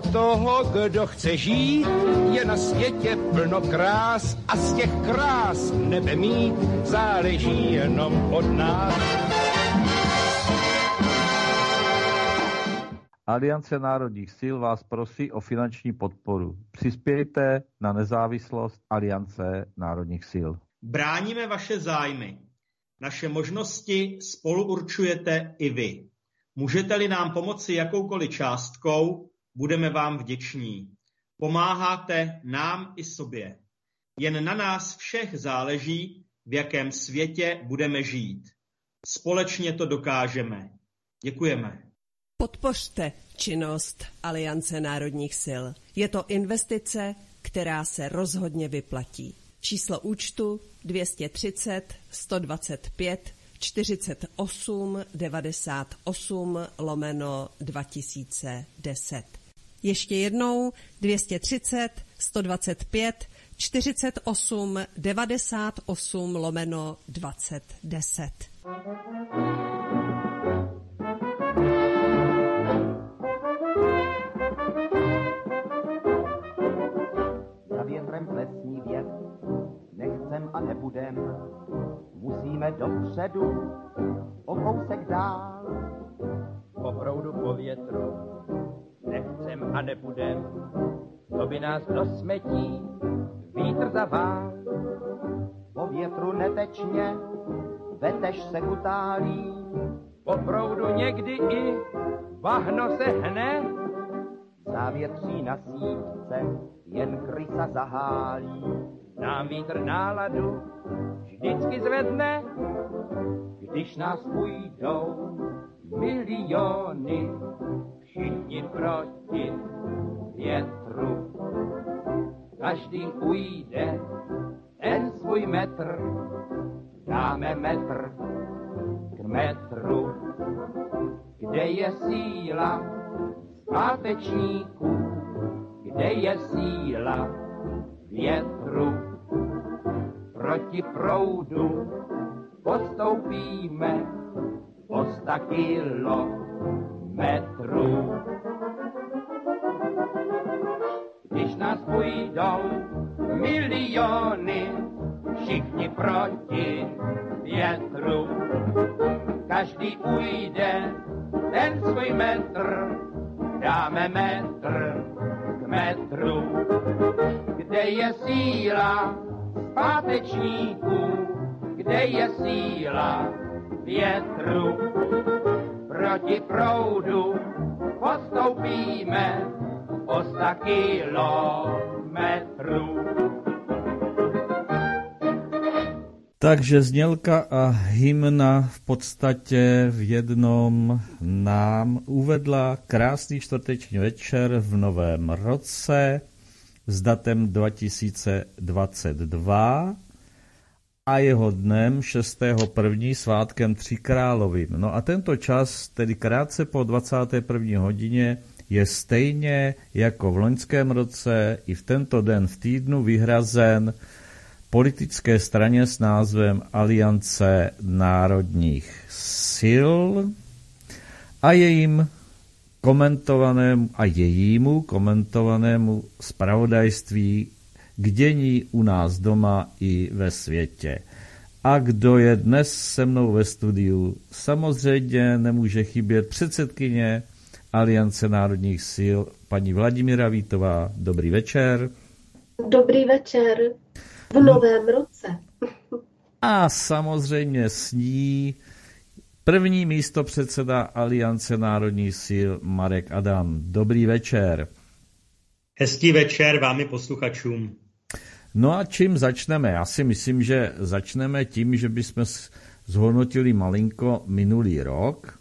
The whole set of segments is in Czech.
pro toho, kdo chce žít, je na světě plno krás a z těch krás nebe mít záleží jenom od nás. Aliance národních sil vás prosí o finanční podporu. Přispějte na nezávislost Aliance národních sil. Bráníme vaše zájmy. Naše možnosti spolu určujete i vy. Můžete-li nám pomoci jakoukoliv částkou, budeme vám vděční. Pomáháte nám i sobě. Jen na nás všech záleží, v jakém světě budeme žít. Společně to dokážeme. Děkujeme. Podpořte činnost Aliance národních sil. Je to investice, která se rozhodně vyplatí. Číslo účtu 230 125 48 98 lomeno 2010. Ještě jednou 230 125 48 98 lomeno 2010. Za větrem plesní věc, nechcem a nebudem, musíme dopředu, o kousek dál. Po proudu, po větru, nechcem a nebudem, to by nás do smetí vítr zavál. Po větru netečně, veteš se kutálí, po proudu někdy i bahno se hne, závětří na sítce, jen krysa zahálí. Nám vítr náladu vždycky zvedne, když nás půjdou miliony, všichni proti větru. Každý ujde ten svůj metr, dáme metr k metru, kde je síla zpátečníků, kde je síla větru. Proti proudu postoupíme o sta kilometrů. Když nás půjdou miliony, všichni proti větru. Každý ujde ten svůj metr, dáme metr k metru. Kde je síla zpátečníků, kde je síla větru. Proti proudu postoupíme o sta kilometrů. Takže znělka a hymna v podstatě v jednom nám uvedla krásný čtvrteční večer v novém roce s datem 2022 a jeho dnem 6.1. svátkem Tři královým. No a tento čas, tedy krátce po 21. hodině, je stejně jako v loňském roce i v tento den v týdnu vyhrazen politické straně s názvem Aliance národních sil a jejím komentovanému a jejímu komentovanému spravodajství k dění u nás doma i ve světě. A kdo je dnes se mnou ve studiu, samozřejmě nemůže chybět předsedkyně Aliance národních sil, paní Vladimíra Vítová. Dobrý večer. Dobrý večer v novém roce. A samozřejmě s ní první místo předseda Aliance národních sil Marek Adam. Dobrý večer. Hezký večer vámi posluchačům. No a čím začneme? Já si myslím, že začneme tím, že bychom zhodnotili malinko minulý rok.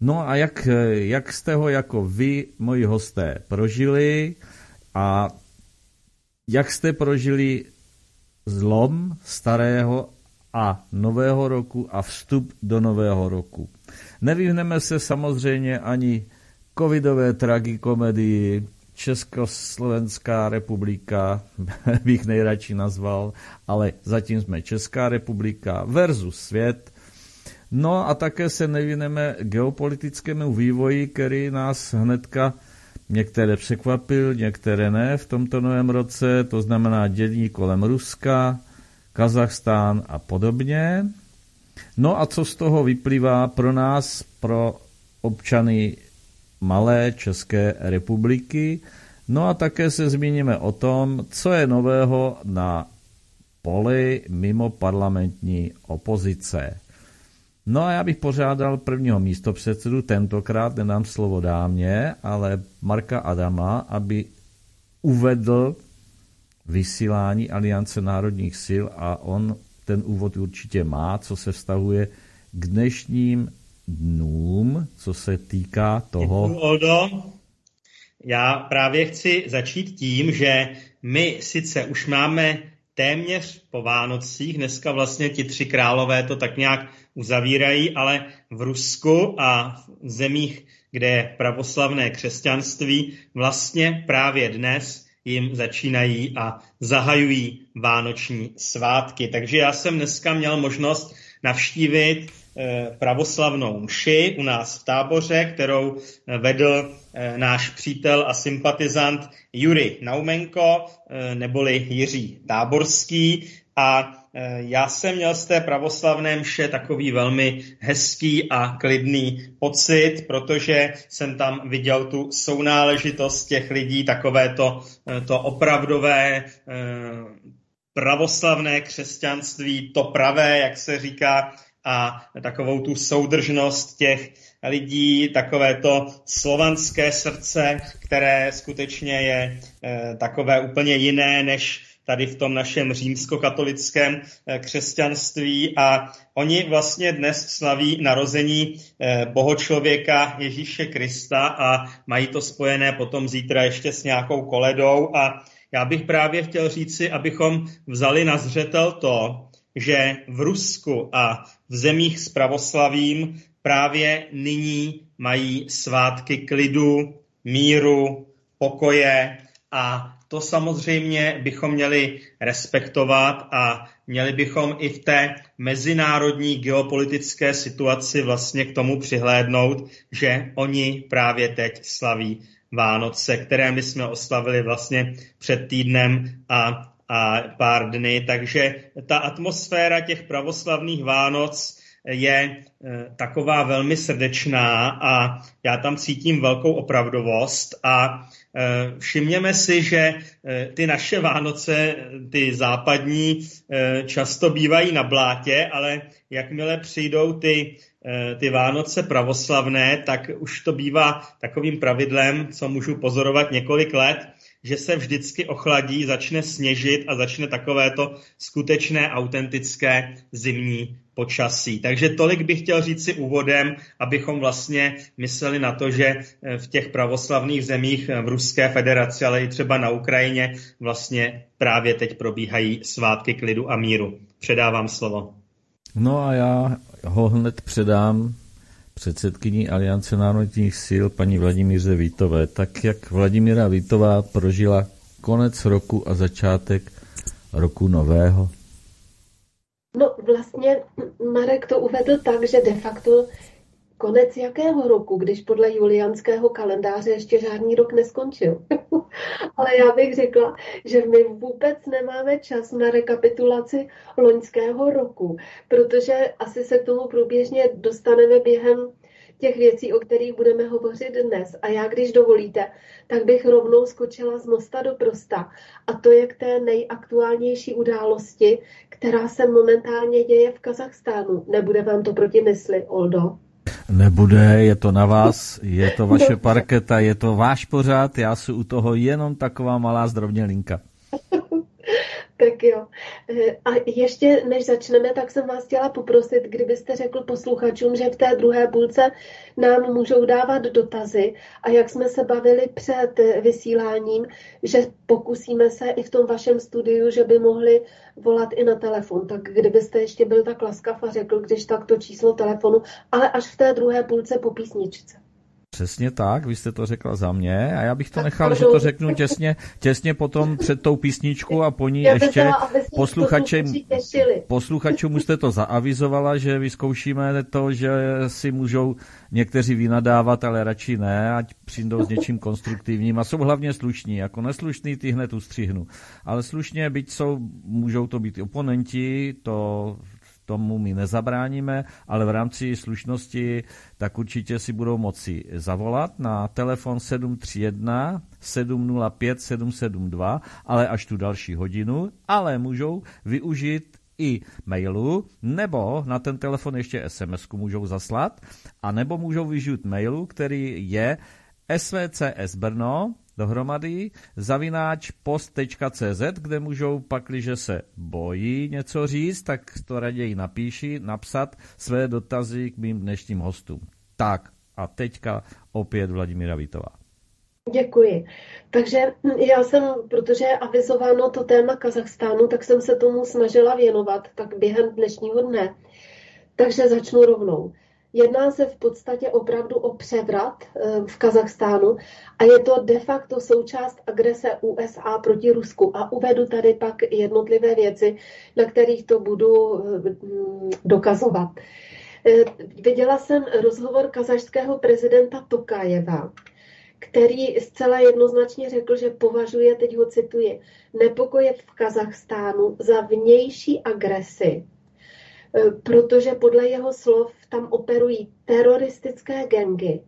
No a jak, jak jste ho jako vy, moji hosté, prožili a jak jste prožili zlom starého a nového roku a vstup do nového roku. Nevyhneme se samozřejmě ani covidové tragikomedii, Československá republika bych nejradši nazval, ale zatím jsme Česká republika versus svět. No a také se nevineme geopolitickému vývoji, který nás hnedka některé překvapil, některé ne v tomto novém roce, to znamená dělí kolem Ruska, Kazachstán a podobně. No a co z toho vyplývá pro nás, pro občany malé České republiky? No a také se zmíníme o tom, co je nového na poli mimo parlamentní opozice. No a já bych požádal prvního místopředsedu, tentokrát nedám slovo dámě, ale Marka Adama, aby uvedl vysílání Aliance národních sil a on ten úvod určitě má, co se vztahuje k dnešním dnům, co se týká toho... Oldo. Já právě chci začít tím, že my sice už máme téměř po Vánocích, dneska vlastně ti tři králové to tak nějak uzavírají, ale v Rusku a v zemích, kde je pravoslavné křesťanství, vlastně právě dnes jim začínají a zahajují vánoční svátky. Takže já jsem dneska měl možnost navštívit pravoslavnou mši u nás v táboře, kterou eh, vedl eh, náš přítel a sympatizant Juri Naumenko, neboli Jiří Táborský. A já jsem měl z té pravoslavné mše takový velmi hezký a klidný pocit, protože jsem tam viděl tu sounáležitost těch lidí, takové to, to opravdové pravoslavné křesťanství, to pravé, jak se říká, a takovou tu soudržnost těch lidí, takové to slovanské srdce, které skutečně je e, takové úplně jiné než tady v tom našem římskokatolickém e, křesťanství. A oni vlastně dnes slaví narození e, bohočlověka Ježíše Krista a mají to spojené potom zítra ještě s nějakou koledou. A já bych právě chtěl říci, abychom vzali na zřetel to, že v Rusku a v zemích s pravoslavím právě nyní mají svátky klidu, míru, pokoje a to samozřejmě bychom měli respektovat a měli bychom i v té mezinárodní geopolitické situaci vlastně k tomu přihlédnout, že oni právě teď slaví Vánoce, které my jsme oslavili vlastně před týdnem a, a pár dny. Takže ta atmosféra těch pravoslavných Vánoc je e, taková velmi srdečná a já tam cítím velkou opravdovost a e, všimněme si, že e, ty naše Vánoce, ty západní, často bývají na blátě, ale jakmile přijdou ty ty Vánoce pravoslavné, tak už to bývá takovým pravidlem, co můžu pozorovat několik let, že se vždycky ochladí, začne sněžit a začne takovéto skutečné, autentické zimní počasí. Takže tolik bych chtěl říct si úvodem, abychom vlastně mysleli na to, že eh, v těch pravoslavných zemích eh, v Ruské federaci, ale i třeba na Ukrajině vlastně právě teď probíhají svátky klidu a míru. Předávám slovo. No a já ho hned předám předsedkyní Aliance národních sil paní Vladimíře Vítové. Tak jak Vladimíra Vítová prožila konec roku a začátek roku nového? No vlastně Marek to uvedl tak, že de facto konec jakého roku, když podle julianského kalendáře ještě žádný rok neskončil. Ale já bych řekla, že my vůbec nemáme čas na rekapitulaci loňského roku, protože asi se k tomu průběžně dostaneme během těch věcí, o kterých budeme hovořit dnes. A já, když dovolíte, tak bych rovnou skočila z mosta do prosta. A to je k té nejaktuálnější události, která se momentálně děje v Kazachstánu. Nebude vám to proti mysli, Oldo? Nebude, je to na vás, je to vaše parketa, je to váš pořád, já si u toho jenom taková malá zdrobnělinka. Tak jo. Eh, a ještě než začneme, tak jsem vás chtěla poprosit, kdybyste řekl posluchačům, že v té druhé půlce nám můžou dávat dotazy a jak jsme se bavili před vysíláním, že pokusíme se i v tom vašem studiu, že by mohli volat i na telefon. Tak kdybyste ještě byl tak laskav a řekl, když tak to číslo telefonu, ale až v té druhé půlce po písničce. Přesně tak, vy jste to řekla za mě a já bych to nechal, že to řeknu těsně, těsně potom před tou písničkou a po ní já ještě posluchačem, posluchačům jste to zaavizovala, že vyzkoušíme to, že si můžou někteří vynadávat, ale radši ne, ať přijdou s něčím konstruktivním a jsou hlavně slušní, jako neslušný ty hned ustřihnu. Ale slušně, byť jsou, můžou to být oponenti, to tomu my nezabráníme, ale v rámci slušnosti tak určitě si budou moci zavolat na telefon 731 705 772, ale až tu další hodinu, ale můžou využít i mailu, nebo na ten telefon ještě SMS můžou zaslat, a nebo můžou využít mailu, který je svcsbrno dohromady, zavináč post.cz, kde můžou pak, když se bojí něco říct, tak to raději napíši, napsat své dotazy k mým dnešním hostům. Tak a teďka opět Vladimíra Vítová. Děkuji. Takže já jsem, protože je avizováno to téma Kazachstánu, tak jsem se tomu snažila věnovat tak během dnešního dne. Takže začnu rovnou. Jedná se v podstatě opravdu o převrat eh, v Kazachstánu a je to de facto součást agrese USA proti Rusku. A uvedu tady pak jednotlivé věci, na kterých to budu eh, dokazovat. Eh, viděla jsem rozhovor kazašského prezidenta Tokajeva, který zcela jednoznačně řekl, že považuje, teď ho cituji, nepokoje v Kazachstánu za vnější agresi protože podle jeho slov tam operují teroristické gengy,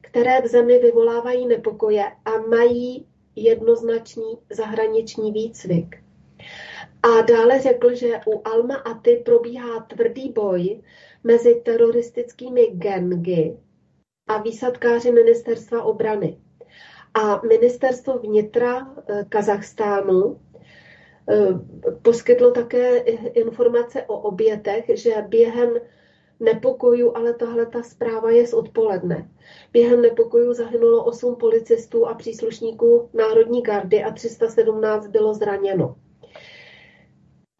které v zemi vyvolávají nepokoje a mají jednoznačný zahraniční výcvik. A dále řekl, že u Alma Aty probíhá tvrdý boj mezi teroristickými gengy a výsadkáři ministerstva obrany. A ministerstvo vnitra eh, Kazachstánu Eh, poskytlo také informace o obětech, že během nepokojů, ale tahle ta zpráva je z odpoledne. Během nepokojů zahynulo 8 policistů a příslušníků Národní gardy a 317 bylo zraněno.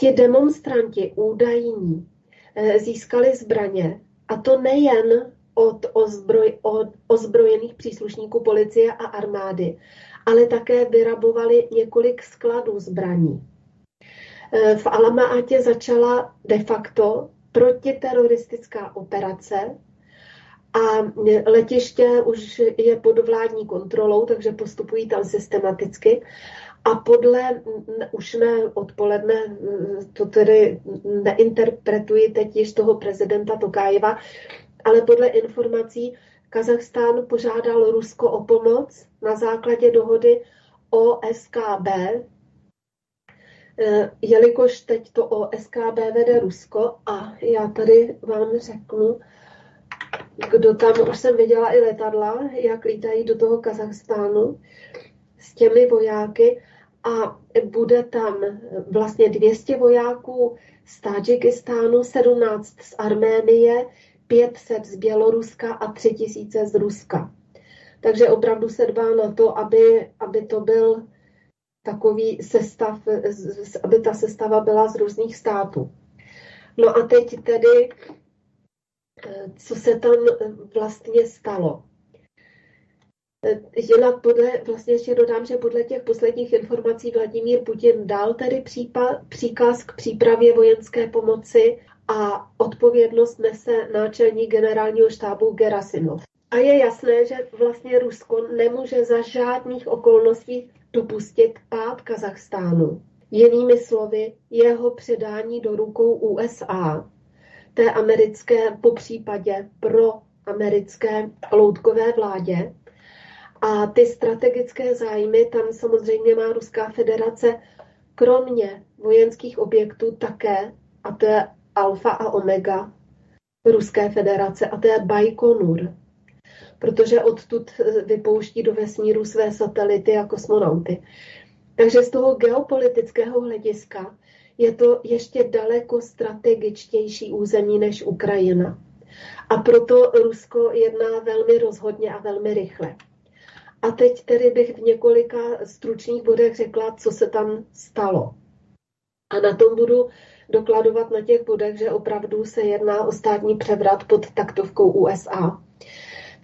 Ti demonstranti údajní eh, získali zbraně, a to nejen od, ozbroj, od ozbrojených příslušníků policie a armády, ale také vyrabovali několik skladů zbraní. Eh, v Alamaatě začala de facto protiteroristická operace a letiště už je pod vládní kontrolou, takže postupují tam systematicky. A podle, už ne odpoledne, to tedy neinterpretuji teď již toho prezidenta Tokájeva, ale podle informací Kazachstán požádal Rusko o pomoc na základě dohody o SKB, Eh, jelikož teď to o SKB vede Rusko a já tady vám řeknu, kdo tam, už jsem viděla i letadla, jak lítají do toho Kazachstánu s těmi vojáky a bude tam vlastně 200 vojáků z Tadžikistánu, 17 z Arménie, 500 z Běloruska a 3000 z Ruska. Takže opravdu se dbá na to, aby, aby to byl takový sestav, aby ta sestava byla z různých států. No a teď tedy, eh, co se tam eh, vlastně stalo. Eh, jinak podle, vlastně ještě dodám, že podle těch posledních informací Vladimír Putin dal tedy přípa, příkaz k přípravě vojenské pomoci a odpovědnost nese náčelník generálního štábu Gerasimov. A je jasné, že vlastně Rusko nemůže za žádných okolností dopustit pád Kazachstánu. Jinými slovy, jeho předání do rukou USA, té americké, po případě pro americké loutkové vládě. A ty strategické zájmy tam samozřejmě má Ruská federace kromě vojenských objektů také, a to je alfa a omega Ruské federace, a to je Baikonur protože odtud vypouští do vesmíru své satelity a kosmonauty. Takže z toho geopolitického hlediska je to ještě daleko strategičtější území než Ukrajina. A proto Rusko jedná velmi rozhodně a velmi rychle. A teď tedy bych v několika stručných bodech řekla, co se tam stalo. A na tom budu dokladovat na těch bodech, že opravdu se jedná o státní převrat pod taktovkou USA.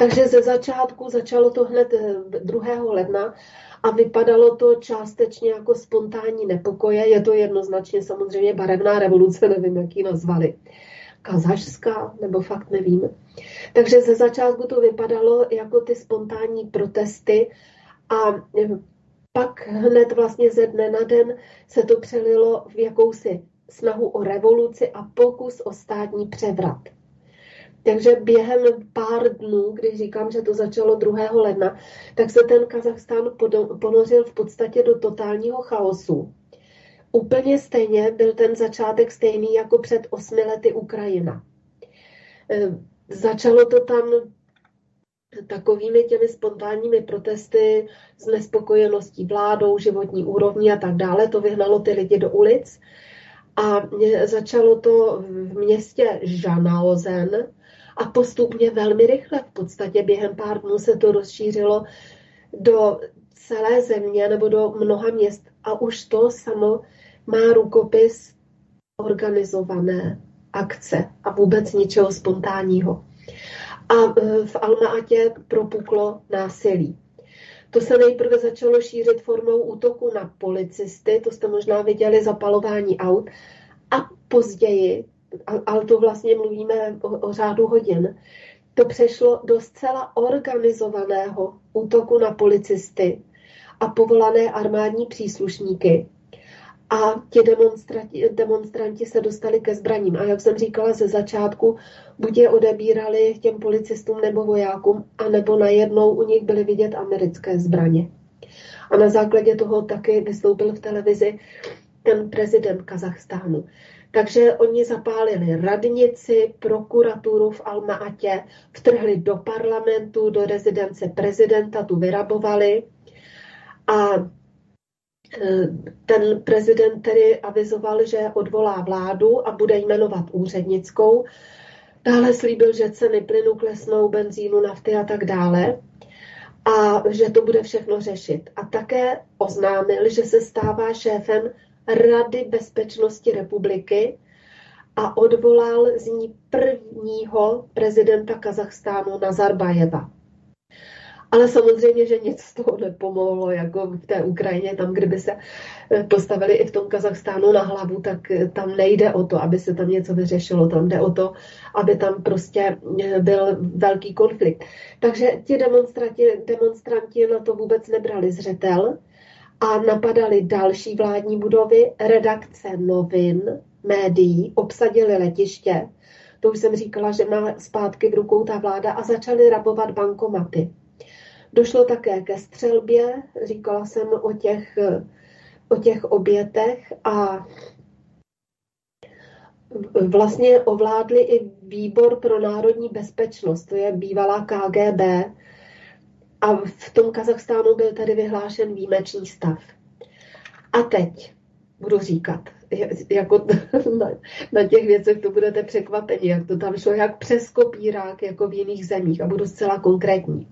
Takže ze začátku začalo to hned 2. Eh, ledna a vypadalo to částečně jako spontánní nepokoje. Je to jednoznačně samozřejmě barevná revoluce, nevím, jak ji nazvali. Kazašská, nebo fakt nevím. Takže ze začátku to vypadalo jako ty spontánní protesty a eh, pak hned vlastně ze dne na den se to přelilo v jakousi snahu o revoluci a pokus o státní převrat. Takže během pár dnů, když říkám, že to začalo 2. ledna, tak se ten Kazachstán ponořil v podstatě do totálního chaosu. Úplně stejně byl ten začátek stejný jako před osmi lety Ukrajina. E, začalo to tam takovými těmi spontánními protesty s nespokojeností vládou, životní úrovní a tak dále. To vyhnalo ty lidi do ulic. A začalo to v městě Žanaozen, a postupně velmi rychle, v podstatě během pár dnů se to rozšířilo do celé země nebo do mnoha měst a už to samo má rukopis organizované akce a vůbec ničeho spontánního. A e, v Almaatě propuklo násilí. To se nejprve začalo šířit formou útoku na policisty, to jste možná viděli zapalování aut, a později ale to vlastně mluvíme o, o řádu hodin, to přešlo do zcela organizovaného útoku na policisty a povolané armádní příslušníky. A ti demonstranti, demonstranti se dostali ke zbraním. A jak jsem říkala ze začátku, buď je odebírali těm policistům nebo vojákům, anebo najednou u nich byly vidět americké zbraně. A na základě toho taky vystoupil v televizi ten prezident Kazachstánu. Takže oni zapálili radnici, prokuraturu v Almaatě, vtrhli do parlamentu, do rezidence prezidenta, tu vyrabovali a e, ten prezident tedy avizoval, že odvolá vládu a bude jmenovat úřednickou. Dále slíbil, že ceny plynu klesnou, benzínu, nafty a tak dále a že to bude všechno řešit. A také oznámil, že se stává šéfem Rady bezpečnosti republiky a odvolal z ní prvního prezidenta Kazachstánu Nazarbajeva. Ale samozřejmě, že nic z toho nepomohlo, jako v té Ukrajině, tam, kdyby se eh, postavili i v tom Kazachstánu na hlavu, tak eh, tam nejde o to, aby se tam něco vyřešilo, tam jde o to, aby tam prostě eh, byl velký konflikt. Takže ti demonstranti, demonstranti na to vůbec nebrali zřetel, a napadali další vládní budovy, redakce novin, médií, obsadili letiště. To už jsem říkala, že má zpátky v rukou ta vláda a začali rabovat bankomaty. Došlo také ke střelbě, říkala jsem o těch, o těch obětech a vlastně ovládli i výbor pro národní bezpečnost, to je bývalá KGB, a v tom Kazachstánu byl tady vyhlášen výjimečný stav. A teď budu říkat, jako na, na těch věcech to budete překvapeni, jak to tam šlo, jak přes kopírák, jako v jiných zemích a budu zcela konkrétní.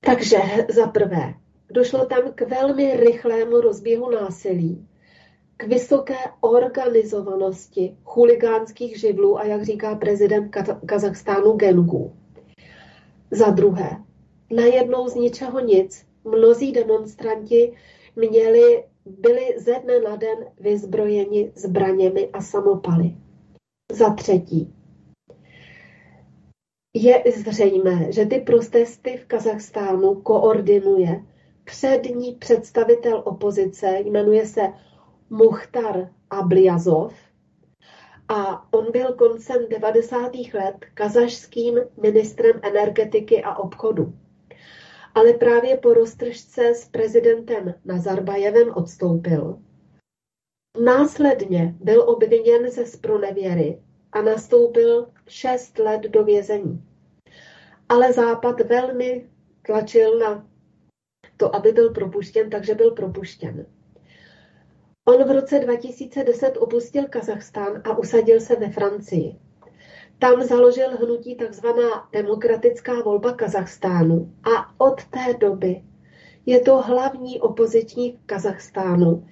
Takže za prvé, došlo tam k velmi rychlému rozběhu násilí, k vysoké organizovanosti chuligánských živlů a jak říká prezident Kazachstánu Gengu. Za druhé, najednou z ničeho nic mnozí demonstranti měli, byli ze dne na den vyzbrojeni zbraněmi a samopaly. Za třetí, je zřejmé, že ty protesty v Kazachstánu koordinuje přední představitel opozice, jmenuje se Muchtar Abliazov, a on byl koncem 90. let kazašským ministrem energetiky a obchodu. Ale právě po roztržce s prezidentem Nazarbajevem odstoupil. Následně byl obviněn ze spronevěry a nastoupil šest let do vězení. Ale Západ velmi tlačil na to, aby byl propuštěn, takže byl propuštěn. On v roce 2010 opustil Kazachstán a usadil se ve Francii. Tam založil hnutí tzv. demokratická volba Kazachstánu a od té doby je to hlavní opoziční Kazachstánu,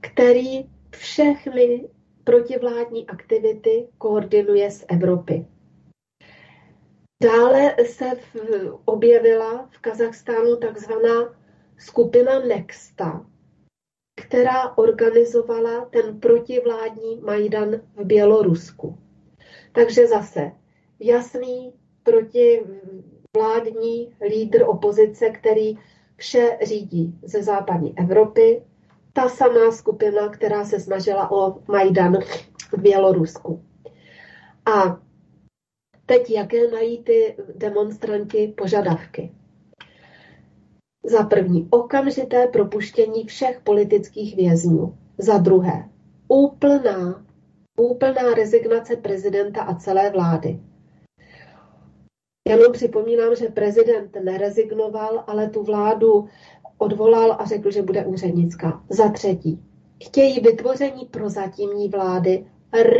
který všechny protivládní aktivity koordinuje z Evropy. Dále se v, objevila v Kazachstánu takzvaná skupina Nexta, která organizovala ten protivládní Majdan v Bělorusku. Takže zase jasný protivládní lídr opozice, který vše řídí ze západní Evropy, ta samá skupina, která se snažila o Majdan v Bělorusku. A teď jaké mají ty demonstranti požadavky? Za první, okamžité propuštění všech politických vězňů. Za druhé, úplná, úplná rezignace prezidenta a celé vlády. Jenom připomínám, že prezident nerezignoval, ale tu vládu odvolal a řekl, že bude úřednická. Za třetí, chtějí vytvoření prozatímní vlády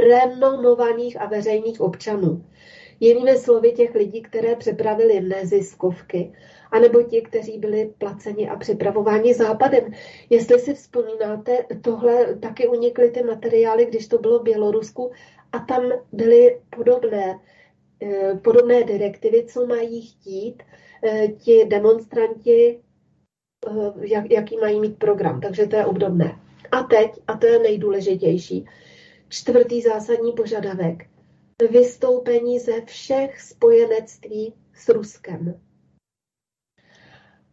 renomovaných a veřejných občanů. Jinými slovy těch lidí, které připravili neziskovky, anebo ti, kteří byli placeni a připravováni západem. Jestli si vzpomínáte, tohle taky unikly ty materiály, když to bylo v Bělorusku a tam byly podobné, eh, podobné direktivy, co mají chtít eh, ti demonstranti, eh, jak, jaký mají mít program. Takže to je obdobné. A teď, a to je nejdůležitější, čtvrtý zásadní požadavek, vystoupení ze všech spojenectví s Ruskem.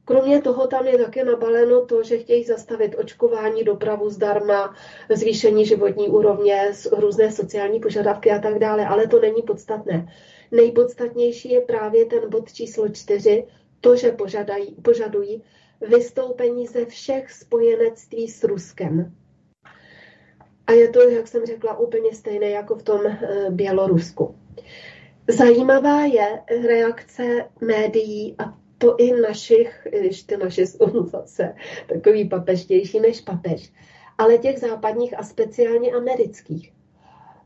Kromě toho tam je také nabaleno to, že chtějí zastavit očkování, dopravu zdarma, zvýšení životní úrovně, různé sociální požadavky a tak dále, ale to není podstatné. Nejpodstatnější je právě ten bod číslo čtyři, to, že požadají, požadují vystoupení ze všech spojenectví s Ruskem. A je to, jak jsem řekla, úplně stejné jako v tom eh, Bělorusku. Zajímavá je reakce médií a to i našich, když ty naše jsou zase takový papeštější než papež, ale těch západních a speciálně amerických.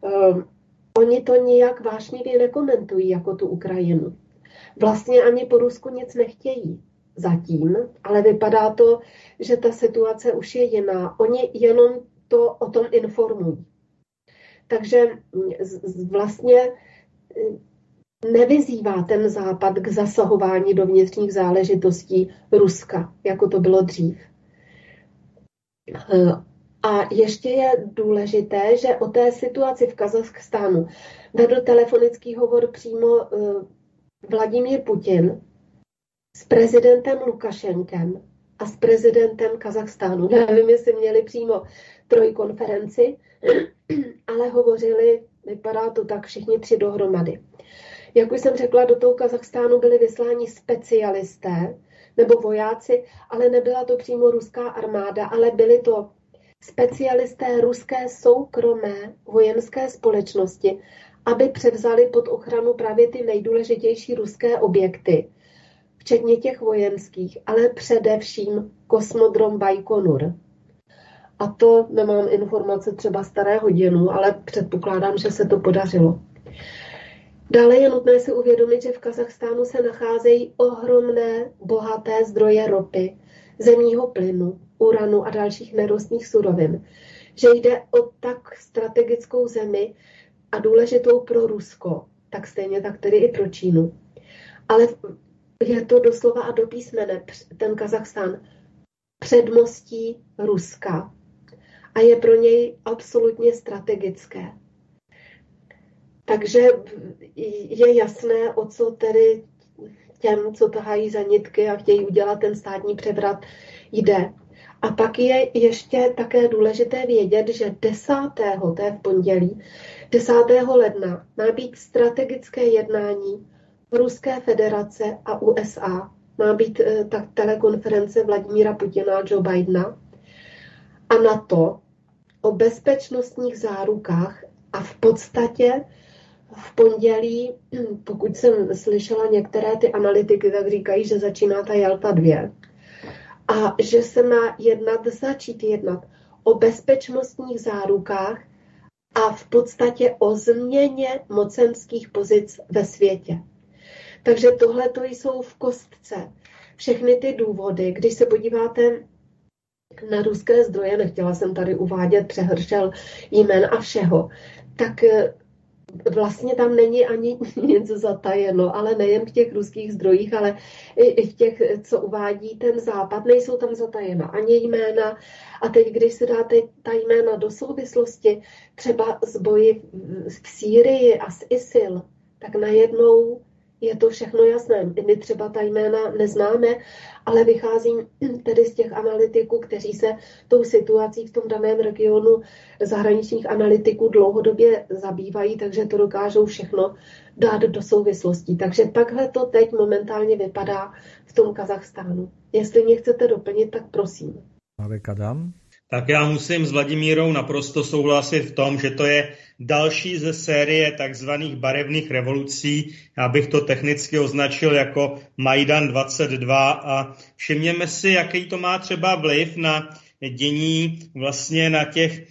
Um, oni to nijak vášnivě nekomentují jako tu Ukrajinu. Vlastně ani po Rusku nic nechtějí zatím, ale vypadá to, že ta situace už je jiná. Oni jenom to o tom informují. Takže vlastně nevyzývá ten západ k zasahování do vnitřních záležitostí Ruska, jako to bylo dřív. A ještě je důležité, že o té situaci v Kazachstánu vedl telefonický hovor přímo eh, Vladimír Putin s prezidentem Lukašenkem a s prezidentem Kazachstánu. Nevím, jestli měli přímo trojkonferenci, ale hovořili, vypadá to tak, všichni tři dohromady. Jak už jsem řekla, do toho Kazachstánu byli vysláni specialisté nebo vojáci, ale nebyla to přímo ruská armáda, ale byli to specialisté ruské soukromé vojenské společnosti, aby převzali pod ochranu právě ty nejdůležitější ruské objekty, včetně těch vojenských, ale především kosmodrom Baikonur. A to nemám informace třeba staré hodinu, ale předpokládám, že se to podařilo. Dále je nutné si uvědomit, že v Kazachstánu se nacházejí ohromné bohaté zdroje ropy, zemního plynu, uranu a dalších nerostných surovin. Že jde o tak strategickou zemi a důležitou pro Rusko, tak stejně tak tedy i pro Čínu. Ale je to doslova a do písmene ten Kazachstán předmostí Ruska a je pro něj absolutně strategické. Takže je jasné, o co tedy těm, co tahají za nitky a chtějí udělat ten státní převrat, jde. A pak je ještě také důležité vědět, že 10. to je v pondělí, 10. ledna má být strategické jednání Ruské federace a USA. Má být eh, tak telekonference Vladimíra Putina a Joe Bidena. A na to o bezpečnostních zárukách a v podstatě v pondělí, pokud jsem slyšela některé ty analytiky, tak říkají, že začíná ta Jalta 2 a že se má jednat, začít jednat o bezpečnostních zárukách a v podstatě o změně mocenských pozic ve světě. Takže tohle to jsou v kostce. Všechny ty důvody, když se podíváte na ruské zdroje, nechtěla jsem tady uvádět přehršel jmen a všeho, tak vlastně tam není ani něco zatajeno, ale nejen v těch ruských zdrojích, ale i v těch, co uvádí ten západ, nejsou tam zatajena ani jména. A teď, když si dáte ta jména do souvislosti, třeba z boji v Sýrii a s ISIL, tak najednou je to všechno jasné. My třeba ta jména neznáme, ale vycházím tedy z těch analytiků, kteří se tou situací v tom daném regionu zahraničních analytiků dlouhodobě zabývají, takže to dokážou všechno dát do souvislostí. Takže takhle to teď momentálně vypadá v tom Kazachstánu. Jestli mě chcete doplnit, tak prosím. Marek Adam? Tak já musím s Vladimírou naprosto souhlasit v tom, že to je další ze série takzvaných barevných revolucí. Já bych to technicky označil jako Majdan 22 a všimněme si, jaký to má třeba vliv na dění vlastně na těch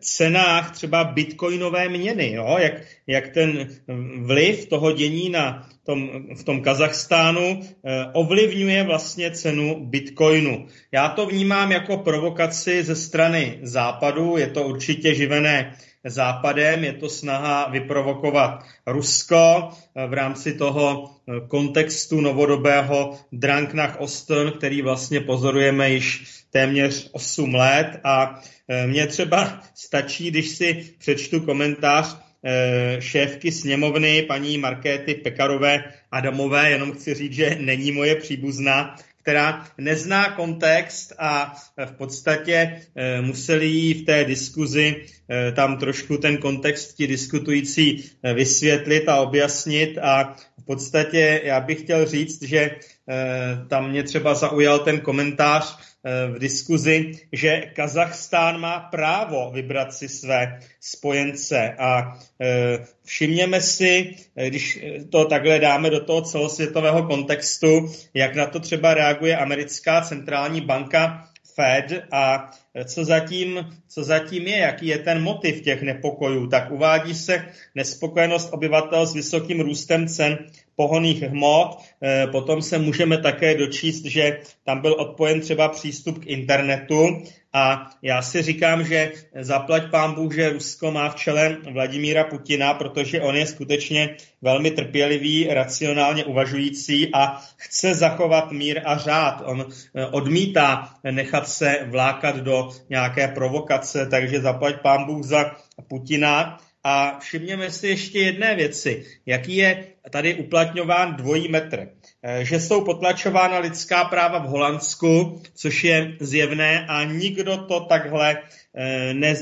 cenách třeba bitcoinové měny, jo? Jak, jak ten vliv toho dění na tom, v tom Kazachstánu eh, ovlivňuje vlastně cenu bitcoinu. Já to vnímám jako provokaci ze strany západu, je to určitě živené západem, je to snaha vyprovokovat Rusko eh, v rámci toho kontextu novodobého Drang nach Osten, který vlastně pozorujeme již téměř 8 let a Eh, mně třeba stačí, když si přečtu komentář eh, šéfky sněmovny paní Markéty Pekarové Adamové, jenom chci říct, že není moje příbuzná, která nezná kontext a v podstatě museli jí v té diskuzi tam trošku ten kontext ti diskutující vysvětlit a objasnit. A v podstatě já bych chtěl říct, že tam mě třeba zaujal ten komentář v diskuzi, že Kazachstán má právo vybrat si své spojence. A eh, všimněme si, eh, když to takhle dáme do toho celosvětového kontextu, jak na to třeba reaguje americká centrální banka Fed a co zatím, co zatím je, jaký je ten motiv těch nepokojů, tak uvádí se nespokojenost obyvatel s vysokým růstem cen pohoných hmot. Eh, potom se můžeme také dočíst, že tam byl odpojen třeba přístup k internetu a já si říkám, že zaplať pán Bůh, že Rusko má v čele Vladimíra Putina, protože on je skutečně velmi trpělivý, racionálně uvažující a chce zachovat mír a řád. On eh, odmítá nechat se vlákat do nějaké provokace, takže zaplať pán Bůh za Putina. A všimněme si ještě jedné věci. Jaký je tady uplatňován dvojí metr? Eh, že jsou potlačována lidská práva v Holandsku, což je zjevné a nikdo to takhle eh, ne,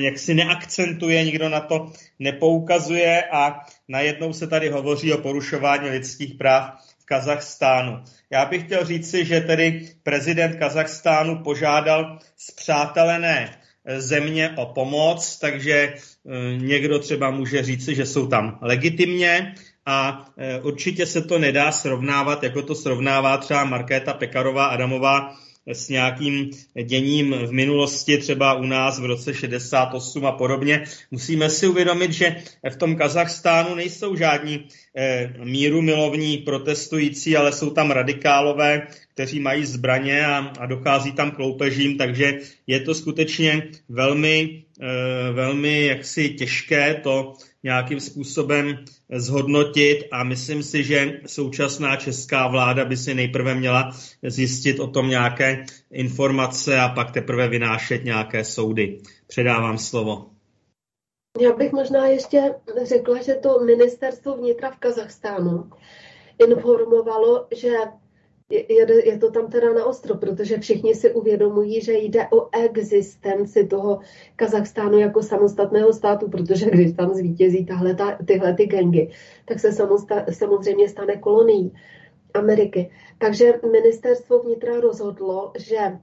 jak si neakcentuje, nikdo na to nepoukazuje a najednou se tady hovoří o porušování lidských práv v Kazachstánu. Já bych chtěl říci, že tedy prezident Kazachstánu požádal zpřátelené země o pomoc, takže eh, někdo třeba může říci, že jsou tam legitimně a eh, určitě se to nedá srovnávat, jako to srovnává třeba Markéta Pekarová Adamová s nějakým děním v minulosti, třeba u nás v roce 68 a podobně. Musíme si uvědomit, že v tom Kazachstánu nejsou žádní eh, míru milovní protestující, ale jsou tam radikálové, kteří mají zbraně a, a dochází tam k loupežím, takže je to skutečně velmi, eh, velmi jaksi těžké to nějakým způsobem zhodnotit a myslím si, že současná česká vláda by si nejprve měla zjistit o tom nějaké informace a pak teprve vynášet nějaké soudy. Předávám slovo. Já bych možná ještě řekla, že to ministerstvo vnitra v Kazachstánu informovalo, že je, je to tam teda na ostro, protože všichni si uvědomují, že jde o existenci toho Kazachstánu jako samostatného státu, protože když tam zvítězí tahle, ta, tyhle ty gengy, tak se samosta, samozřejmě stane kolonií Ameriky. Takže ministerstvo vnitra rozhodlo, že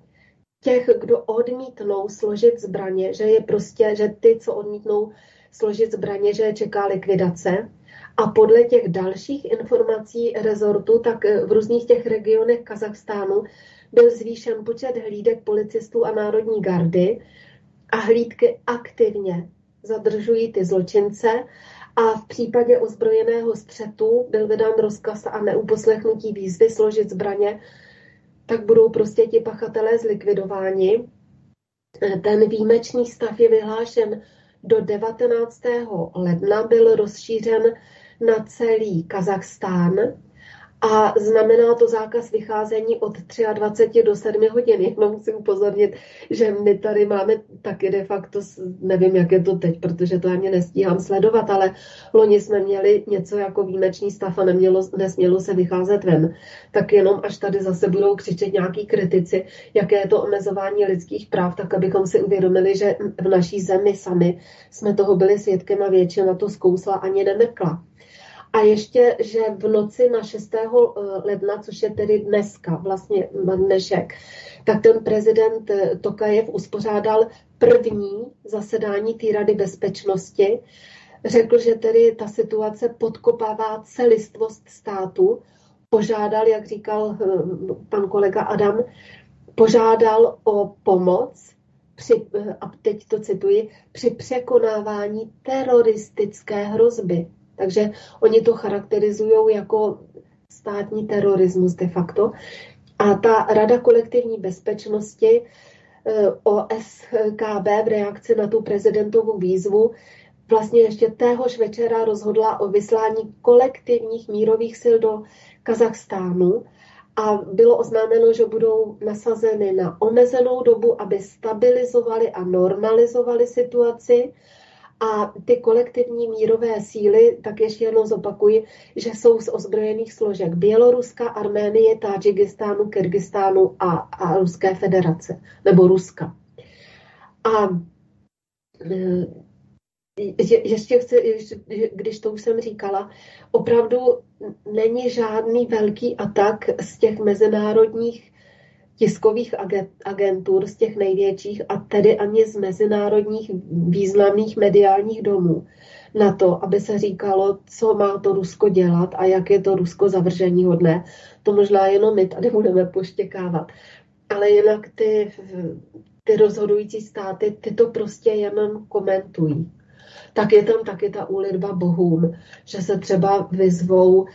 těch, kdo odmítnou složit zbraně, že je prostě, že ty, co odmítnou složit zbraně, že je čeká likvidace, a podle těch dalších informací rezortu, tak eh, v různých těch regionech Kazachstánu byl zvýšen počet hlídek policistů a národní gardy a hlídky aktivně zadržují ty zločince a v případě ozbrojeného střetu byl vydán rozkaz a neuposlechnutí výzvy složit zbraně, tak budou prostě ti pachatelé zlikvidováni. Ten výjimečný stav je vyhlášen do 19. ledna byl rozšířen na celý Kazachstán a znamená to zákaz vycházení od 23 do 7 hodin. Jenom musím upozornit, že my tady máme taky de facto, nevím, jak je to teď, protože to ani nestíhám sledovat, ale loni jsme měli něco jako výjimečný stav a nemělo, nesmělo se vycházet ven. Tak jenom až tady zase budou křičet nějaký kritici, jaké je to omezování lidských práv, tak abychom si uvědomili, že v naší zemi sami jsme toho byli svědkem a většina to zkousla ani nemekla. A ještě, že v noci na 6. Eh, ledna, což je tedy dneska, vlastně dnešek, tak ten prezident eh, Tokajev uspořádal první zasedání té rady bezpečnosti. Řekl, že tedy ta situace podkopává celistvost státu. Požádal, jak říkal eh, pan kolega Adam, požádal o pomoc při, a teď to cituji, při překonávání teroristické hrozby. Takže oni to charakterizují jako státní terorismus de facto. A ta Rada kolektivní bezpečnosti eh, OSKB v reakci na tu prezidentovu výzvu vlastně ještě téhož večera rozhodla o vyslání kolektivních mírových sil do Kazachstánu a bylo oznámeno, že budou nasazeny na omezenou dobu, aby stabilizovali a normalizovali situaci a ty kolektivní mírové síly, tak ještě jednou zopakuji, že jsou z ozbrojených složek Běloruska, Arménie, Tadžikistánu, Kyrgyzstánu a, a Ruské federace, nebo Ruska. A e, je, ještě chci, když to už jsem říkala, opravdu není žádný velký atak z těch mezinárodních tiskových agentur, z těch největších a tedy ani z mezinárodních významných mediálních domů na to, aby se říkalo, co má to Rusko dělat a jak je to Rusko zavržení hodné. To možná jenom my tady budeme poštěkávat. Ale jinak ty, ty rozhodující státy, ty to prostě jenom komentují. Tak je tam taky ta úlitba bohům, že se třeba vyzvou,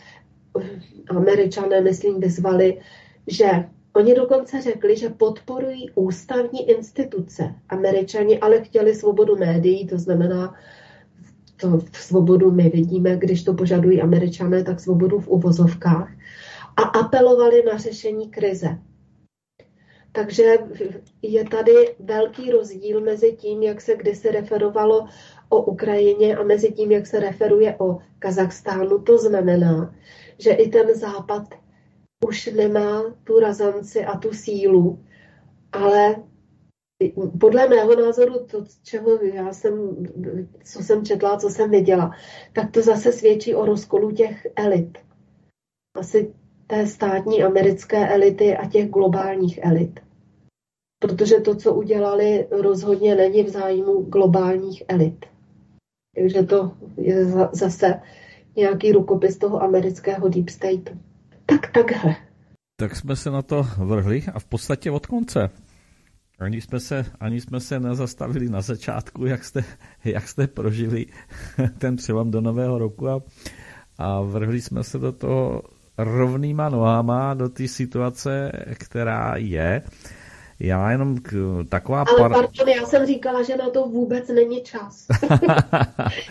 američané, myslím, vyzvali, že Oni dokonce řekli, že podporují ústavní instituce. Američani ale chtěli svobodu médií, to znamená, to v svobodu my vidíme, když to požadují američané, tak svobodu v uvozovkách. A apelovali na řešení krize. Takže je tady velký rozdíl mezi tím, jak se kdysi referovalo o Ukrajině a mezi tím, jak se referuje o Kazachstánu. To znamená, že i ten západ už nemá tu razanci a tu sílu, ale podle mého názoru, to, čeho já jsem, co jsem četla, co jsem viděla, tak to zase svědčí o rozkolu těch elit. Asi té státní americké elity a těch globálních elit. Protože to, co udělali, rozhodně není v zájmu globálních elit. Takže to je zase nějaký rukopis toho amerického deep stateu. Tak takhle. Tak jsme se na to vrhli a v podstatě od konce. Ani jsme se, ani jsme se nezastavili na začátku, jak jste, jak jste prožili ten přelom do nového roku a, a vrhli jsme se do toho rovnýma nohama, do té situace, která je. Já jenom k, taková... Ale par... pardon, já jsem říkala, že na to vůbec není čas.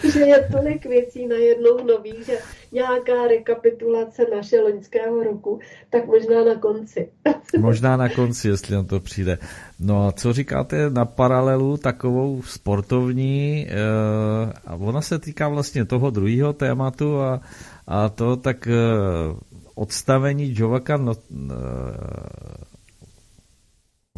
že je tolik věcí najednou nových, že nějaká rekapitulace naše loňského roku, tak možná na konci. možná na konci, jestli na to přijde. No a co říkáte na paralelu takovou sportovní, eh, a ona se týká vlastně toho druhého tématu a, a to tak eh, odstavení Jovaka no, eh,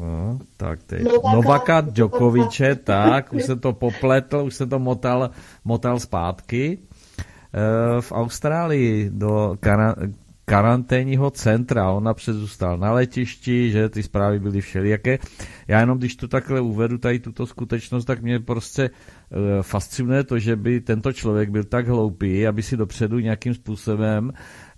No, tak teď. Novaka, Novaka Djokoviče, tak, už se to popletl, už se to motal, motal zpátky. E, v Austrálii do karanténního centra. On napřed zůstal na letišti, že ty zprávy byly všelijaké. Já jenom, když to takhle uvedu, tady tuto skutečnost, tak mě prostě e, fascinuje to, že by tento člověk byl tak hloupý, aby si dopředu nějakým způsobem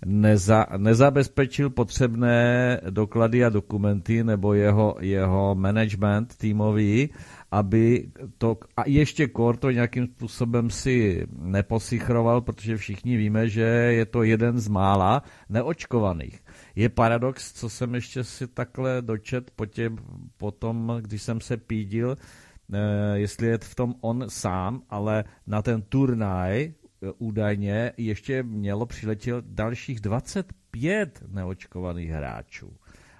neza, nezabezpečil potřebné doklady a dokumenty nebo jeho, jeho management týmový, aby to, a ještě kor to nějakým způsobem si neposichroval, protože všichni víme, že je to jeden z mála neočkovaných. Je paradox, co jsem ještě si takhle dočet po, tě, po tom, když jsem se pídil, jestli je v tom on sám, ale na ten turnaj údajně ještě mělo přiletět dalších 25 neočkovaných hráčů.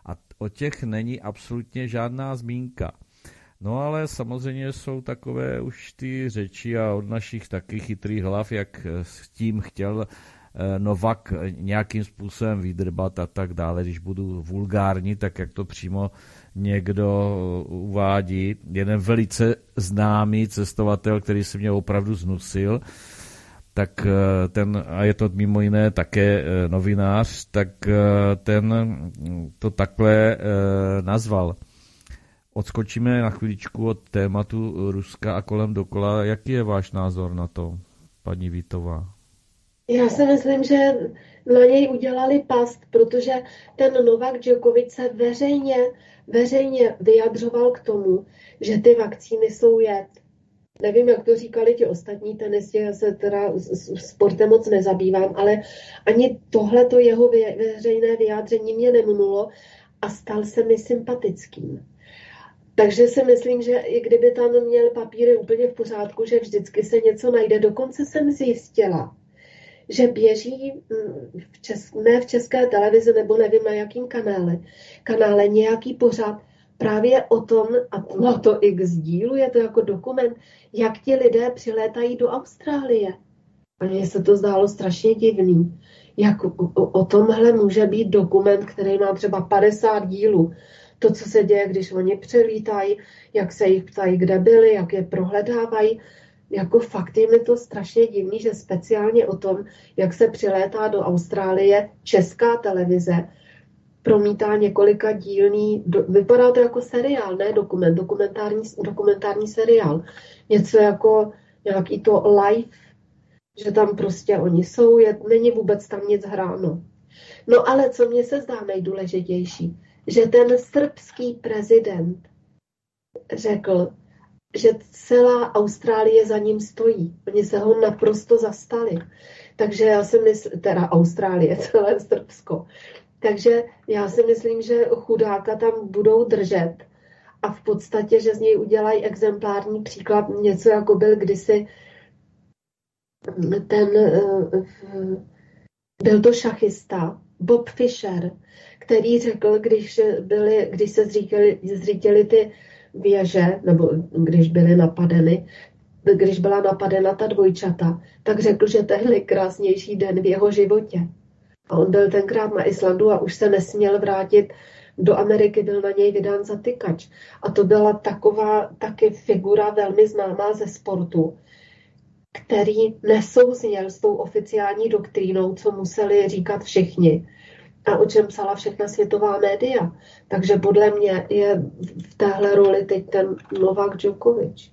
A o těch není absolutně žádná zmínka. No ale samozřejmě jsou takové už ty řeči a od našich taky chytrých hlav, jak s tím chtěl eh, Novak nějakým způsobem vydrbat a tak dále. Když budu vulgární, tak jak to přímo někdo uvádí. Jeden velice známý cestovatel, který se mě opravdu znusil, tak eh, ten, a je to mimo jiné také eh, novinář, tak ten to takhle nazval odskočíme na chvíličku od tématu Ruska a kolem dokola. Jaký je váš názor na to, paní Vítová? Já si myslím, že na něj udělali past, protože ten Novak Djokovic se veřejně, veřejně vyjadřoval k tomu, že ty vakcíny jsou jed. Nevím, jak to říkali ti ostatní tenisti, já se teda sportem moc nezabývám, ale ani tohleto jeho veřejné vyjádření mě nemnulo a stal se mi sympatickým. Takže si myslím, že i kdyby tam měl papíry úplně v pořádku, že vždycky se něco najde. Dokonce jsem zjistila, že běží mm, v česk, ne v české televizi nebo nevím na jakým kanále, kanále nějaký pořád právě o tom, a má to x dílu, je to jako dokument, jak ti lidé přilétají do Austrálie. A mně se to zdálo strašně divný. Jak o, o tomhle může být dokument, který má třeba 50 dílů to, co se děje, když oni přelítají, jak se jich ptají, kde byli, jak je prohledávají. Jako fakt je mi to strašně divný, že speciálně o tom, jak se přilétá do Austrálie česká televize, promítá několika dílný, do, vypadá to jako seriál, ne dokument, dokumentární, dokumentární seriál. Něco jako nějaký to live, že tam prostě oni jsou, je, není vůbec tam nic hráno. No ale co mně se zdá nejdůležitější, že ten srbský prezident řekl, že celá Austrálie za ním stojí. Oni se ho naprosto zastali. Takže já si myslím, teda Austrálie, celé Srbsko. Takže já si myslím, že chudáka tam budou držet a v podstatě, že z něj udělají exemplární příklad, něco jako byl kdysi ten, eh, byl to šachista, Bob Fischer, který řekl, když, byli, když se zřítili, zřítili ty věže, nebo když byly napadeny, když byla napadena ta dvojčata, tak řekl, že to je nejkrásnější den v jeho životě. A on byl tenkrát na Islandu a už se nesměl vrátit do Ameriky, byl na něj vydán zatykač. A to byla taková taky figura velmi známá ze sportu, který nesouzněl s tou oficiální doktrínou, co museli říkat všichni a o čem psala všechna světová média. Takže podle mě je v téhle roli teď ten Novak Djokovic.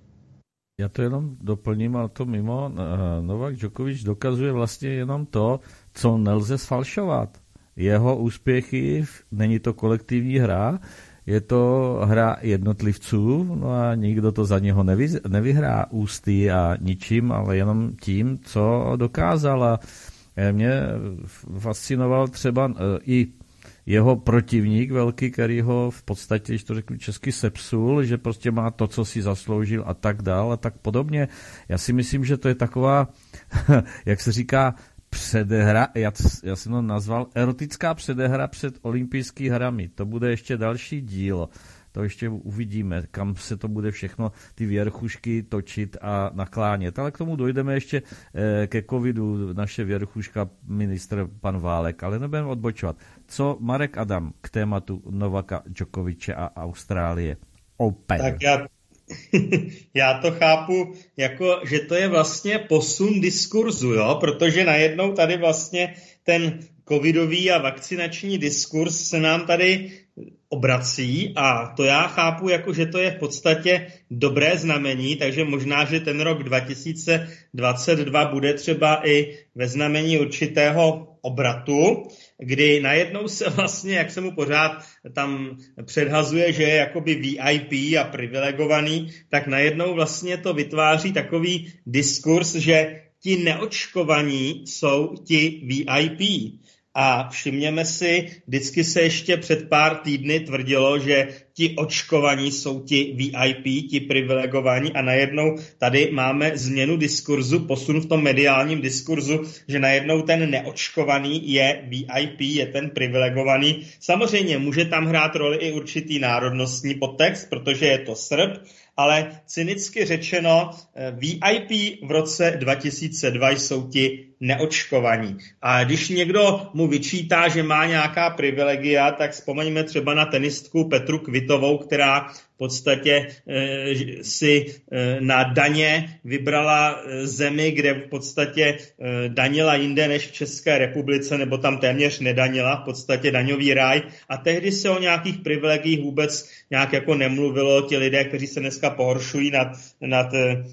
Já to jenom doplním, ale to mimo. Eh, Novak Djokovic dokazuje vlastně jenom to, co nelze sfalšovat. Jeho úspěchy, není to kolektivní hra, je to hra jednotlivců, no a nikdo to za něho nevy, nevyhrá ústy a ničím, ale jenom tím, co dokázala. Eh, mě fascinoval třeba eh, i jeho protivník velký, který ho v podstatě, když to řeknu česky, sepsul, že prostě má to, co si zasloužil a tak dál a tak podobně. Já si myslím, že to je taková, jak se říká, předehra, já, já jsem to nazval erotická předehra před olympijskými hrami. To bude ještě další díl to ještě uvidíme, kam se to bude všechno ty věrchušky točit a naklánět. Ale k tomu dojdeme ještě eh, ke covidu, naše věrchuška, ministr pan Válek, ale nebudeme odbočovat. Co Marek Adam k tématu Novaka Djokoviče a Austrálie? Open. Tak já, já to chápu jako, že to je vlastně posun diskurzu, jo? protože najednou tady vlastně ten covidový a vakcinační diskurs se nám tady obrací a to já chápu jako, že to je v podstatě dobré znamení, takže možná, že ten rok 2022 bude třeba i ve znamení určitého obratu, kdy najednou se vlastně, jak se mu pořád tam předhazuje, že je jakoby VIP a privilegovaný, tak najednou vlastně to vytváří takový diskurs, že ti neočkovaní jsou ti VIP. A všimněme si, vždycky se ještě před pár týdny tvrdilo, že ti očkovaní jsou ti VIP, ti privilegovaní a najednou tady máme změnu diskurzu, posun v tom mediálním diskurzu, že najednou ten neočkovaný je VIP, je ten privilegovaný. Samozřejmě může tam hrát roli i určitý národnostní podtext, protože je to Srb, ale cynicky řečeno eh, VIP v roce 2002 jsou ti neočkovaní. A když někdo mu vyčítá, že má nějaká privilegia, tak vzpomeňme třeba na tenistku Petru Kvitovou, která podstatě eh, si eh, na daně vybrala eh, zemi, kde v podstatě danila jinde než v České republice, nebo tam téměř nedanila, v podstatě daňový ráj. A tehdy se o nějakých privilegiích vůbec nějak jako nemluvilo. Ti lidé, kteří se dneska pohoršují nad, nad eh,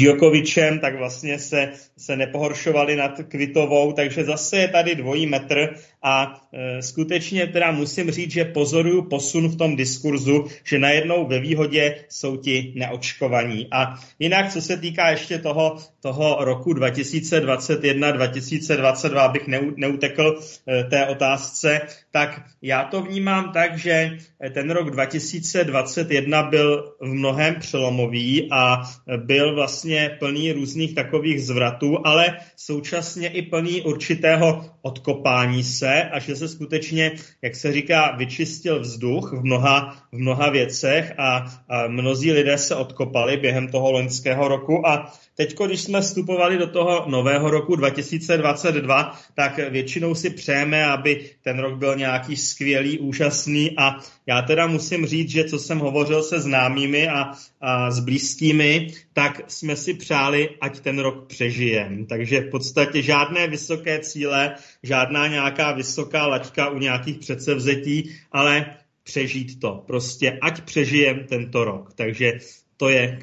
Djokovičem, tak vlastně se, se nepohoršovali nad Kvitovou, takže zase je tady dvojí metr a e, skutečně teda musím říct, že pozoruju posun v tom diskurzu, že najednou ve výhodě jsou ti neočkovaní. A jinak, co se týká ještě toho, toho roku 2021-2022, abych neutekl e, té otázce, tak já to vnímám tak, že ten rok 2021 byl v mnohem přelomový a byl vlastně plný různých takových zvratů, ale současně i plný určitého odkopání se a že se skutečně, jak se říká, vyčistil vzduch v mnoha, v mnoha věcech a, a mnozí lidé se odkopali během toho loňského roku a Teď, když jsme vstupovali do toho nového roku 2022, tak většinou si přejeme, aby ten rok byl nějaký skvělý, úžasný a já teda musím říct, že co jsem hovořil se známými a, a s blízkými, tak jsme si přáli, ať ten rok přežijem. Takže v podstatě žádné vysoké cíle, žádná nějaká vysoká laťka u nějakých předsevzetí, ale přežít to. Prostě ať přežijem tento rok. Takže to je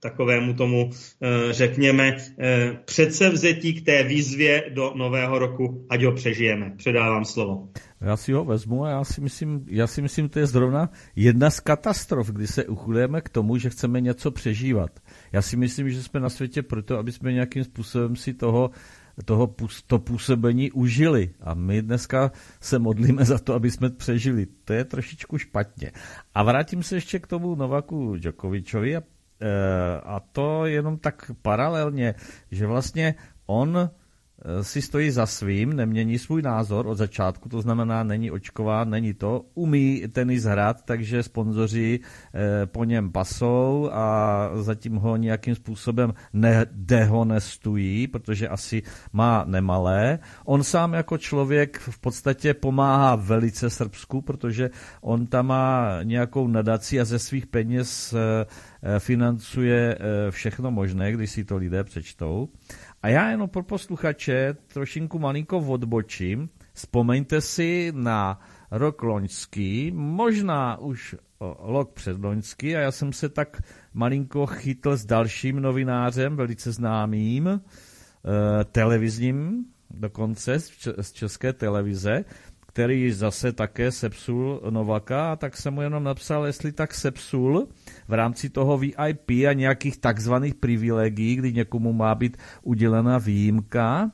takovému tomu, eh, řekněme, eh, předsevzetí k té výzvě do nového roku, ať ho přežijeme. Předávám slovo. Já si ho vezmu a já si myslím, já si myslím, to je zrovna jedna z katastrof, kdy se uchylujeme k tomu, že chceme něco přežívat. Já si myslím, že jsme na světě proto, aby jsme nějakým způsobem si toho toho to působení užili. A my dneska se modlíme za to, aby jsme přežili. To je trošičku špatně. A vrátím se ještě k tomu Novaku Djokovičovi a a to jenom tak paralelně, že vlastně on Eh, si stojí za svým, nemění svůj názor od začátku, to znamená, není očkován, není to, umí tenis hrát, takže sponzoři eh, po něm pasou a zatím ho nějakým způsobem nedehonestují, protože asi má nemalé. On sám jako člověk v podstatě pomáhá velice Srbsku, protože on tam má nějakou nadaci a ze svých peněz eh, financuje všechno možné, když si to lidé přečtou. A já jenom pro posluchače trošinku malinko odbočím. Vzpomeňte si na rok loňský, možná už rok předloňský a já jsem se tak malinko chytl s dalším novinářem, velice známým, eh, televizním dokonce z České televize, který zase také sepsul Novaka, tak jsem mu jenom napsal, jestli tak sepsul v rámci toho VIP a nějakých takzvaných privilegií, kdy někomu má být udělena výjimka,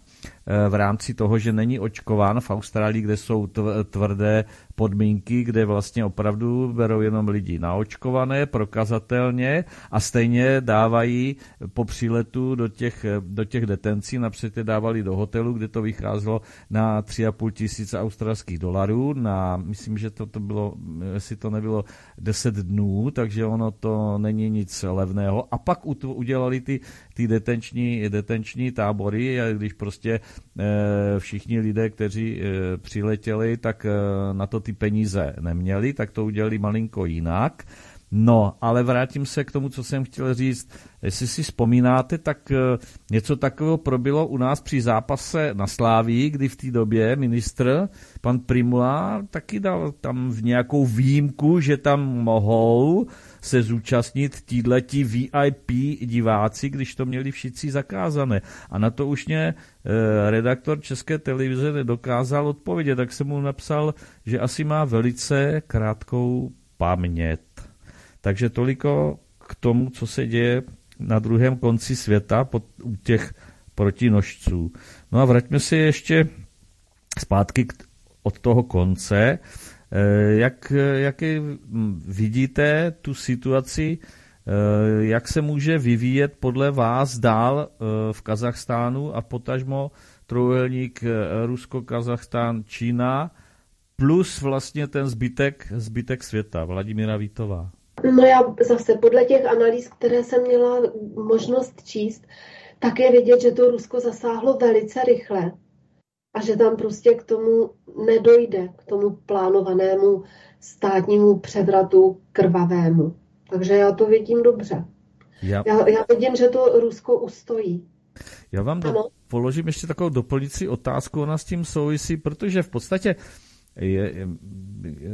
Eh, v rámci toho, že není očkován v Austrálii, kde jsou tvrdé podmínky, kde vlastně opravdu berou jenom lidi naočkované, prokazatelně a stejně dávají po příletu do těch, do těch detencí, například je dávali do hotelu, kde to vycházelo na 3,5 tisíce australských dolarů, na, myslím, že to, to bylo, jestli to nebylo 10 dnů, takže ono to není nic levného. A pak udělali ty, ty detenční, detenční tábory, když prostě Eh, všichni lidé, kteří eh, přiletěli, tak eh, na to ty peníze neměli, tak to udělali malinko jinak. No, ale vrátím se k tomu, co jsem chtěl říct. Jestli si vzpomínáte, tak něco takového probilo u nás při zápase na Slávii, kdy v té době ministr, pan Primula, taky dal tam v nějakou výjimku, že tam mohou se zúčastnit tíhleti VIP diváci, když to měli všichni zakázané. A na to už mě e, redaktor České televize nedokázal odpovědět, tak jsem mu napsal, že asi má velice krátkou paměť. Takže toliko k tomu, co se děje na druhém konci světa pod, u těch protinožců. No a vraťme se ještě zpátky k, od toho konce. Jak, jak vidíte tu situaci, jak se může vyvíjet podle vás dál v Kazachstánu a potažmo trojuhelník Rusko, Kazachstán, Čína, plus vlastně ten zbytek, zbytek světa, Vladimíra Vítová? No já zase podle těch analýz, které jsem měla možnost číst, tak je vidět, že to Rusko zasáhlo velice rychle a že tam prostě k tomu nedojde, k tomu plánovanému státnímu převratu krvavému. Takže já to vidím dobře. Já, já, já vidím, že to Rusko ustojí. Já vám do, položím ještě takovou doplňující otázku, ona s tím souvisí, protože v podstatě je,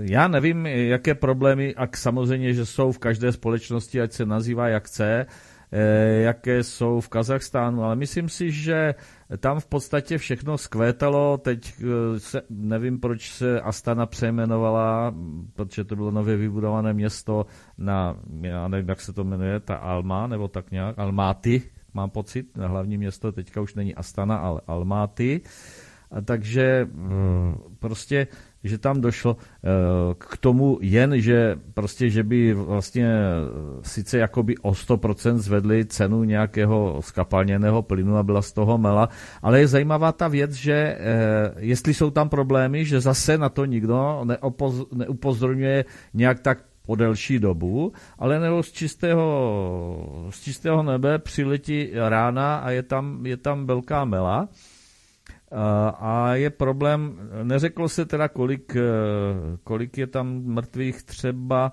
já nevím, jaké problémy, a samozřejmě, že jsou v každé společnosti, ať se nazývá jak chce, jaké jsou v Kazachstánu, ale myslím si, že tam v podstatě všechno skvétalo, teď eh, se, nevím, proč se Astana přejmenovala, protože to bylo nově vybudované město na, já nevím, jak se to jmenuje, ta Alma, nebo tak nějak, Almaty, mám pocit, na hlavní město teďka už není Astana, ale Almaty. A takže mm, prostě že tam došlo eh, k tomu jen, že prostě, že by vlastně sice jakoby o 100% zvedli cenu nějakého skapalněného plynu a byla z toho mela, ale je zajímavá ta věc, že eh, jestli jsou tam problémy, že zase na to nikdo neopoz, neupozorňuje nějak tak po delší dobu, ale nebo z čistého, z čistého nebe přiletí rána a je tam, je tam velká mela a je problém, neřeklo se teda, kolik, eh, kolik je tam mrtvých třeba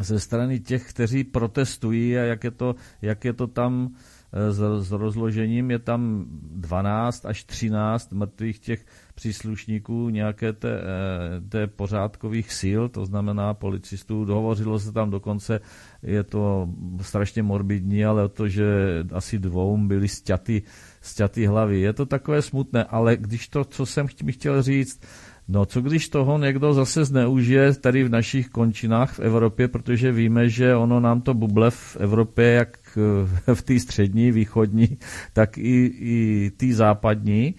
ze strany těch, kteří protestují a jak je to, jak je to tam eh, s, s rozložením. Je tam 12 až 13 mrtvých těch příslušníků nějaké té, eh, té pořádkových sil, to znamená policistů. Dohovořilo se tam dokonce, je to strašně morbidní, ale o to, že asi dvou byli sťaty sťatý hlavy. Je to takové smutné, ale když to, co jsem chtěl říct, No co když toho někdo zase zneužije tady v našich končinách v Evropě, protože víme, že ono nám to buble v Evropě, jak v té střední, východní, tak i, i té západní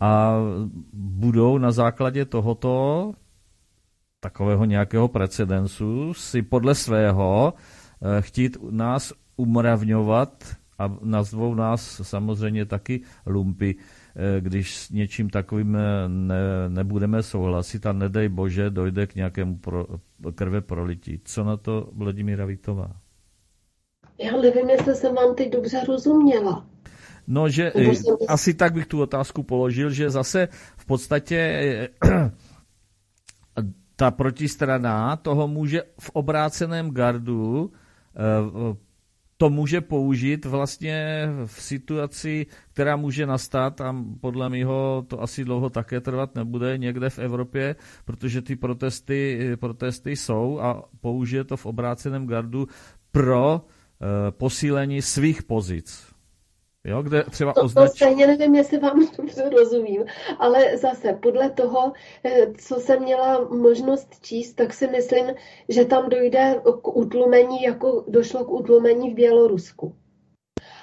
a budou na základě tohoto takového nějakého precedensu si podle svého eh, chtít nás umravňovat a nazvou nás samozřejmě taky lumpy, eh, když s něčím takovým eh, ne, nebudeme souhlasit a nedej bože dojde k nějakému pro, krve prolití. Co na to Vladimíra Vítová? Já nevím, jestli jsem vám teď dobře rozuměla. No, že jsem... asi tak bych tu otázku položil, že zase v podstatě ta protistrana toho může v obráceném gardu eh, to může použít vlastně v situaci, která může nastat a podle mého to asi dlouho také trvat nebude někde v Evropě, protože ty protesty, protesty jsou a použije to v obráceném gardu pro uh, posílení svých pozic. Jo, kde třeba to, označ... to stejně nevím, jestli vám dobře rozumím, ale zase podle toho, eh, co jsem měla možnost číst, tak si myslím, že tam dojde k utlumení, jako došlo k utlumení v Bělorusku.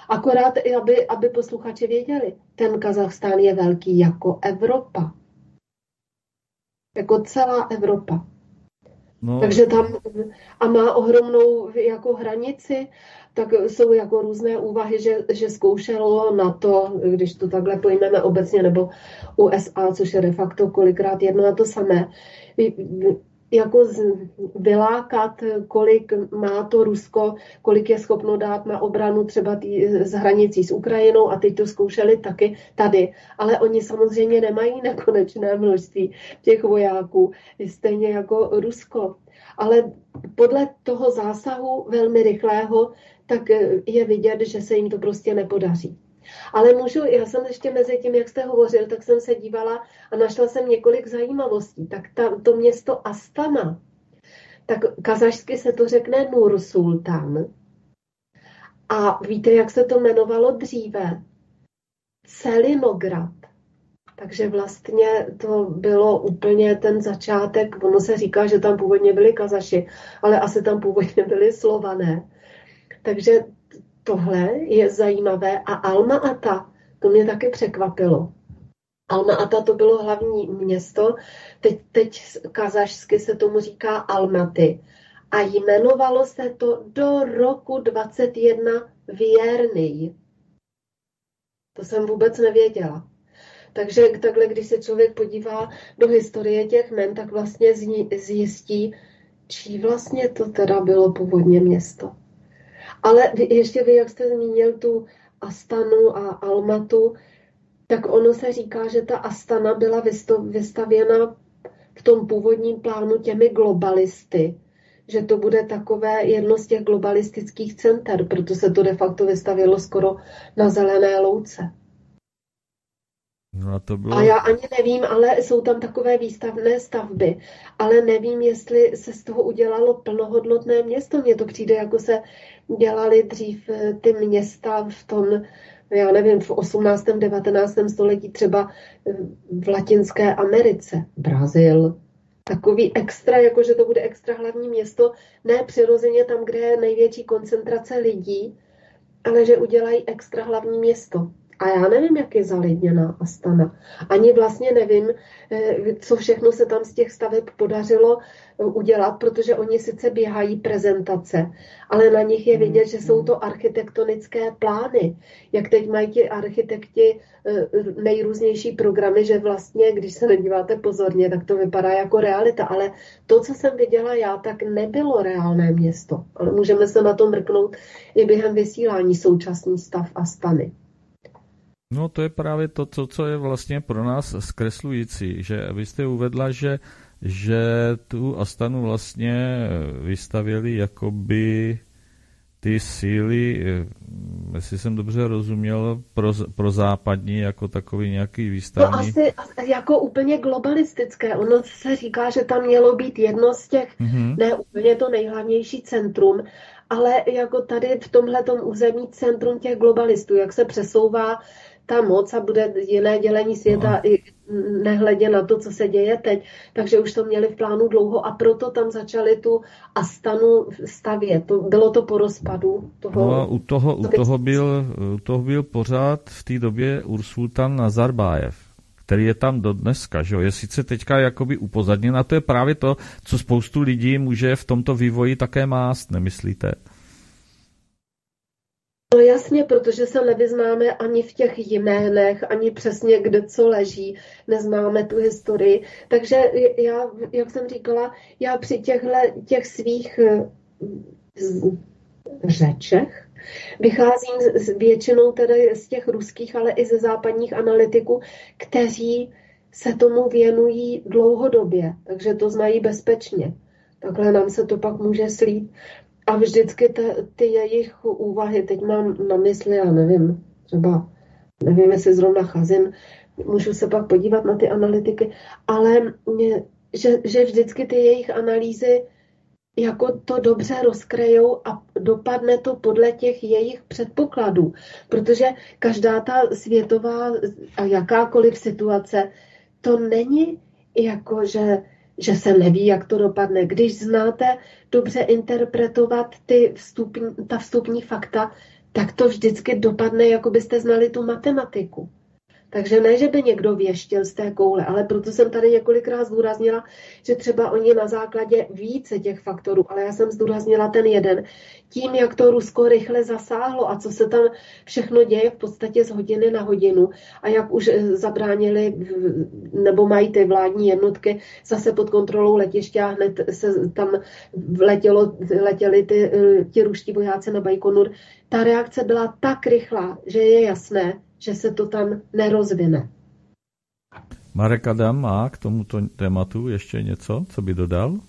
Akorát, aby, aby posluchači věděli, ten Kazachstán je velký jako Evropa. Jako celá Evropa. No. Takže tam a má ohromnou jako hranici tak jsou jako různé úvahy, že, že zkoušelo na to, když to takhle pojmeme obecně, nebo USA, což je de facto kolikrát jedno a to samé, jako vylákat, kolik má to Rusko, kolik je schopno dát na obranu třeba tý, z hranicí s Ukrajinou a teď to zkoušeli taky tady. Ale oni samozřejmě nemají nekonečné množství těch vojáků, stejně jako Rusko. Ale podle toho zásahu velmi rychlého tak eh, je vidět, že se jim to prostě nepodaří. Ale můžu, já jsem ještě mezi tím, jak jste hovořil, tak jsem se dívala a našla jsem několik zajímavostí. Tak ta, to město Astana, tak kazašsky se to řekne Nur Sultan. A víte, jak se to jmenovalo dříve? Celinograd. Takže vlastně to bylo úplně ten začátek, ono se říká, že tam původně byli kazaši, ale asi tam původně byli slované. Takže tohle je zajímavé a Alma Ata, to mě taky překvapilo. Alma-Ata to bylo hlavní město, teď, teď kazašsky se tomu říká Almaty. A jmenovalo se to do roku 21 Věrný. To jsem vůbec nevěděla. Takže takhle, když se člověk podívá do historie těch men, tak vlastně zjistí, čí vlastně to teda bylo původně město. Ale vy, ještě vy, jak jste zmínil tu Astanu a Almatu, tak ono se říká, že ta Astana byla vystavěna v tom původním plánu těmi globalisty, že to bude takové jedno z těch globalistických center, proto se to de facto vystavilo skoro na zelené louce. No a, to bylo... a já ani nevím, ale jsou tam takové výstavné stavby, ale nevím, jestli se z toho udělalo plnohodnotné město. Mně to přijde, jako se dělali dřív eh, ty města v tom, já nevím, v 18. 19. století třeba eh, v Latinské Americe, Brazil, takový extra, jakože to bude extra hlavní město, ne přirozeně tam, kde je největší koncentrace lidí, ale že udělají extra hlavní město. A já nevím, jak je zalidněná Astana. Ani vlastně nevím, eh, co všechno se tam z těch staveb podařilo eh, udělat, protože oni sice běhají prezentace, ale na nich je vidět, že jsou to architektonické plány. Jak teď mají ti architekti eh, nejrůznější programy, že vlastně, když se nedíváte pozorně, tak to vypadá jako realita. Ale to, co jsem viděla já, tak nebylo reálné město. Ale můžeme se na to mrknout i během vysílání současný stav Astany. No to je právě to, co, co je vlastně pro nás zkreslující, že vy jste uvedla, že, že tu Astanu vlastně vystavili jakoby ty síly, jestli jsem dobře rozuměl, pro, pro západní jako takový nějaký výstavní... No asi, asi jako úplně globalistické. Ono se říká, že tam mělo být jedno z těch, mm-hmm. ne úplně to nejhlavnější centrum, ale jako tady v tomhle území centrum těch globalistů, jak se přesouvá ta moc a bude jiné dělení světa no. i nehledě na to, co se děje teď. Takže už to měli v plánu dlouho a proto tam začali tu Astanu stavět. To, bylo to po rozpadu. Toho, no a u toho, u toho, byl, u toho byl pořád v té době Ursultan Nazarbájev který je tam do dneska, že jo? je sice teďka jakoby upozadněn a to je právě to, co spoustu lidí může v tomto vývoji také mást, nemyslíte? No jasně, protože se nevyznáme ani v těch jménech, ani přesně kde co leží, neznáme tu historii. Takže já, jak jsem říkala, já při těchto těch svých eh, řečech vycházím z, většinou tedy z těch ruských, ale i ze západních analytiků, kteří se tomu věnují dlouhodobě, takže to znají bezpečně. Takhle nám se to pak může slít. A vždycky te, ty jejich úvahy, teď mám na mysli, já nevím, třeba, nevím, jestli zrovna chazím, můžu se pak podívat na ty analytiky, ale že, že vždycky ty jejich analýzy jako to dobře rozkrejou a dopadne to podle těch jejich předpokladů. Protože každá ta světová a jakákoliv situace, to není jako, že že se neví, jak to dopadne. Když znáte dobře interpretovat ty vstupní, ta vstupní fakta, tak to vždycky dopadne, jako byste znali tu matematiku. Takže ne, že by někdo věštěl z té koule, ale proto jsem tady několikrát zdůraznila, že třeba oni na základě více těch faktorů, ale já jsem zdůraznila ten jeden, tím, jak to Rusko rychle zasáhlo a co se tam všechno děje v podstatě z hodiny na hodinu a jak už eh, zabránili nebo mají ty vládní jednotky zase pod kontrolou letiště a hned se tam letělo, letěli ty, eh, ti ruští vojáci na Bajkonur. Ta reakce byla tak rychlá, že je jasné, že se to tam nerozvine. Marek Adam má k tomuto tématu ještě něco, co by dodal?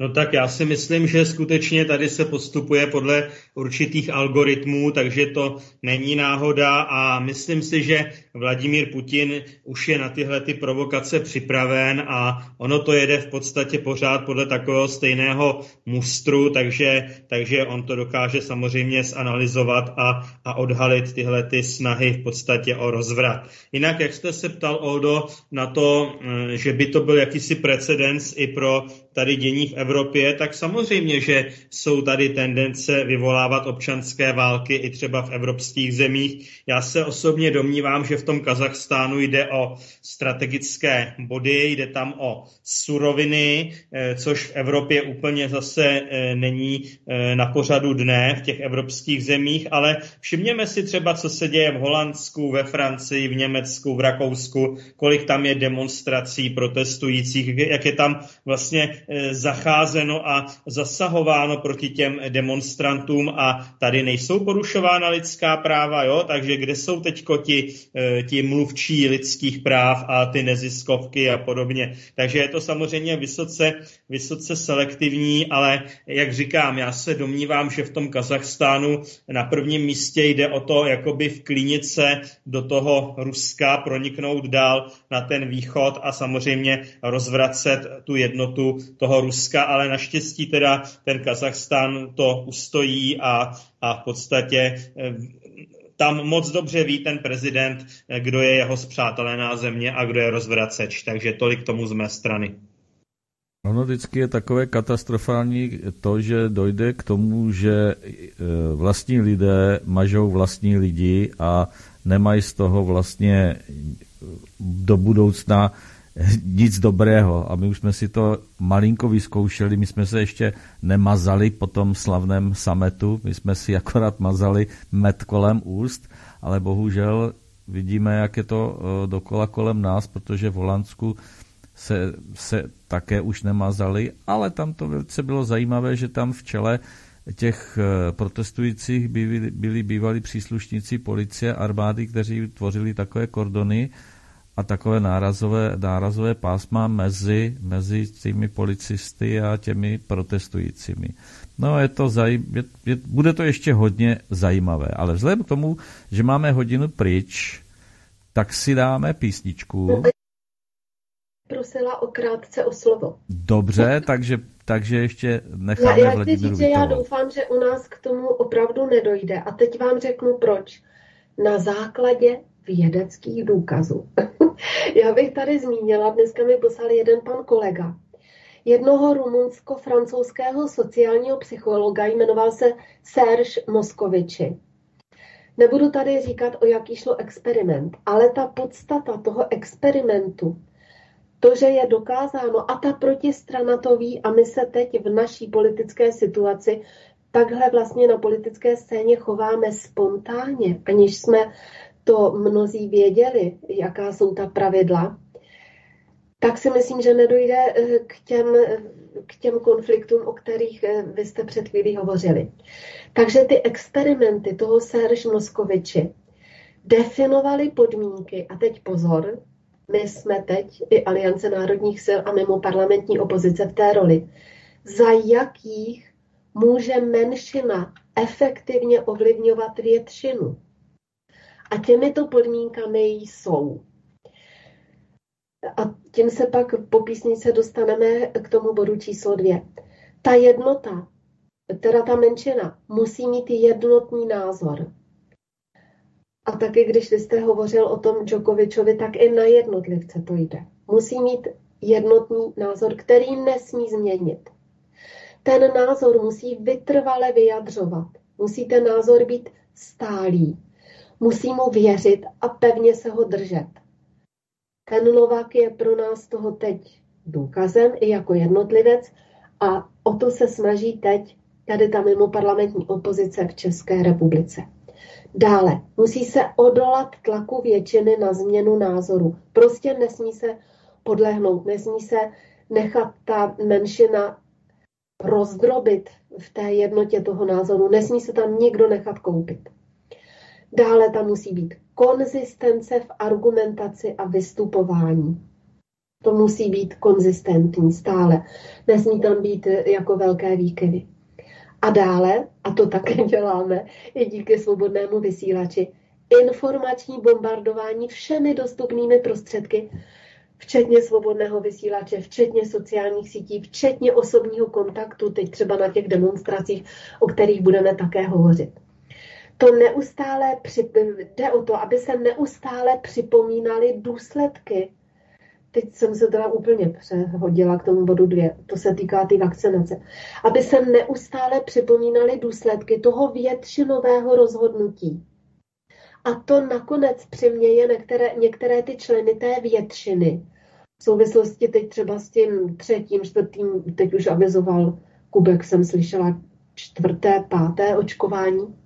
No tak já si myslím, že skutečně tady se postupuje podle určitých algoritmů, takže to není náhoda a myslím si, že Vladimír Putin už je na tyhle ty provokace připraven a ono to jede v podstatě pořád podle takového stejného mustru, takže, takže on to dokáže samozřejmě zanalizovat a, a odhalit tyhle ty snahy v podstatě o rozvrat. Jinak, jak jste se ptal, Oldo, na to, eh, že by to byl jakýsi precedens i pro tady dění v Evropě, tak samozřejmě, že jsou tady tendence vyvolávat občanské války i třeba v evropských zemích. Já se osobně domnívám, že v tom Kazachstánu jde o strategické body, jde tam o suroviny, eh, což v Evropě úplně zase eh, není eh, na pořadu dne v těch evropských zemích, ale všimněme si třeba, co se děje v Holandsku, ve Francii, v Německu, v Rakousku, kolik tam je demonstrací protestujících, jak je tam vlastně zacházeno a zasahováno proti těm demonstrantům a tady nejsou porušována lidská práva, jo? takže kde jsou teď ti, ti mluvčí lidských práv a ty neziskovky a podobně. Takže je to samozřejmě vysoce, vysoce selektivní, ale jak říkám, já se domnívám, že v tom Kazachstánu na prvním místě jde o to, jakoby vklínit se do toho Ruska, proniknout dál na ten východ a samozřejmě rozvracet tu jednotu toho Ruska, ale naštěstí teda ten Kazachstán to ustojí a, a v podstatě eh, tam moc dobře ví ten prezident, eh, kdo je jeho zpřátelená země a kdo je rozvraceč. Takže tolik tomu z mé strany. Ono vždycky je takové katastrofální to, že dojde k tomu, že eh, vlastní lidé mažou vlastní lidi a nemají z toho vlastně do budoucna nic dobrého. A my už jsme si to malinko vyzkoušeli, my jsme se ještě nemazali po tom slavném sametu, my jsme si akorát mazali med kolem úst, ale bohužel vidíme, jak je to eh, dokola kolem nás, protože v Holandsku se, se také už nemazali, ale tam to velice bylo zajímavé, že tam v čele těch eh, protestujících byli, byli bývalí příslušníci policie, armády, kteří tvořili takové kordony, a takové nárazové, nárazové pásma mezi, mezi těmi policisty a těmi protestujícími. No, je to zajím, je, je, bude to ještě hodně zajímavé, ale vzhledem k tomu, že máme hodinu pryč, tak si dáme písničku. Prosila o krátce o slovo. Dobře, takže, takže ještě necháme já, já chci říct, že já doufám, že u nás k tomu opravdu nedojde. A teď vám řeknu proč. Na základě vědeckých důkazů. Já bych tady zmínila, dneska mi poslal jeden pan kolega, jednoho rumunsko-francouzského sociálního psychologa, jmenoval se Serge Moskoviči. Nebudu tady říkat, o jaký šlo experiment, ale ta podstata toho experimentu, to, že je dokázáno a ta protistrana to ví a my se teď v naší politické situaci takhle vlastně na politické scéně chováme spontánně, aniž jsme to mnozí věděli, jaká jsou ta pravidla, tak si myslím, že nedojde eh, k těm, k těm konfliktům, o kterých eh, vy jste před chvílí hovořili. Takže ty experimenty toho Serge Moskoviči definovaly podmínky, a teď pozor, my jsme teď i Aliance národních sil a mimo parlamentní opozice v té roli, za jakých může menšina efektivně ovlivňovat většinu. A těmito podmínkami jsou. A tím se pak po písnice dostaneme k tomu bodu číslo dvě. Ta jednota, teda ta menšina, musí mít jednotný názor. A taky, když jste hovořil o tom Djokovičovi, tak i na jednotlivce to jde. Musí mít jednotný názor, který nesmí změnit. Ten názor musí vytrvale vyjadřovat. Musí ten názor být stálý. Musí mu věřit a pevně se ho držet. Ten Novák je pro nás toho teď důkazem i jako jednotlivec a o to se snaží teď tady ta mimo parlamentní opozice v České republice. Dále musí se odolat tlaku většiny na změnu názoru. Prostě nesmí se podlehnout, nesmí se nechat ta menšina rozdrobit v té jednotě toho názoru, nesmí se tam nikdo nechat koupit. Dále tam musí být konzistence v argumentaci a vystupování. To musí být konzistentní stále. Nesmí tam být jako velké výkyvy. A dále, a to také děláme i díky svobodnému vysílači, informační bombardování všemi dostupnými prostředky, včetně svobodného vysílače, včetně sociálních sítí, včetně osobního kontaktu, teď třeba na těch demonstracích, o kterých budeme také hovořit to neustále při, jde o to, aby se neustále připomínaly důsledky teď jsem se teda úplně přehodila k tomu bodu dvě, to se týká té tý vakcinace, aby se neustále připomínaly důsledky toho většinového rozhodnutí. A to nakonec přiměje některé, některé ty členy té většiny. V souvislosti teď třeba s tím třetím, čtvrtým, teď už avizoval Kubek, jsem slyšela čtvrté, páté očkování.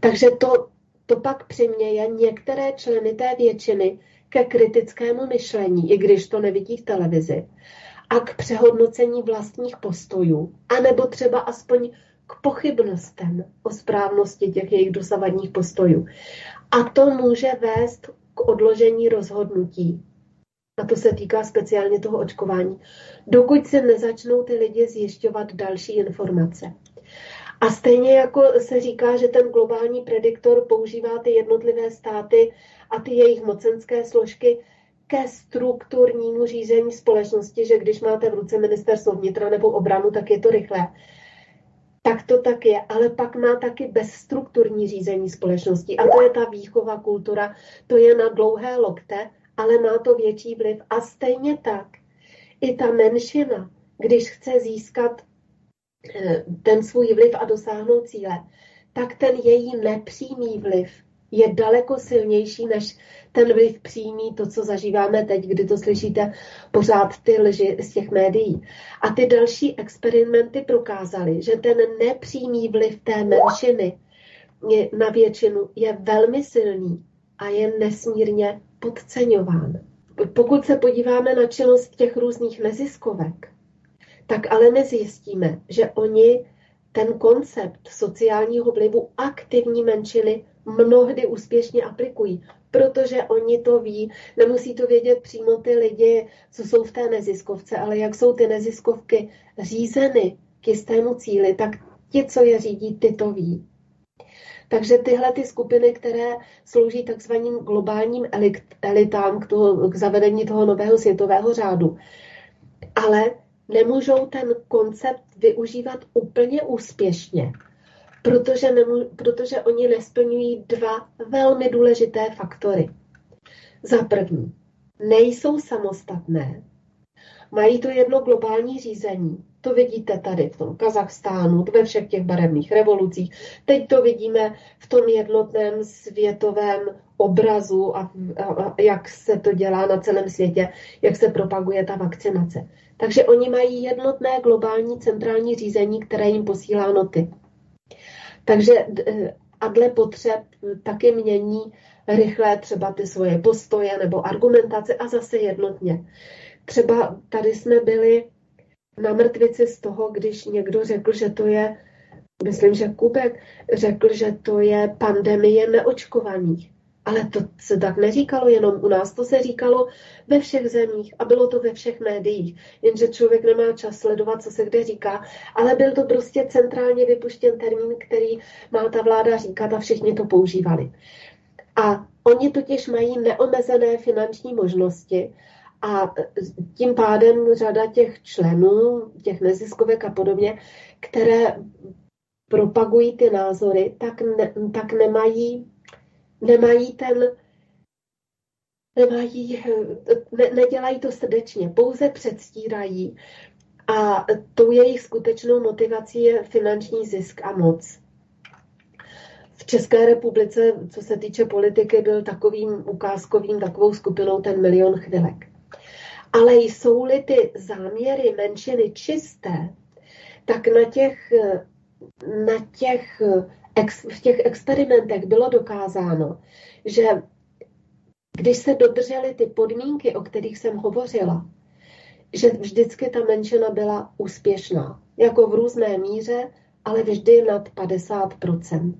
Takže to, to pak přiměje některé členy té většiny ke kritickému myšlení, i když to nevidí v televizi, a k přehodnocení vlastních postojů, anebo třeba aspoň k pochybnostem o správnosti těch jejich dosavadních postojů. A to může vést k odložení rozhodnutí. A to se týká speciálně toho očkování, dokud se nezačnou ty lidi zjišťovat další informace. A stejně jako se říká, že ten globální prediktor používá ty jednotlivé státy a ty jejich mocenské složky ke strukturnímu řízení společnosti, že když máte v ruce ministerstvo vnitra nebo obranu, tak je to rychlé. Tak to tak je, ale pak má taky bezstrukturní řízení společnosti a to je ta výchova kultura, to je na dlouhé lokte, ale má to větší vliv. A stejně tak i ta menšina, když chce získat ten svůj vliv a dosáhnout cíle, tak ten její nepřímý vliv je daleko silnější než ten vliv přímý, to, co zažíváme teď, kdy to slyšíte pořád ty lži z těch médií. A ty další experimenty prokázaly, že ten nepřímý vliv té menšiny na většinu je velmi silný a je nesmírně podceňován. Pokud se podíváme na činnost těch různých neziskovek, tak ale nezjistíme, že oni ten koncept sociálního vlivu aktivní menšiny mnohdy úspěšně aplikují, protože oni to ví. Nemusí to vědět přímo ty lidi, co jsou v té neziskovce, ale jak jsou ty neziskovky řízeny k jistému cíli, tak ti, co je řídí, ty to ví. Takže tyhle ty skupiny, které slouží takzvaným globálním elitám k, toho, k zavedení toho nového světového řádu, ale nemůžou ten koncept využívat úplně úspěšně, protože, nemů, protože oni nesplňují dva velmi důležité faktory. Za první, nejsou samostatné, mají to jedno globální řízení. To vidíte tady v tom Kazachstánu, ve všech těch barevných revolucích. Teď to vidíme v tom jednotném světovém obrazu a, a, a jak se to dělá na celém světě, jak se propaguje ta vakcinace. Takže oni mají jednotné globální centrální řízení, které jim posílá noty. Takže a dle potřeb taky mění rychle třeba ty svoje postoje nebo argumentace a zase jednotně. Třeba tady jsme byli na mrtvici z toho, když někdo řekl, že to je, myslím, že Kubek řekl, že to je pandemie neočkovaných. Ale to se tak neříkalo jenom u nás, to se říkalo ve všech zemích a bylo to ve všech médiích. Jenže člověk nemá čas sledovat, co se kde říká, ale byl to prostě centrálně vypuštěn termín, který má ta vláda říkat a všichni to používali. A oni totiž mají neomezené finanční možnosti a tím pádem řada těch členů, těch neziskovek a podobně, které propagují ty názory, tak, ne, tak nemají nemají ten, nemají, ne, nedělají to srdečně, pouze předstírají a tou jejich skutečnou motivací je finanční zisk a moc. V České republice, co se týče politiky, byl takovým ukázkovým, takovou skupinou ten milion chvilek. Ale jsou-li ty záměry menšiny čisté, tak na těch, na těch ex, v těch experimentech bylo dokázáno, že když se dodržely ty podmínky, o kterých jsem hovořila, že vždycky ta menšina byla úspěšná. Jako v různé míře, ale vždy nad 50%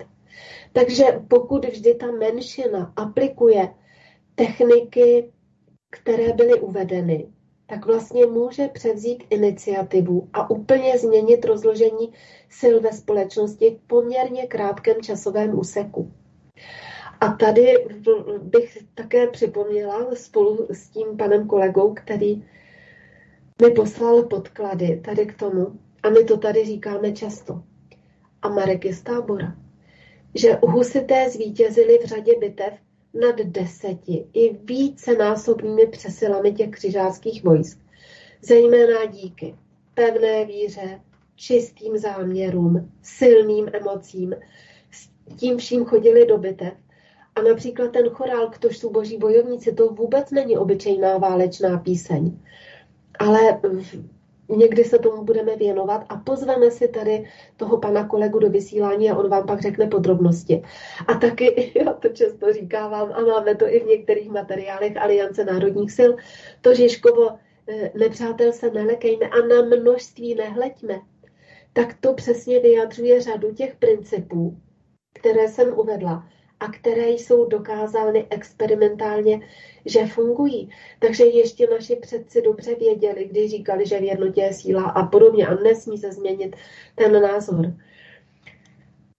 Takže pokud vždy ta menšina aplikuje techniky, které byly uvedeny, tak vlastně může převzít iniciativu a úplně změnit rozložení sil ve společnosti v poměrně krátkém časovém úseku. A tady bych také připomněla spolu s tím panem kolegou, který mi poslal podklady tady k tomu, a my to tady říkáme často. A Marek je z tábora. Že husité zvítězili v řadě bitev nad deseti i více násobnými přesilami těch křižáckých vojsk. Zejména díky pevné víře, čistým záměrům, silným emocím. S tím vším chodili do bitev. A například ten chorál Ktož jsou boží bojovníci, to vůbec není obyčejná válečná píseň. Ale někdy se tomu budeme věnovat a pozveme si tady toho pana kolegu do vysílání a on vám pak řekne podrobnosti. A taky, já to často říkávám a máme to i v některých materiálech Aliance národních sil, to Žižkovo eh, nepřátel se nelekejme a na množství nehleďme, tak to přesně vyjadřuje řadu těch principů, které jsem uvedla a které jsou dokázány experimentálně, že fungují. Takže ještě naši předci dobře věděli, když říkali, že v jednotě je síla a podobně a nesmí se změnit ten názor.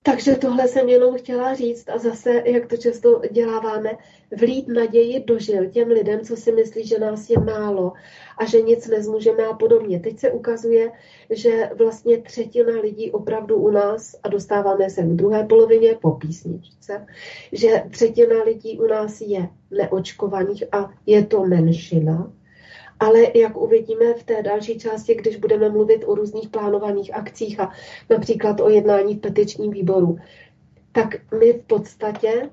Takže tohle jsem jenom chtěla říct a zase, jak to často děláváme, vlít naději do žil těm lidem, co si myslí, že nás je málo a že nic nezmůžeme a podobně. Teď se ukazuje, že vlastně třetina lidí opravdu u nás, a dostáváme se v druhé polovině po písničce, že třetina lidí u nás je neočkovaných a je to menšina, ale jak uvidíme v té další části, když budeme mluvit o různých plánovaných akcích a například o jednání v petičním výboru, tak my v podstatě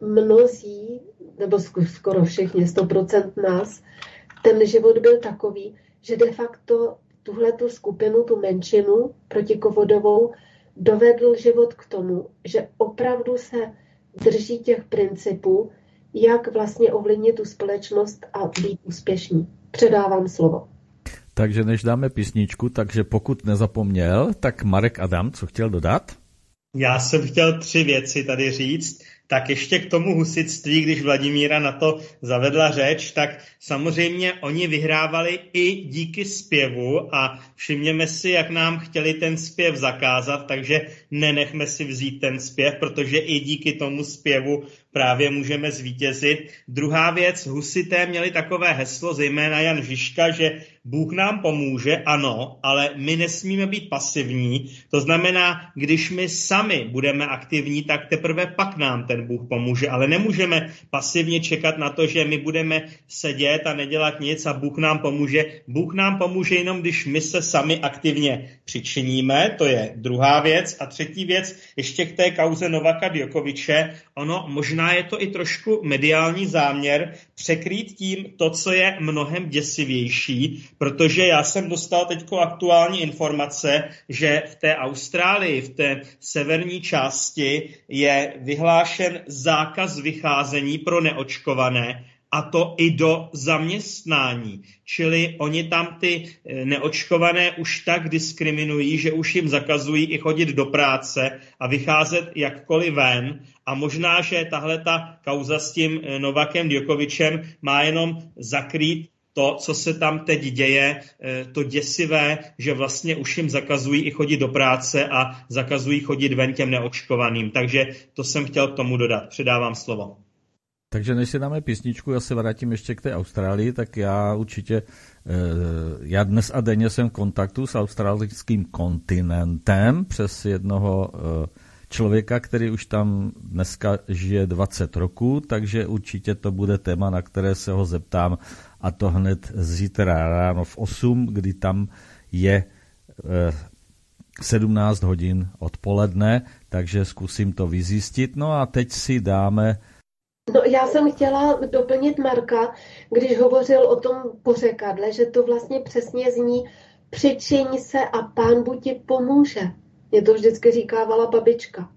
mnozí, nebo skoro všichni, 100% nás, ten život byl takový, že de facto tuhle tu skupinu, tu menšinu protikovodovou, dovedl život k tomu, že opravdu se drží těch principů, jak vlastně ovlivnit tu společnost a být úspěšní předávám slovo. Takže než dáme písničku, takže pokud nezapomněl, tak Marek Adam, co chtěl dodat? Já jsem chtěl tři věci tady říct. Tak ještě k tomu husitství, když Vladimíra na to zavedla řeč, tak samozřejmě oni vyhrávali i díky zpěvu a všimněme si, jak nám chtěli ten zpěv zakázat, takže nenechme si vzít ten zpěv, protože i díky tomu zpěvu právě můžeme zvítězit. Druhá věc, husité měli takové heslo, zejména Jan Žižka, že Bůh nám pomůže, ano, ale my nesmíme být pasivní. To znamená, když my sami budeme aktivní, tak teprve pak nám ten Bůh pomůže. Ale nemůžeme pasivně čekat na to, že my budeme sedět a nedělat nic a Bůh nám pomůže. Bůh nám pomůže jenom, když my se sami aktivně přičiníme, to je druhá věc. A třetí věc, ještě k té kauze Novaka Djokoviče, ono možná je to i trošku mediální záměr překrýt tím to, co je mnohem děsivější, protože já jsem dostal teď aktuální informace, že v té Austrálii, v té severní části je vyhlášen zákaz vycházení pro neočkované a to i do zaměstnání. Čili oni tam ty eh, neočkované už tak diskriminují, že už jim zakazují i chodit do práce a vycházet jakkoliv ven. A možná, že tahle ta kauza s tím eh, Novakem Djokovičem má jenom zakrýt to, co se tam teď děje, eh, to děsivé, že vlastně už jim zakazují i chodit do práce a zakazují chodit ven těm neočkovaným. Takže to jsem chtěl k tomu dodat. Předávám slovo. Takže než si dáme písničku, já se vrátím ještě k té Austrálii, tak já určitě, eh, já dnes a denně jsem v kontaktu s australickým kontinentem přes jednoho eh, člověka, který už tam dneska žije 20 roků, takže určitě to bude téma, na které se ho zeptám a to hned zítra ráno v 8, kdy tam je 17 eh, hodin odpoledne, takže zkusím to vyzjistit. No a teď si dáme No, já jsem chtěla doplnit Marka, když hovořil o tom pořekadle, že to vlastně přesně zní přičiň se a pán buď ti pomůže. Mě to vždycky říkávala babička.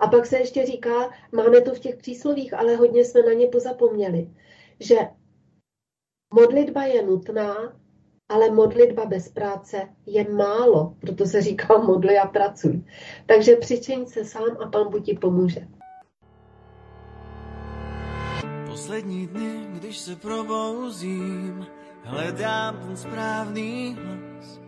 A pak se ještě říká, máme to v těch příslovích, ale hodně jsme na ně pozapomněli, že modlitba je nutná, ale modlitba bez práce je málo, proto se říká modli a pracuj. Takže přičiň se sám a pán buď ti pomůže. Poslední dny, když se probouzím, hledám ten správný hlas.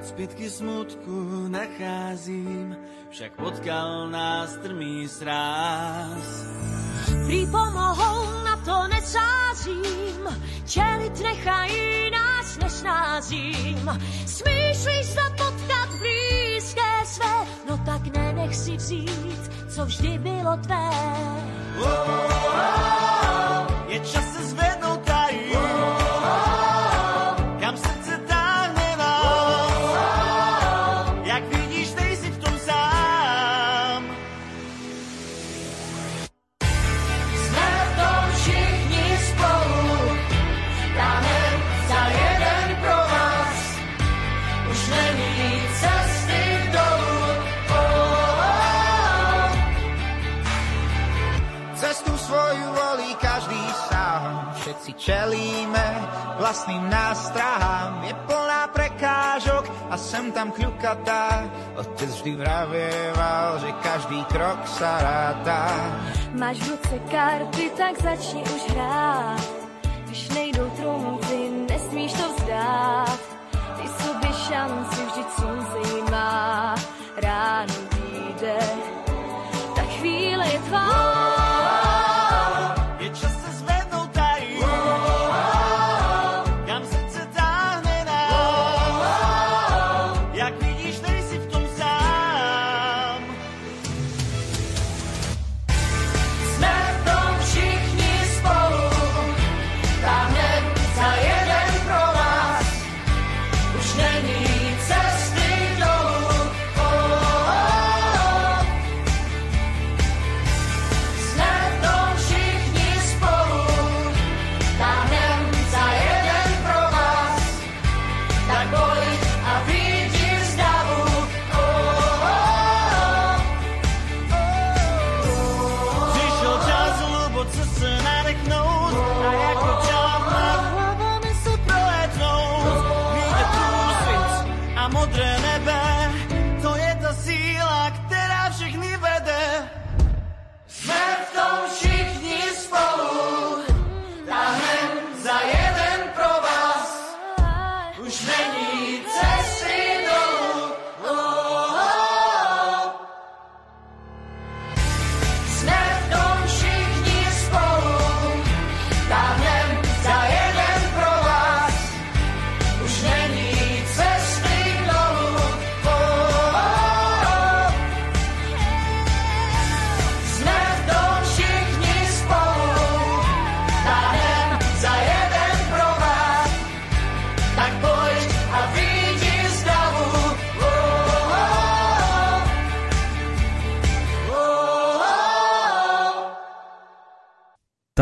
Zbytky smutku nacházím, však potkal nás trmý sráz. Prý pomohou, na to nesázím, čelit nechají nás nesnázím. Smýšlíš se potkat blízké své, no tak nenech si si vzít, co vždy bylo tvé. Oh, oh, oh, je čas se zvednout čelíme vlastným nástrahám. Je plná prekážok a sem tam kľukatá. Otec vždy vravieval, že každý krok sa rátá. Máš v ruce karty, tak začni už hrát. Když nejdou trumfy, nesmíš to vzdát. Ty sobě šanci vždyť souzení má.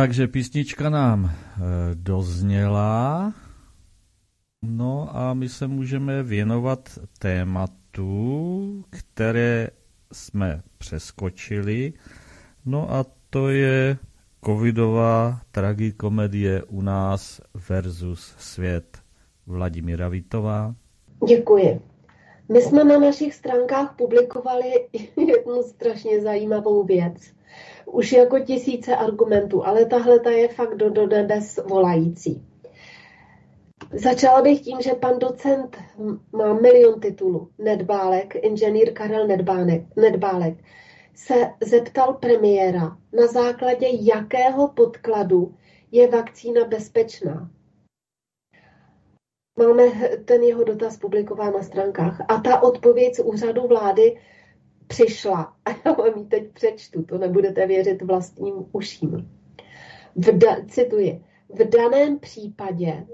Takže písnička nám e, dozněla. No a my se můžeme věnovat tématu, které jsme přeskočili. No a to je covidová tragikomedie u nás versus svět. Vladimíra Vítová. Děkuji. My jsme na našich stránkách publikovali jednu strašně zajímavou věc. Už jako tisíce argumentů, ale tahle ta je fakt do, do nebes volající. Začala bych tím, že pan docent má milion titulů. Nedbálek, inženýr Karel Nedbánek, Nedbálek, se zeptal premiéra, na základě jakého podkladu je vakcína bezpečná. Máme ten jeho dotaz publikován na stránkách. A ta odpověď z úřadu vlády přišla. A já vám ji teď přečtu, to nebudete věřit vlastním uším. V da, cituji. V daném případě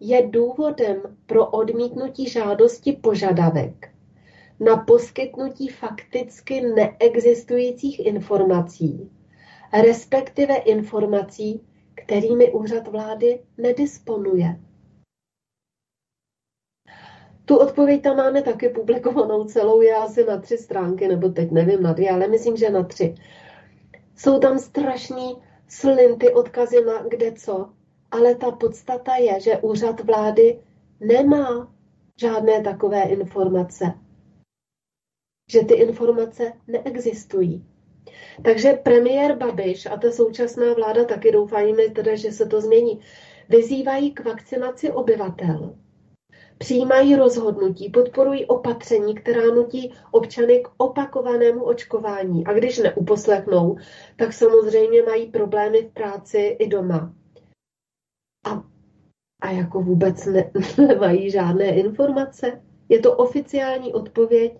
je důvodem pro odmítnutí žádosti požadavek na poskytnutí fakticky neexistujících informací, respektive informací, kterými úřad vlády nedisponuje. Tu odpověď tam máme taky publikovanou celou, je asi na tři stránky, nebo teď nevím na dvě, ale myslím, že na tři. Jsou tam strašný slinty, odkazy na kde co, ale ta podstata je, že úřad vlády nemá žádné takové informace. Že ty informace neexistují. Takže premiér Babiš a ta současná vláda taky doufajíme teda, že se to změní, vyzývají k vakcinaci obyvatel přijímají rozhodnutí, podporují opatření, která nutí občany k opakovanému očkování. A když neuposlechnou, tak samozřejmě mají problémy v práci i doma. A, a jako vůbec ne, nemají žádné informace. Je to oficiální odpověď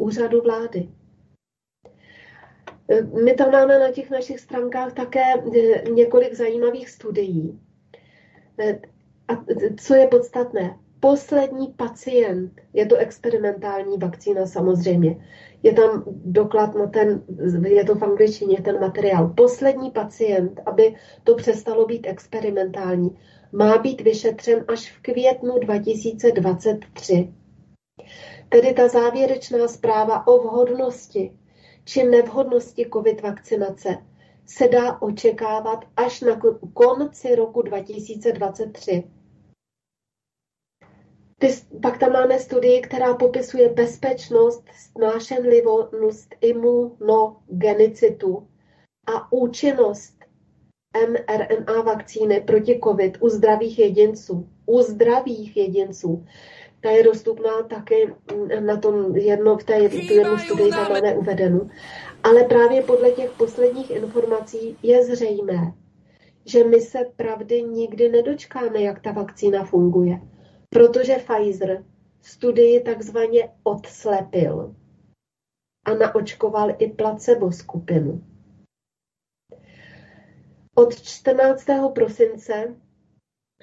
úřadu vlády. My tam máme na těch našich stránkách také eh, několik zajímavých studií. Eh, a co je podstatné? Poslední pacient, je to experimentální vakcína samozřejmě, je tam doklad na ten, je to v angličtině ten materiál. Poslední pacient, aby to přestalo být experimentální, má být vyšetřen až v květnu 2023. Tedy ta závěrečná zpráva o vhodnosti či nevhodnosti COVID vakcinace se dá očekávat až na konci roku 2023. Pak tam máme studii, která popisuje bezpečnost, snášenlivost imunogenicitu a účinnost mRNA vakcíny proti COVID u zdravých jedinců. U zdravých jedinců. Ta je dostupná taky na tom jedno, v té jednu studii tam máme uvedenu. Ale právě podle těch posledních informací je zřejmé, že my se pravdy nikdy nedočkáme, jak ta vakcína funguje. Protože Pfizer studii takzvaně odslepil a naočkoval i placebo skupinu. Od 14. prosince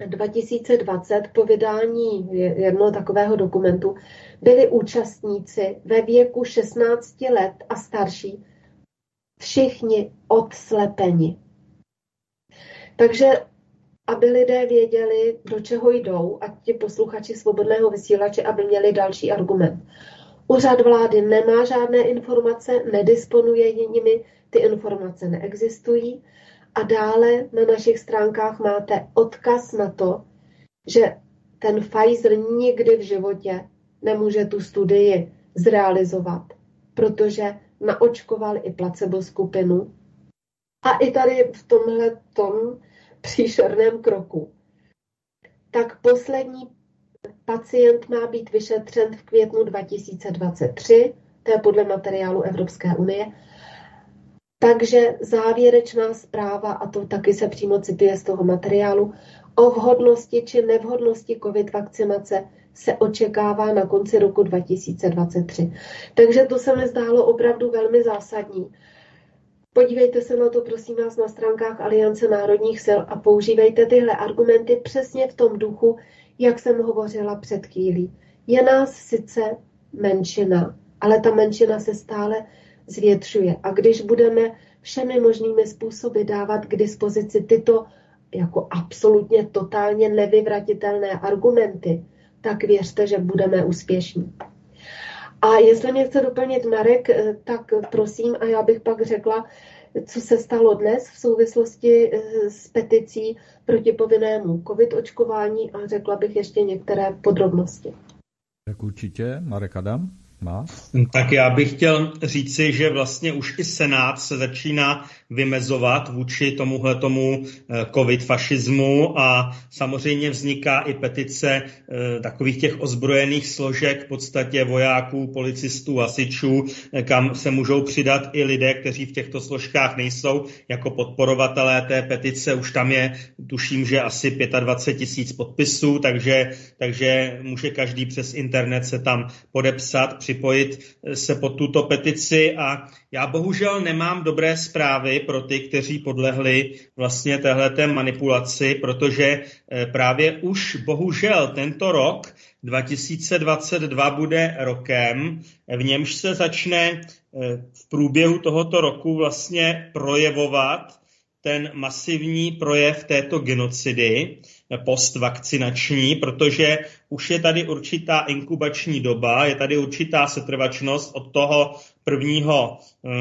2020 po vydání jednoho takového dokumentu byli účastníci ve věku 16 let a starší všichni odslepeni. Takže aby lidé věděli, do čeho jdou, a ti posluchači svobodného vysílače, aby měli další argument. Úřad vlády nemá žádné informace, nedisponuje nimi, ty informace neexistují a dále na našich stránkách máte odkaz na to, že ten Pfizer nikdy v životě nemůže tu studii zrealizovat, protože naočkoval i placebo skupinu. A i tady v tomhle tom příšerném kroku. Tak poslední pacient má být vyšetřen v květnu 2023, to je podle materiálu Evropské unie, takže závěrečná zpráva, a to taky se přímo cituje z toho materiálu, o vhodnosti či nevhodnosti COVID vakcinace se očekává na konci roku 2023. Takže to se mi zdálo opravdu velmi zásadní. Podívejte se na to, prosím vás, na stránkách Aliance národních sil a používejte tyhle argumenty přesně v tom duchu, jak jsem hovořila před chvílí. Je nás sice menšina, ale ta menšina se stále zvětšuje. A když budeme všemi možnými způsoby dávat k dispozici tyto jako absolutně totálně nevyvratitelné argumenty, tak věřte, že budeme úspěšní. A jestli mě chce doplnit Marek, eh, tak prosím, a já bych pak řekla, co se stalo dnes v souvislosti eh, s peticí proti povinnému covid očkování a řekla bych ještě některé podrobnosti. Tak určitě, Marek Adam má? Tak já bych chtěl říci, že vlastně už i Senát se začíná vymezovat vůči tomuhle tomu eh, covid fašismu a samozřejmě vzniká i petice eh, takových těch ozbrojených složek, v podstatě vojáků, policistů, hasičů, eh, kam se můžou přidat i lidé, kteří v těchto složkách nejsou jako podporovatelé té petice. Už tam je, tuším, že asi 25 tisíc podpisů, takže, takže může každý přes internet se tam podepsat, připojit se pod tuto petici a já bohužel nemám dobré zprávy pro ty, kteří podlehli vlastně téhleté manipulaci, protože eh, právě už bohužel tento rok 2022 bude rokem, v němž se začne eh, v průběhu tohoto roku vlastně projevovat ten masivní projev této genocidy postvakcinační, protože už je tady určitá inkubační doba, je tady určitá setrvačnost od toho prvního uh,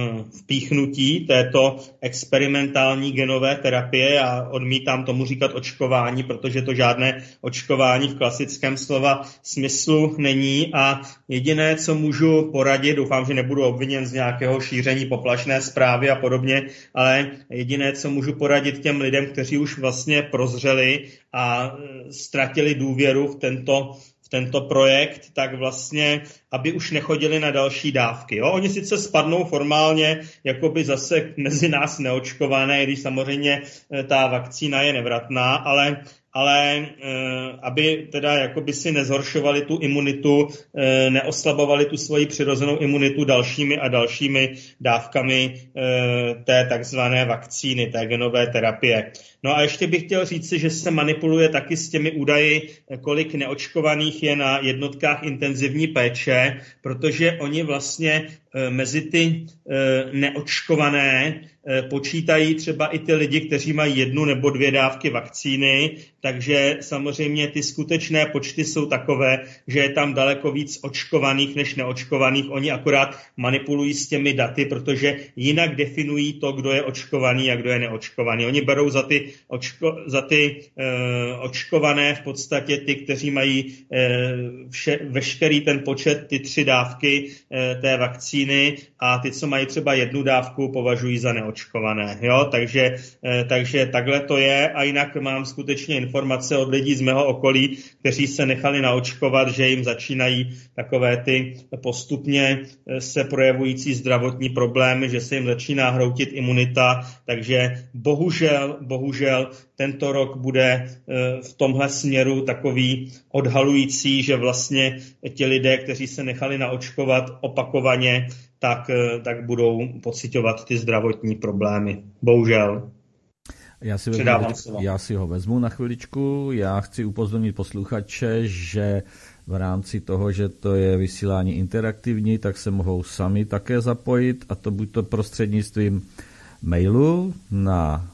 vpíchnutí této experimentální genové terapie. A odmítám tomu říkat očkování, protože to žádné očkování v klasickém slova smyslu není. A jediné, co můžu poradit, doufám, že nebudu obviněn z nějakého šíření poplašné zprávy a podobně, ale jediné, co můžu poradit těm lidem, kteří už vlastně prozřeli a e, ztratili důvěru v tento tento projekt, tak vlastně, aby už nechodili na další dávky. Jo? Oni sice spadnou formálně jakoby zase mezi nás neočkované, když samozřejmě eh, ta vakcína je nevratná, ale ale e, aby teda jakoby si nezhoršovali tu imunitu, e, neoslabovali tu svoji přirozenou imunitu dalšími a dalšími dávkami té takzvané vakcíny, té genové terapie. No a ještě bych chtěl říci, že se manipuluje taky s těmi údaji, kolik neočkovaných je na jednotkách intenzivní péče, protože oni vlastně mezi ty neočkované Eh, počítají třeba i ty lidi, kteří mají jednu nebo dvě dávky vakcíny, takže samozřejmě ty skutečné počty jsou takové, že je tam daleko víc očkovaných než neočkovaných. Oni akorát manipulují s těmi daty, protože jinak definují to, kdo je očkovaný a kdo je neočkovaný. Oni berou za ty, očko, za ty e, očkované v podstatě ty, kteří mají e, vše, veškerý ten počet, ty tři dávky e, té vakcíny a ty, co mají třeba jednu dávku, považují za neočkované neočkované. Jo? Takže, eh, takže takhle to je a jinak mám skutečně informace od lidí z mého okolí, kteří se nechali naočkovat, že jim začínají takové ty postupně eh, se projevující zdravotní problémy, že se jim začíná hroutit imunita, takže bohužel, bohužel tento rok bude eh, v tomhle směru takový odhalující, že vlastně ti lidé, kteří se nechali naočkovat opakovaně, tak, eh, tak budou pocitovat ty zdravotní problémy. Bohužel. Já si, vezmu, já si ho vezmu na chviličku. Já chci upozornit posluchače, že v rámci toho, že to je vysílání interaktivní, tak se mohou sami také zapojit a to buď to prostřednictvím mailu na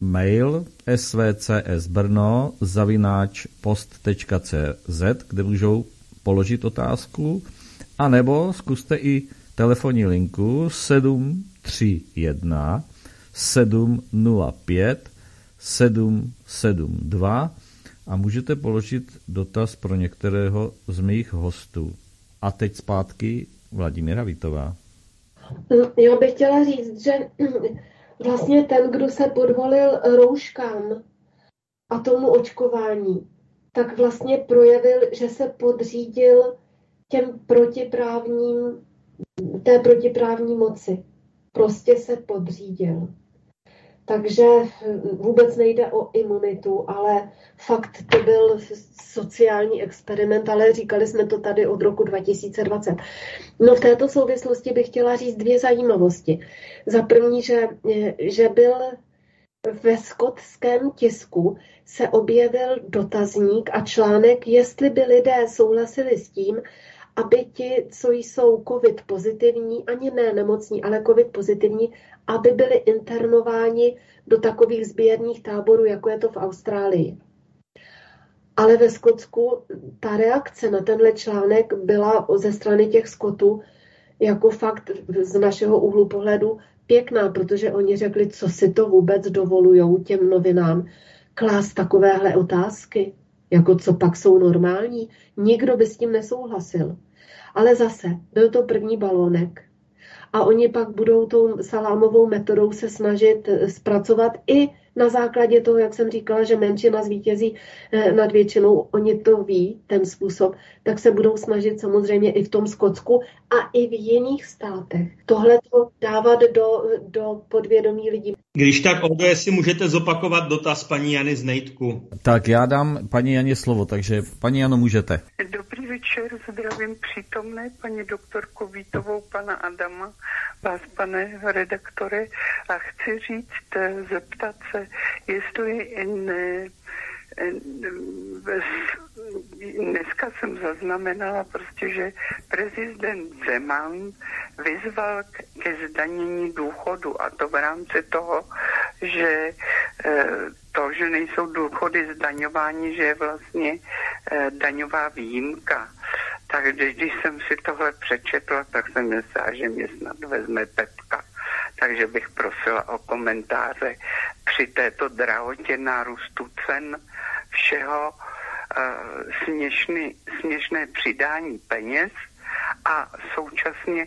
mail svcsbrno zavináč post.cz, kde můžou položit otázku, anebo zkuste i telefonní linku 731 705 772 a můžete položit dotaz pro některého z mých hostů. A teď zpátky Vladimíra Vitová. Já bych chtěla říct, že vlastně ten, kdo se podvolil rouškám a tomu očkování, tak vlastně projevil, že se podřídil těm protiprávním té protiprávní moci. Prostě se podřídil. Takže vůbec nejde o imunitu, ale fakt to byl sociální experiment, ale říkali jsme to tady od roku 2020. No v této souvislosti bych chtěla říct dvě zajímavosti. Za první, že, že byl ve skotském tisku se objevil dotazník a článek, jestli by lidé souhlasili s tím, aby ti, co jsou COVID pozitivní, ani ne nemocní, ale COVID pozitivní, aby byli internováni do takových sběrných táborů, jako je to v Austrálii. Ale ve Skotsku ta reakce na tenhle článek byla ze strany těch Skotů jako fakt z našeho úhlu pohledu pěkná, protože oni řekli, co si to vůbec dovolují těm novinám klást takovéhle otázky, jako co pak jsou normální. Nikdo by s tím nesouhlasil. Ale zase, byl to první balónek. A oni pak budou tou salámovou metodou se snažit eh, zpracovat i na základě toho, jak jsem říkala, že menšina zvítězí eh, nad většinou, oni to ví, ten způsob, tak se budou snažit samozřejmě i v tom Skotsku a i v jiných státech tohle to dávat do, do podvědomí lidí. Když tak, Oldo, jestli můžete zopakovat dotaz paní Jany z Nejtku. Tak já dám paní Janě slovo, takže paní Jano, můžete. Dobrý večer, zdravím přítomné paní doktorku Vítovou, pana Adama, vás, pane redaktore, a chci říct, zeptat se, jestli ne, dneska jsem zaznamenala prostě, že prezident Zeman vyzval ke zdanění důchodu a to v rámci toho, že eh, to, že nejsou důchody zdaňování, že je vlastně eh, daňová výjimka. Takže když jsem si tohle přečetla, tak jsem myslela, že mě snad vezme Petka. Takže bych prosila o komentáře při této drahotě nárůstu cen všeho uh, směšný, směšné přidání peněz a současně,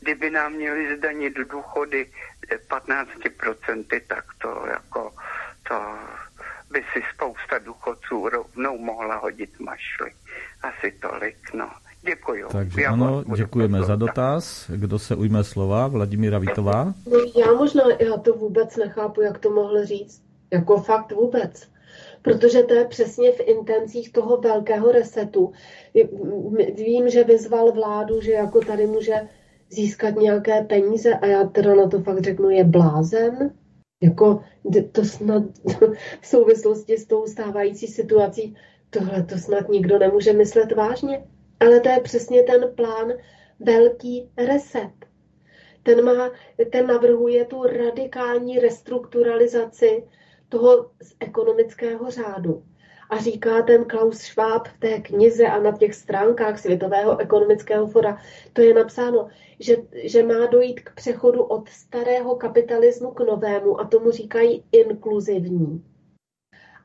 kdyby nám měli zdanit důchody 15%, tak to jako to by si spousta důchodců rovnou mohla hodit mašly. Asi tolik, no. Děkuji. Takže já ano, děkujeme za dotaz. Kdo se ujme slova? Vladimíra Vitová? Já možná, já to vůbec nechápu, jak to mohl říct. Jako fakt vůbec. protože to je přesně v intencích toho velkého resetu. Vím, že vyzval vládu, že jako tady může získat nějaké peníze a já teda na to fakt řeknu, je blázen. Jako to snad v souvislosti s tou stávající situací, tohle to snad nikdo nemůže myslet vážně. Ale to je přesně ten plán velký reset. Ten, má, ten navrhuje tu radikální restrukturalizaci toho ekonomického řádu. A říká ten Klaus Schwab v té knize a na těch stránkách Světového ekonomického fora, to je napsáno, že, že má dojít k přechodu od starého kapitalismu k novému a tomu říkají inkluzivní.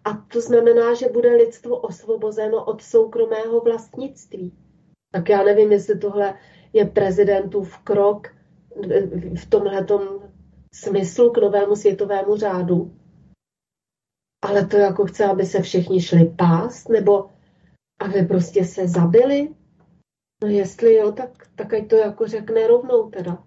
A to znamená, že bude lidstvo osvobozeno od soukromého vlastnictví. Tak já nevím, jestli tohle je prezidentův krok v tomhle smyslu k novému světovému řádu. Ale to jako chce, aby se všichni šli pást, nebo aby prostě se zabili. No jestli jo, tak, tak ať to jako řekne rovnou teda.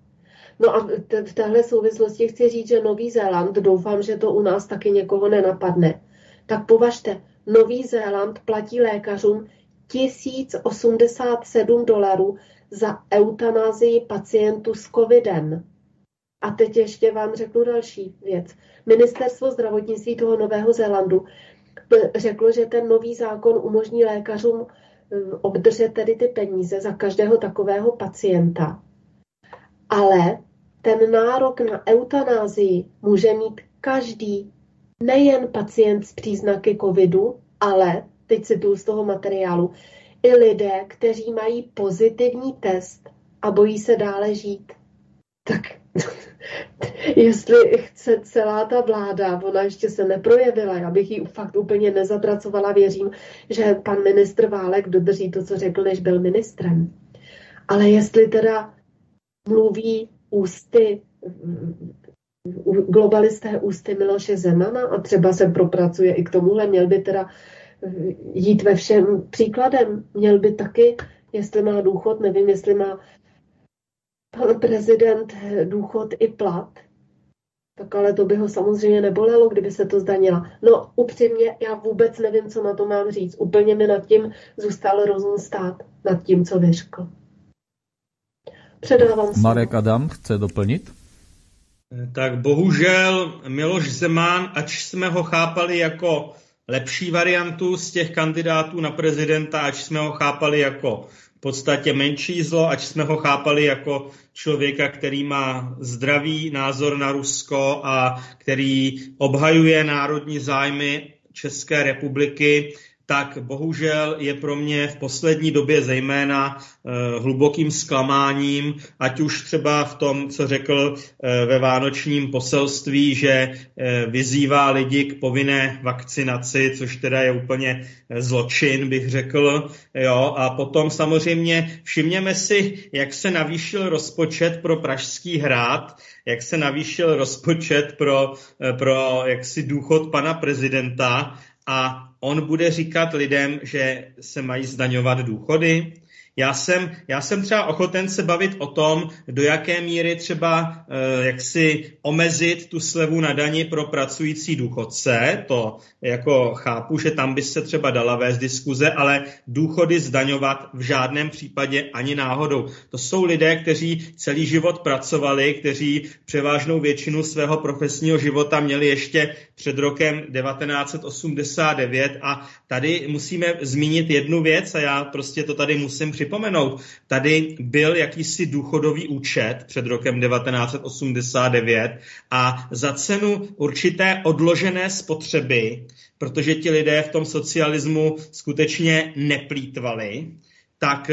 No a v téhle souvislosti chci říct, že Nový Zéland, doufám, že to u nás taky někoho nenapadne, tak považte, Nový Zéland platí lékařům 1087 dolarů za eutanázii pacientů s covidem. A teď ještě vám řeknu další věc. Ministerstvo zdravotnictví toho Nového Zélandu řeklo, že ten nový zákon umožní lékařům eh, obdržet tedy ty peníze za každého takového pacienta. Ale ten nárok na eutanázii může mít každý, nejen pacient s příznaky covidu, ale, teď cituju z toho materiálu, i lidé, kteří mají pozitivní test a bojí se dále žít. Tak jestli chce celá ta vláda, ona ještě se neprojevila, já bych ji fakt úplně nezatracovala, věřím, že pan ministr Válek dodrží to, co řekl, než byl ministrem. Ale jestli teda mluví ústy globalisté ústy Miloše Zemana a třeba se propracuje i k tomuhle, měl by teda jít ve všem příkladem. Měl by taky, jestli má důchod, nevím, jestli má pan prezident důchod i plat, tak ale to by ho samozřejmě nebolelo, kdyby se to zdanila. No upřímně, já vůbec nevím, co na to mám říct. Úplně mi nad tím zůstal rozum stát, nad tím, co vyřkl. Předávám se. Marek Adam chce doplnit? Tak bohužel Miloš Zeman, ač jsme ho chápali jako lepší variantu z těch kandidátů na prezidenta, ač jsme ho chápali jako v podstatě menší zlo, ač jsme ho chápali jako člověka, který má zdravý názor na Rusko a který obhajuje národní zájmy České republiky, tak bohužel je pro mě v poslední době zejména eh, hlubokým zklamáním, ať už třeba v tom, co řekl eh, ve vánočním poselství, že eh, vyzývá lidi k povinné vakcinaci, což teda je úplně zločin, bych řekl. Jo, a potom samozřejmě všimněme si, jak se navýšil rozpočet pro Pražský hrad, jak se navýšil rozpočet pro, pro jaksi důchod pana prezidenta a on bude říkat lidem, že se mají zdaňovat důchody? Já jsem, já jsem třeba ochoten se bavit o tom, do jaké míry třeba e, jak si omezit tu slevu na dani pro pracující důchodce. To jako chápu, že tam by se třeba dala vést diskuze, ale důchody zdaňovat v žádném případě ani náhodou. To jsou lidé, kteří celý život pracovali, kteří převážnou většinu svého profesního života měli ještě před rokem 1989 a tady musíme zmínit jednu věc a já prostě to tady musím připomínat připomenout. Tady byl jakýsi důchodový účet před rokem 1989 a za cenu určité odložené spotřeby, protože ti lidé v tom socialismu skutečně neplýtvali, tak,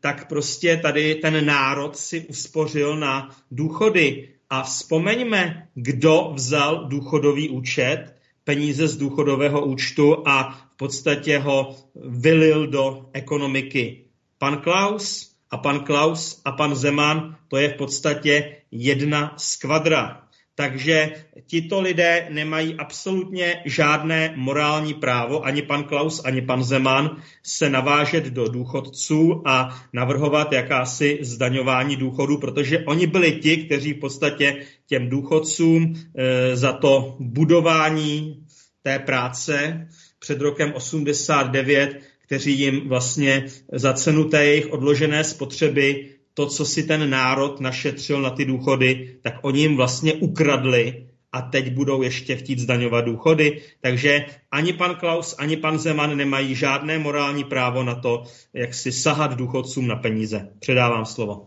tak prostě tady ten národ si uspořil na důchody. A vzpomeňme, kdo vzal důchodový účet, peníze z důchodového účtu a v podstatě ho vylil do ekonomiky pan Klaus a pan Klaus a pan Zeman, to je v podstatě jedna skvadra. Takže tito lidé nemají absolutně žádné morální právo, ani pan Klaus, ani pan Zeman, se navážet do důchodců a navrhovat jakási zdaňování důchodu, protože oni byli ti, kteří v podstatě těm důchodcům e, za to budování té práce před rokem 89, kteří jim vlastně za cenu té jejich odložené spotřeby to, co si ten národ našetřil na ty důchody, tak oni jim vlastně ukradli a teď budou ještě chtít zdaňovat důchody. Takže ani pan Klaus, ani pan Zeman nemají žádné morální právo na to, jak si sahat důchodcům na peníze. Předávám slovo.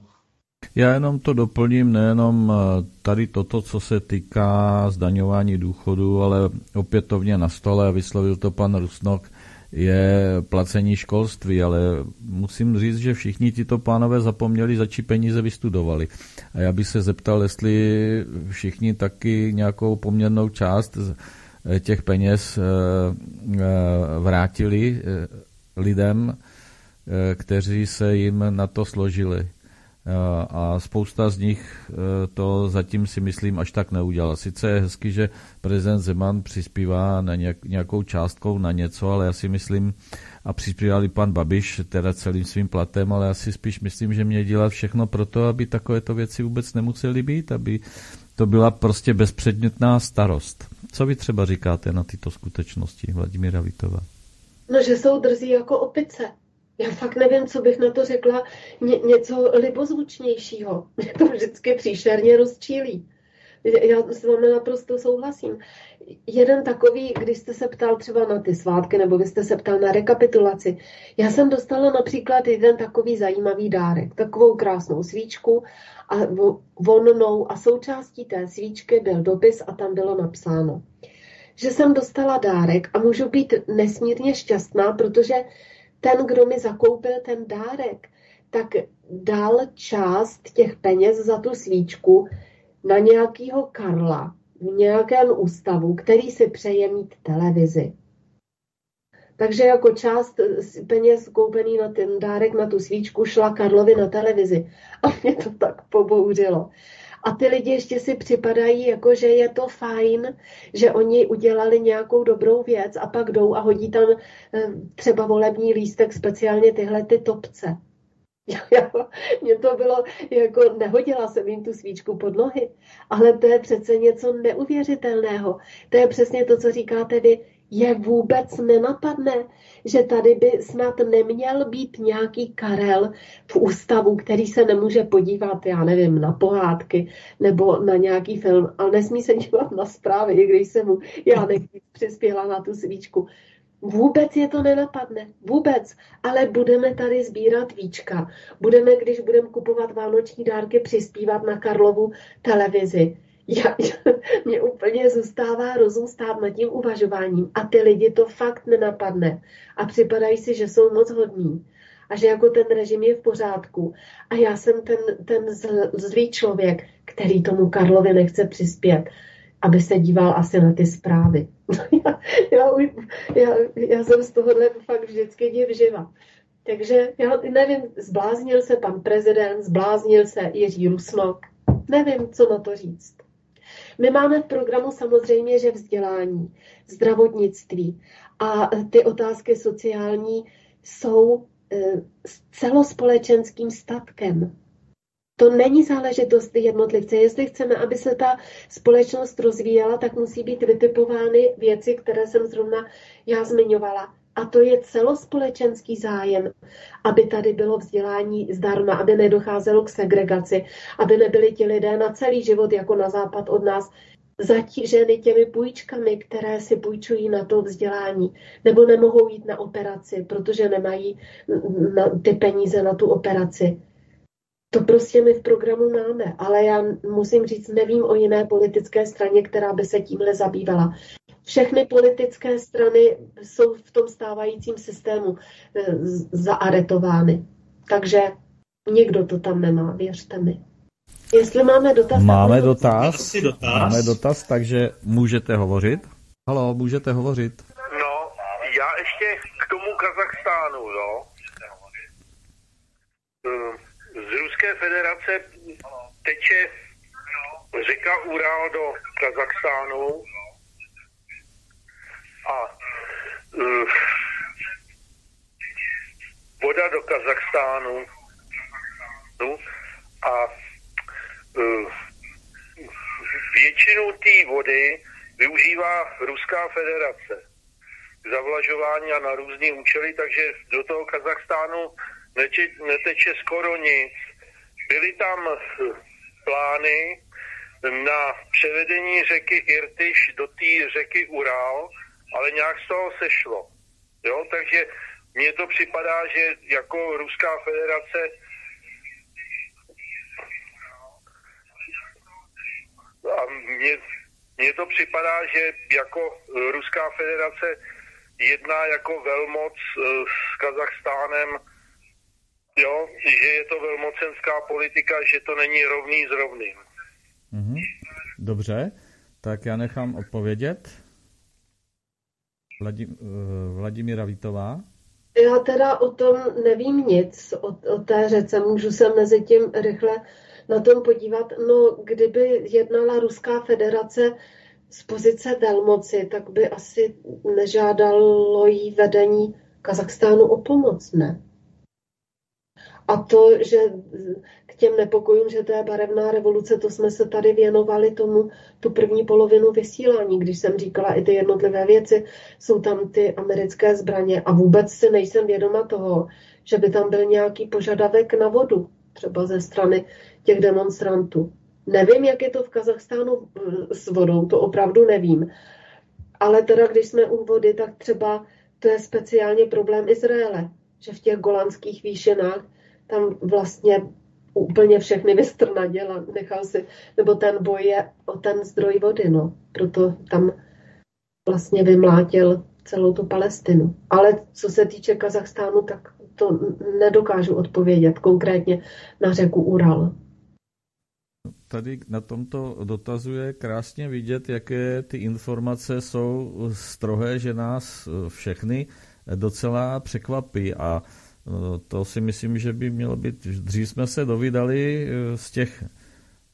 Já jenom to doplním, nejenom eh, tady toto, co se týká zdaňování důchodu, ale opětovně na stole, vyslovil to pan Rusnok, je placení školství, ale musím říct, že všichni tito pánové zapomněli, za čí peníze vystudovali. A já bych se zeptal, jestli všichni taky nějakou poměrnou část eh, těch peněz eh, vrátili lidem, kteří se jim na to složili. Eh, a spousta z nich eh, to zatím si myslím až tak neudělala. Sice je hezky, že prezident Zeman přispívá na nějakou částkou na něco, ale já si myslím, a přispíval i pan Babiš, teda celým svým platem, ale já si spíš myslím, že mě dělat všechno pro to, aby takovéto věci vůbec nemusely být, aby to byla prostě bezpředmětná starost. Co vy třeba říkáte na tyto skutečnosti, Vladimíra Vitová? No, že jsou drzí jako opice. Já fakt nevím, co bych na to řekla ně, něco libozvučnějšího. Mě to vždycky příšerně rozčílí. Já s vámi naprosto souhlasím. Jeden takový, když jste se ptal třeba na ty svátky, nebo vy jste se ptal na rekapitulaci, já jsem dostala například jeden takový zajímavý dárek, takovou krásnou svíčku a vonnou a součástí té svíčky byl dopis a tam bylo napsáno, že jsem dostala dárek a můžu být nesmírně šťastná, protože ten, kdo mi zakoupil ten dárek, tak dal část těch peněz za tu svíčku na nějakého Karla v nějakém ústavu, který si přeje mít televizi. Takže jako část peněz koupený na ten dárek, na tu svíčku, šla Karlovi na televizi. A mě to tak pobouřilo. A ty lidi ještě si připadají, jako že je to fajn, že oni udělali nějakou dobrou věc a pak jdou a hodí tam eh, třeba volební lístek, speciálně tyhle ty topce. Mně to bylo, jako nehodila jsem jim tu svíčku pod nohy, ale to je přece něco neuvěřitelného. To je přesně to, co říkáte vy je vůbec nenapadne, že tady by snad neměl být nějaký Karel v ústavu, který se nemůže podívat, já nevím, na pohádky nebo na nějaký film, ale nesmí se dívat na zprávy, i když se mu já nejvíc přispěla na tu svíčku. Vůbec je to nenapadne, vůbec, ale budeme tady sbírat víčka. Budeme, když budeme kupovat vánoční dárky, přispívat na Karlovu televizi já, mě úplně zůstává rozum stát nad tím uvažováním a ty lidi to fakt nenapadne a připadají si, že jsou moc hodní a že jako ten režim je v pořádku a já jsem ten, ten zlý člověk, který tomu Karlovi nechce přispět, aby se díval asi na ty zprávy. já, já, já, já jsem z tohohle fakt vždycky div živa. Takže já nevím, zbláznil se pan prezident, zbláznil se Jiří Rusnok, nevím, co na to říct. My máme v programu samozřejmě, že vzdělání, zdravotnictví a ty otázky sociální jsou eh, celospolečenským statkem. To není záležitost jednotlivce. Jestli chceme, aby se ta společnost rozvíjela, tak musí být vytipovány věci, které jsem zrovna já zmiňovala. A to je celospolečenský zájem, aby tady bylo vzdělání zdarma, aby nedocházelo k segregaci, aby nebyli ti lidé na celý život jako na západ od nás zatíženy těmi půjčkami, které si půjčují na to vzdělání, nebo nemohou jít na operaci, protože nemají na ty peníze na tu operaci. To prostě my v programu máme, ale já musím říct, nevím o jiné politické straně, která by se tímhle zabývala všechny politické strany jsou v tom stávajícím systému eh, zaaretovány. Takže nikdo to tam nemá, věřte mi. Jestli máme dotaz... Máme dotaz, dotaz. Máme dotaz, takže můžete hovořit. Halo, můžete hovořit. No, já ještě k tomu Kazachstánu, jo. Eh, z Ruské federace teče řeka Ural do Kazachstánu a uh, voda do Kazachstánu a uh, většinu té vody využívá Ruská federace. k zavlažování a na různé účely, takže do toho Kazachstánu neče, neteče skoro nic. Byly tam plány na převedení řeky Irtyš do té řeky Ural, ale nějak z toho sešlo. Jo, takže mně to připadá, že jako Ruská federace a mně, mně to připadá, že jako Ruská federace jedná jako velmoc eh, s Kazachstánem, jo, že je to velmocenská politika, že to není rovný s rovným. Mhm. Dobře, tak já nechám odpovědět. Vladim, uh, Vladimíra Vítová. Já teda o tom nevím nic, o, o té řece. Můžu se mezi tím rychle na tom podívat. No, kdyby jednala Ruská federace z pozice velmoci, tak by asi nežádalo jí vedení Kazachstánu o pomoc, ne? A to, že těm nepokojům, že to je barevná revoluce, to jsme se tady věnovali tomu tu první polovinu vysílání, když jsem říkala i ty jednotlivé věci, jsou tam ty americké zbraně a vůbec si nejsem vědoma toho, že by tam byl nějaký požadavek na vodu, třeba ze strany těch demonstrantů. Nevím, jak je to v Kazachstánu eh, s vodou, to opravdu nevím. Ale teda, když jsme u vody, tak třeba to je speciálně problém Izraele, že v těch golanských výšinách tam vlastně úplně všechny vystrnadil nechal si, nebo ten boj je o ten zdroj vody, no. Proto tam vlastně vymlátil celou tu Palestinu. Ale co se týče Kazachstánu, tak to nedokážu odpovědět konkrétně na řeku Ural. Tady na tomto dotazuje krásně vidět, jaké ty informace jsou strohé, že nás všechny docela překvapí a to si myslím, že by mělo být, dřív jsme se dovídali eh, z těch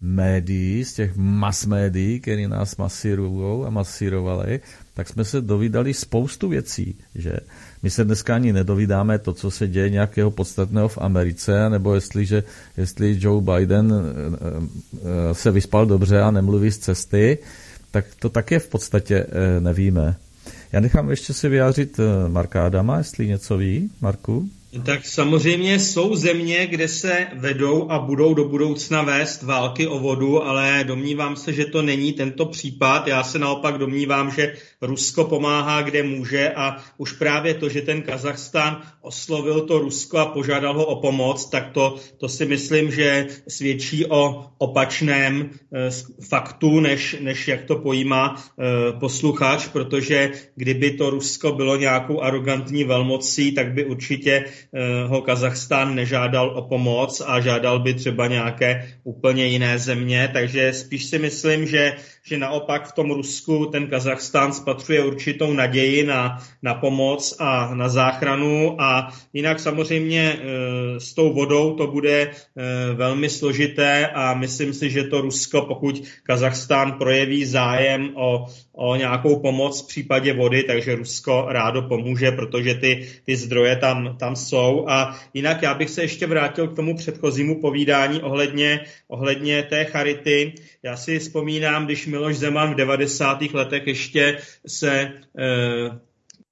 médií, z těch mass médií, které nás masírují a masírovali, tak jsme se dovídali spoustu věcí, že my se dneska ani nedovídáme to, co se děje nějakého podstatného v Americe, nebo jestliže, jestli Joe Biden eh, eh, se vyspal dobře a nemluví z cesty, tak to také v podstatě nevíme. Já nechám ještě si vyjádřit Marka Adama, jestli něco ví. Marku? Tak samozřejmě jsou země, kde se vedou a budou do budoucna vést války o vodu, ale domnívám se, že to není tento případ. Já se naopak domnívám, že Rusko pomáhá, kde může a už právě to, že ten Kazachstán oslovil to Rusko a požádal ho o pomoc, tak to, to si myslím, že svědčí o opačném e, faktu, než, než jak to pojímá e, posluchač, protože kdyby to Rusko bylo nějakou arrogantní velmocí, tak by určitě ho Kazachstán nežádal o pomoc a žádal by třeba nějaké úplně jiné země, takže spíš si myslím, že že naopak v tom Rusku ten Kazachstán spatřuje určitou naději na, na pomoc a na záchranu a jinak samozřejmě e, s tou vodou to bude e, velmi složité a myslím si, že to Rusko, pokud Kazachstán projeví zájem o, o nějakou pomoc v případě vody, takže Rusko rádo pomůže, protože ty, ty zdroje tam, tam jsou. A jinak já bych se ještě vrátil k tomu předchozímu povídání ohledně, ohledně té charity. Já si vzpomínám, když Miloš Zeman v 90. letech ještě se eh,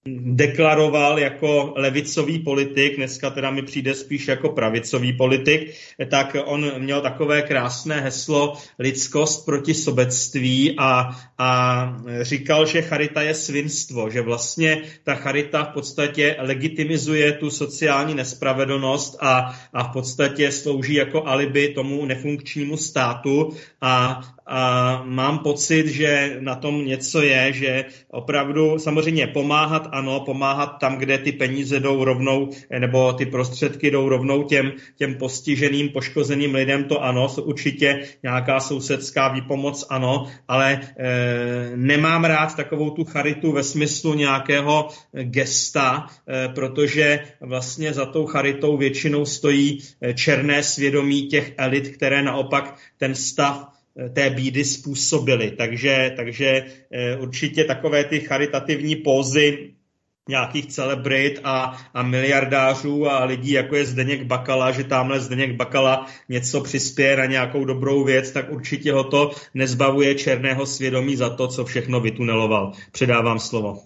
deklaroval jako levicový politik, dneska teda mi přijde spíš jako pravicový politik, tak on měl takové krásné heslo lidskost proti sobectví a, a říkal, že charita je svinstvo, že vlastně ta charita v podstatě legitimizuje tu sociální nespravedlnost a, a v podstatě slouží jako alibi tomu nefunkčnímu státu a, a mám pocit, že na tom něco je, že opravdu samozřejmě pomáhat, ano, pomáhat tam, kde ty peníze jdou rovnou, nebo ty prostředky jdou rovnou těm, těm postiženým, poškozeným lidem, to ano, určitě nějaká sousedská výpomoc, ano, ale e, nemám rád takovou tu charitu ve smyslu nějakého gesta, e, protože vlastně za tou charitou většinou stojí černé svědomí těch elit, které naopak ten stav Eh, té bídy způsobily. Takže, takže eh, určitě takové ty charitativní pózy nějakých celebrit a, a miliardářů a lidí, jako je Zdeněk Bakala, že tamhle Zdeněk Bakala něco přispěje na nějakou dobrou věc, tak určitě ho to nezbavuje černého svědomí za to, co všechno vytuneloval. Předávám slovo.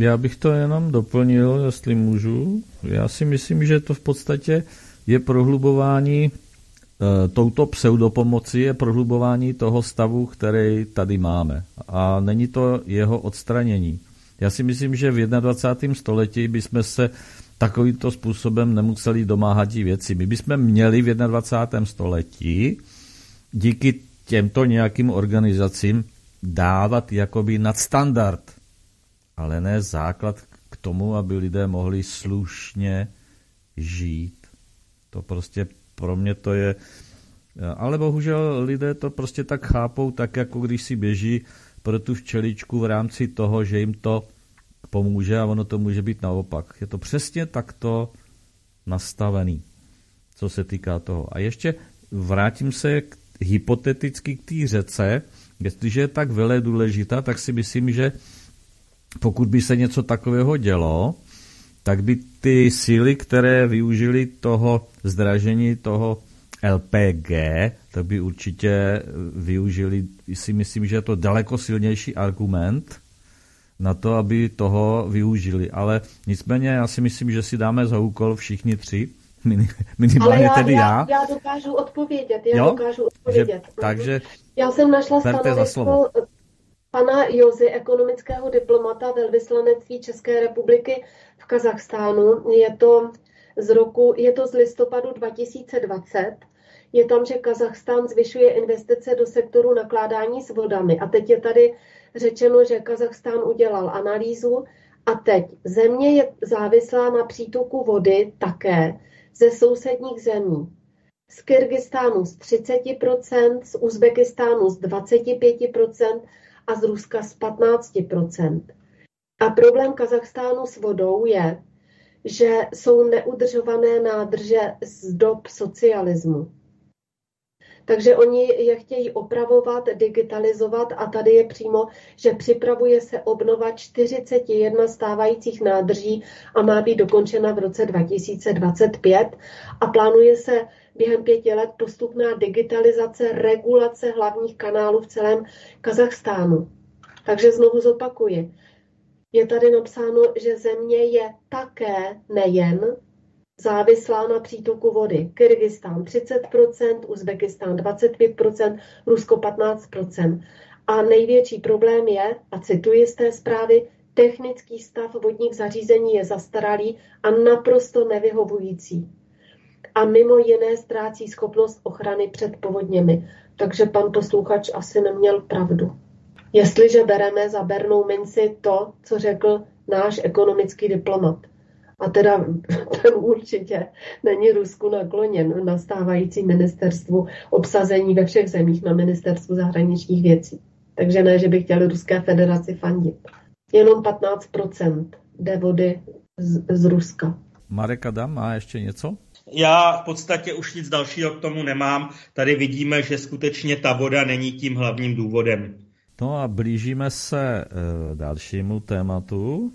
Já bych to jenom doplnil, jestli můžu. Já si myslím, že to v podstatě je prohlubování e, touto pseudopomoci je prohlubování toho stavu, který tady máme. A není to jeho odstranění. Já si myslím, že v 21. století bychom se takovýmto způsobem nemuseli domáhat věci. My bychom měli v 21. století díky těmto nějakým organizacím dávat jakoby nadstandard, ale ne základ k tomu, aby lidé mohli slušně žít. To prostě pro mě to je... Ale bohužel lidé to prostě tak chápou, tak jako když si běží pro tu včeličku v rámci toho, že jim to pomůže a ono to může být naopak. Je to přesně takto nastavený, co se týká toho. A ještě vrátím se k, hypoteticky k té řece. Jestliže je tak vele důležitá, tak si myslím, že pokud by se něco takového dělo, tak by ty síly, které využili toho zdražení toho LPG, tak by určitě využili, si myslím, že je to daleko silnější argument na to, aby toho využili. Ale nicméně já si myslím, že si dáme za úkol všichni tři, minimálně Ale já, tedy já. Já dokážu odpovědět, já jo? dokážu odpovědět. Že, takže já jsem našla stanovisko pana Jozy, ekonomického diplomata velvyslanectví České republiky v Kazachstánu. Je to z roku, je to z listopadu 2020. Je tam, že Kazachstán zvyšuje investice do sektoru nakládání s vodami. A teď je tady řečeno, že Kazachstán udělal analýzu a teď země je závislá na přítoku vody také ze sousedních zemí. Z Kyrgyzstánu z 30%, z Uzbekistánu z 25% a z Ruska z 15%. A problém Kazachstánu s vodou je, že jsou neudržované nádrže z dob socialismu. Takže oni je chtějí opravovat, digitalizovat a tady je přímo, že připravuje se obnova 41 stávajících nádrží a má být dokončena v roce 2025 a plánuje se během pěti let postupná digitalizace, regulace hlavních kanálů v celém Kazachstánu. Takže znovu zopakuji. Je tady napsáno, že země je také nejen závislá na přítoku vody. Kyrgyzstán 30%, Uzbekistán 25%, Rusko 15%. A největší problém je, a cituji z té zprávy, technický stav vodních zařízení je zastaralý a naprosto nevyhovující. A mimo jiné ztrácí schopnost ochrany před povodněmi. Takže pan posluchač asi neměl pravdu. Jestliže bereme za bernou minci to, co řekl náš ekonomický diplomat. A teda ten určitě není Rusku nakloněn na stávající ministerstvu obsazení ve všech zemích na ministerstvu zahraničních věcí. Takže ne, že by chtěli Ruské federaci fandit. Jenom 15% jde vody z, z Ruska. Marek Adam má ještě něco? Já v podstatě už nic dalšího k tomu nemám. Tady vidíme, že skutečně ta voda není tím hlavním důvodem. No a blížíme se e, dalšímu tématu,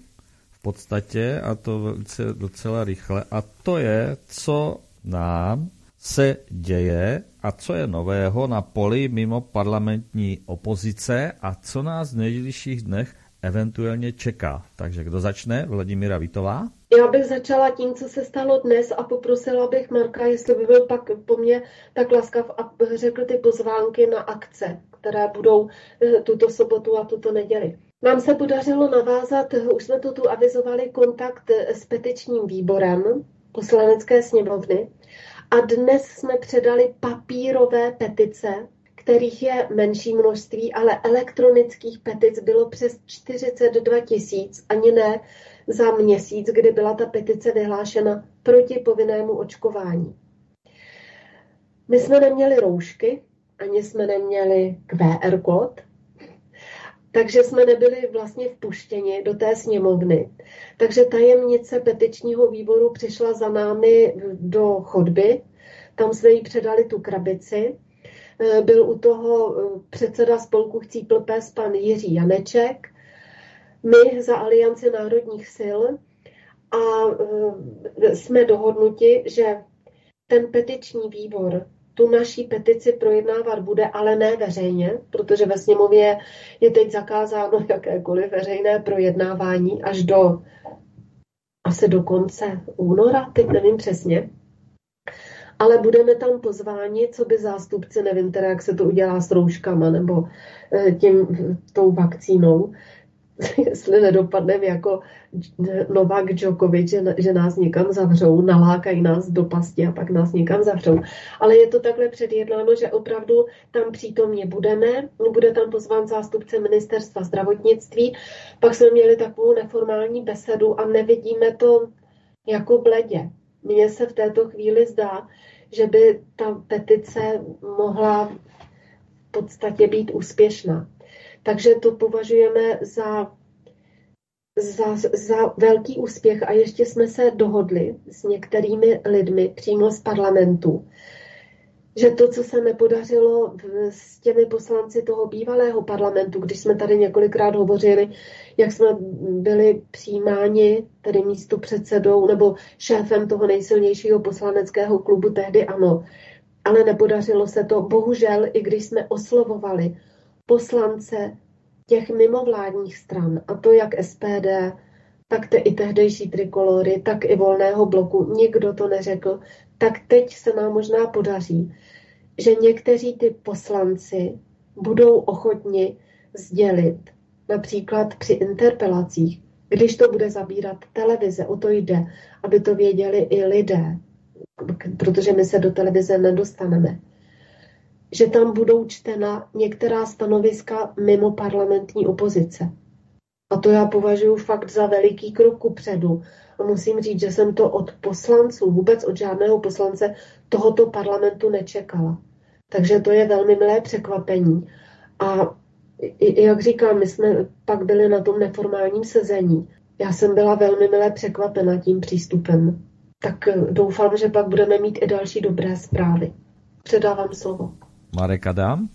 podstatě, a to velice docela rychle, a to je, co nám se děje a co je nového na poli mimo parlamentní opozice a co nás v nejbližších dnech eventuálně čeká. Takže kdo začne? Vladimíra Vitová? Já bych začala tím, co se stalo dnes a poprosila bych Marka, jestli by byl pak po mně tak laskav a řekl ty pozvánky na akce, které budou eh, tuto sobotu a tuto neděli. Nám se podařilo navázat, už jsme to tu avizovali, kontakt s petičním výborem poslanecké sněmovny a dnes jsme předali papírové petice, kterých je menší množství, ale elektronických petic bylo přes 42 tisíc, ani ne za měsíc, kdy byla ta petice vyhlášena proti povinnému očkování. My jsme neměli roušky, ani jsme neměli QR kód, takže jsme nebyli vlastně vpuštěni do té sněmovny. Takže tajemnice petičního výboru přišla za námi do chodby, tam jsme jí předali tu krabici. E, byl u toho e, předseda spolku Chcípl pes pan Jiří Janeček, my za Alianci národních sil a e, jsme dohodnuti, že ten petiční výbor tu naší petici projednávat bude, ale ne veřejně, protože ve sněmově je teď zakázáno jakékoliv veřejné projednávání až do asi do konce února, teď nevím přesně. Ale budeme tam pozváni, co by zástupci, nevím teda, jak se to udělá s rouškama nebo eh, tím, tou vakcínou, jestli nedopadneme jako Novak Djokovic, že, že nás někam zavřou, nalákají nás do pasti a pak nás někam zavřou. Ale je to takhle předjednáno, že opravdu tam přítomně budeme. Bude tam pozván zástupce ministerstva zdravotnictví. Pak jsme měli takovou neformální besedu a nevidíme to jako bledě. Mně se v této chvíli zdá, že by ta petice mohla v podstatě být úspěšná. Takže to považujeme za, za, za velký úspěch a ještě jsme se dohodli s některými lidmi přímo z parlamentu, že to, co se nepodařilo s těmi poslanci toho bývalého parlamentu, když jsme tady několikrát hovořili, jak jsme byli přijímáni, tedy místo předsedou nebo šéfem toho nejsilnějšího poslaneckého klubu tehdy ano, ale nepodařilo se to. Bohužel, i když jsme oslovovali poslance těch mimovládních stran, a to jak SPD, tak te, i tehdejší trikolory, tak i volného bloku, nikdo to neřekl, tak teď se nám možná podaří, že někteří ty poslanci budou ochotni sdělit, například při interpelacích, když to bude zabírat televize, o to jde, aby to věděli i lidé, protože my se do televize nedostaneme že tam budou čtena některá stanoviska mimo parlamentní opozice. A to já považuji fakt za veliký krok ku předu. A musím říct, že jsem to od poslanců, vůbec od žádného poslance tohoto parlamentu nečekala. Takže to je velmi milé překvapení. A jak říkám, my jsme pak byli na tom neformálním sezení. Já jsem byla velmi milé překvapena tím přístupem. Tak doufám, že pak budeme mít i další dobré zprávy. Předávám slovo. Marek Adam?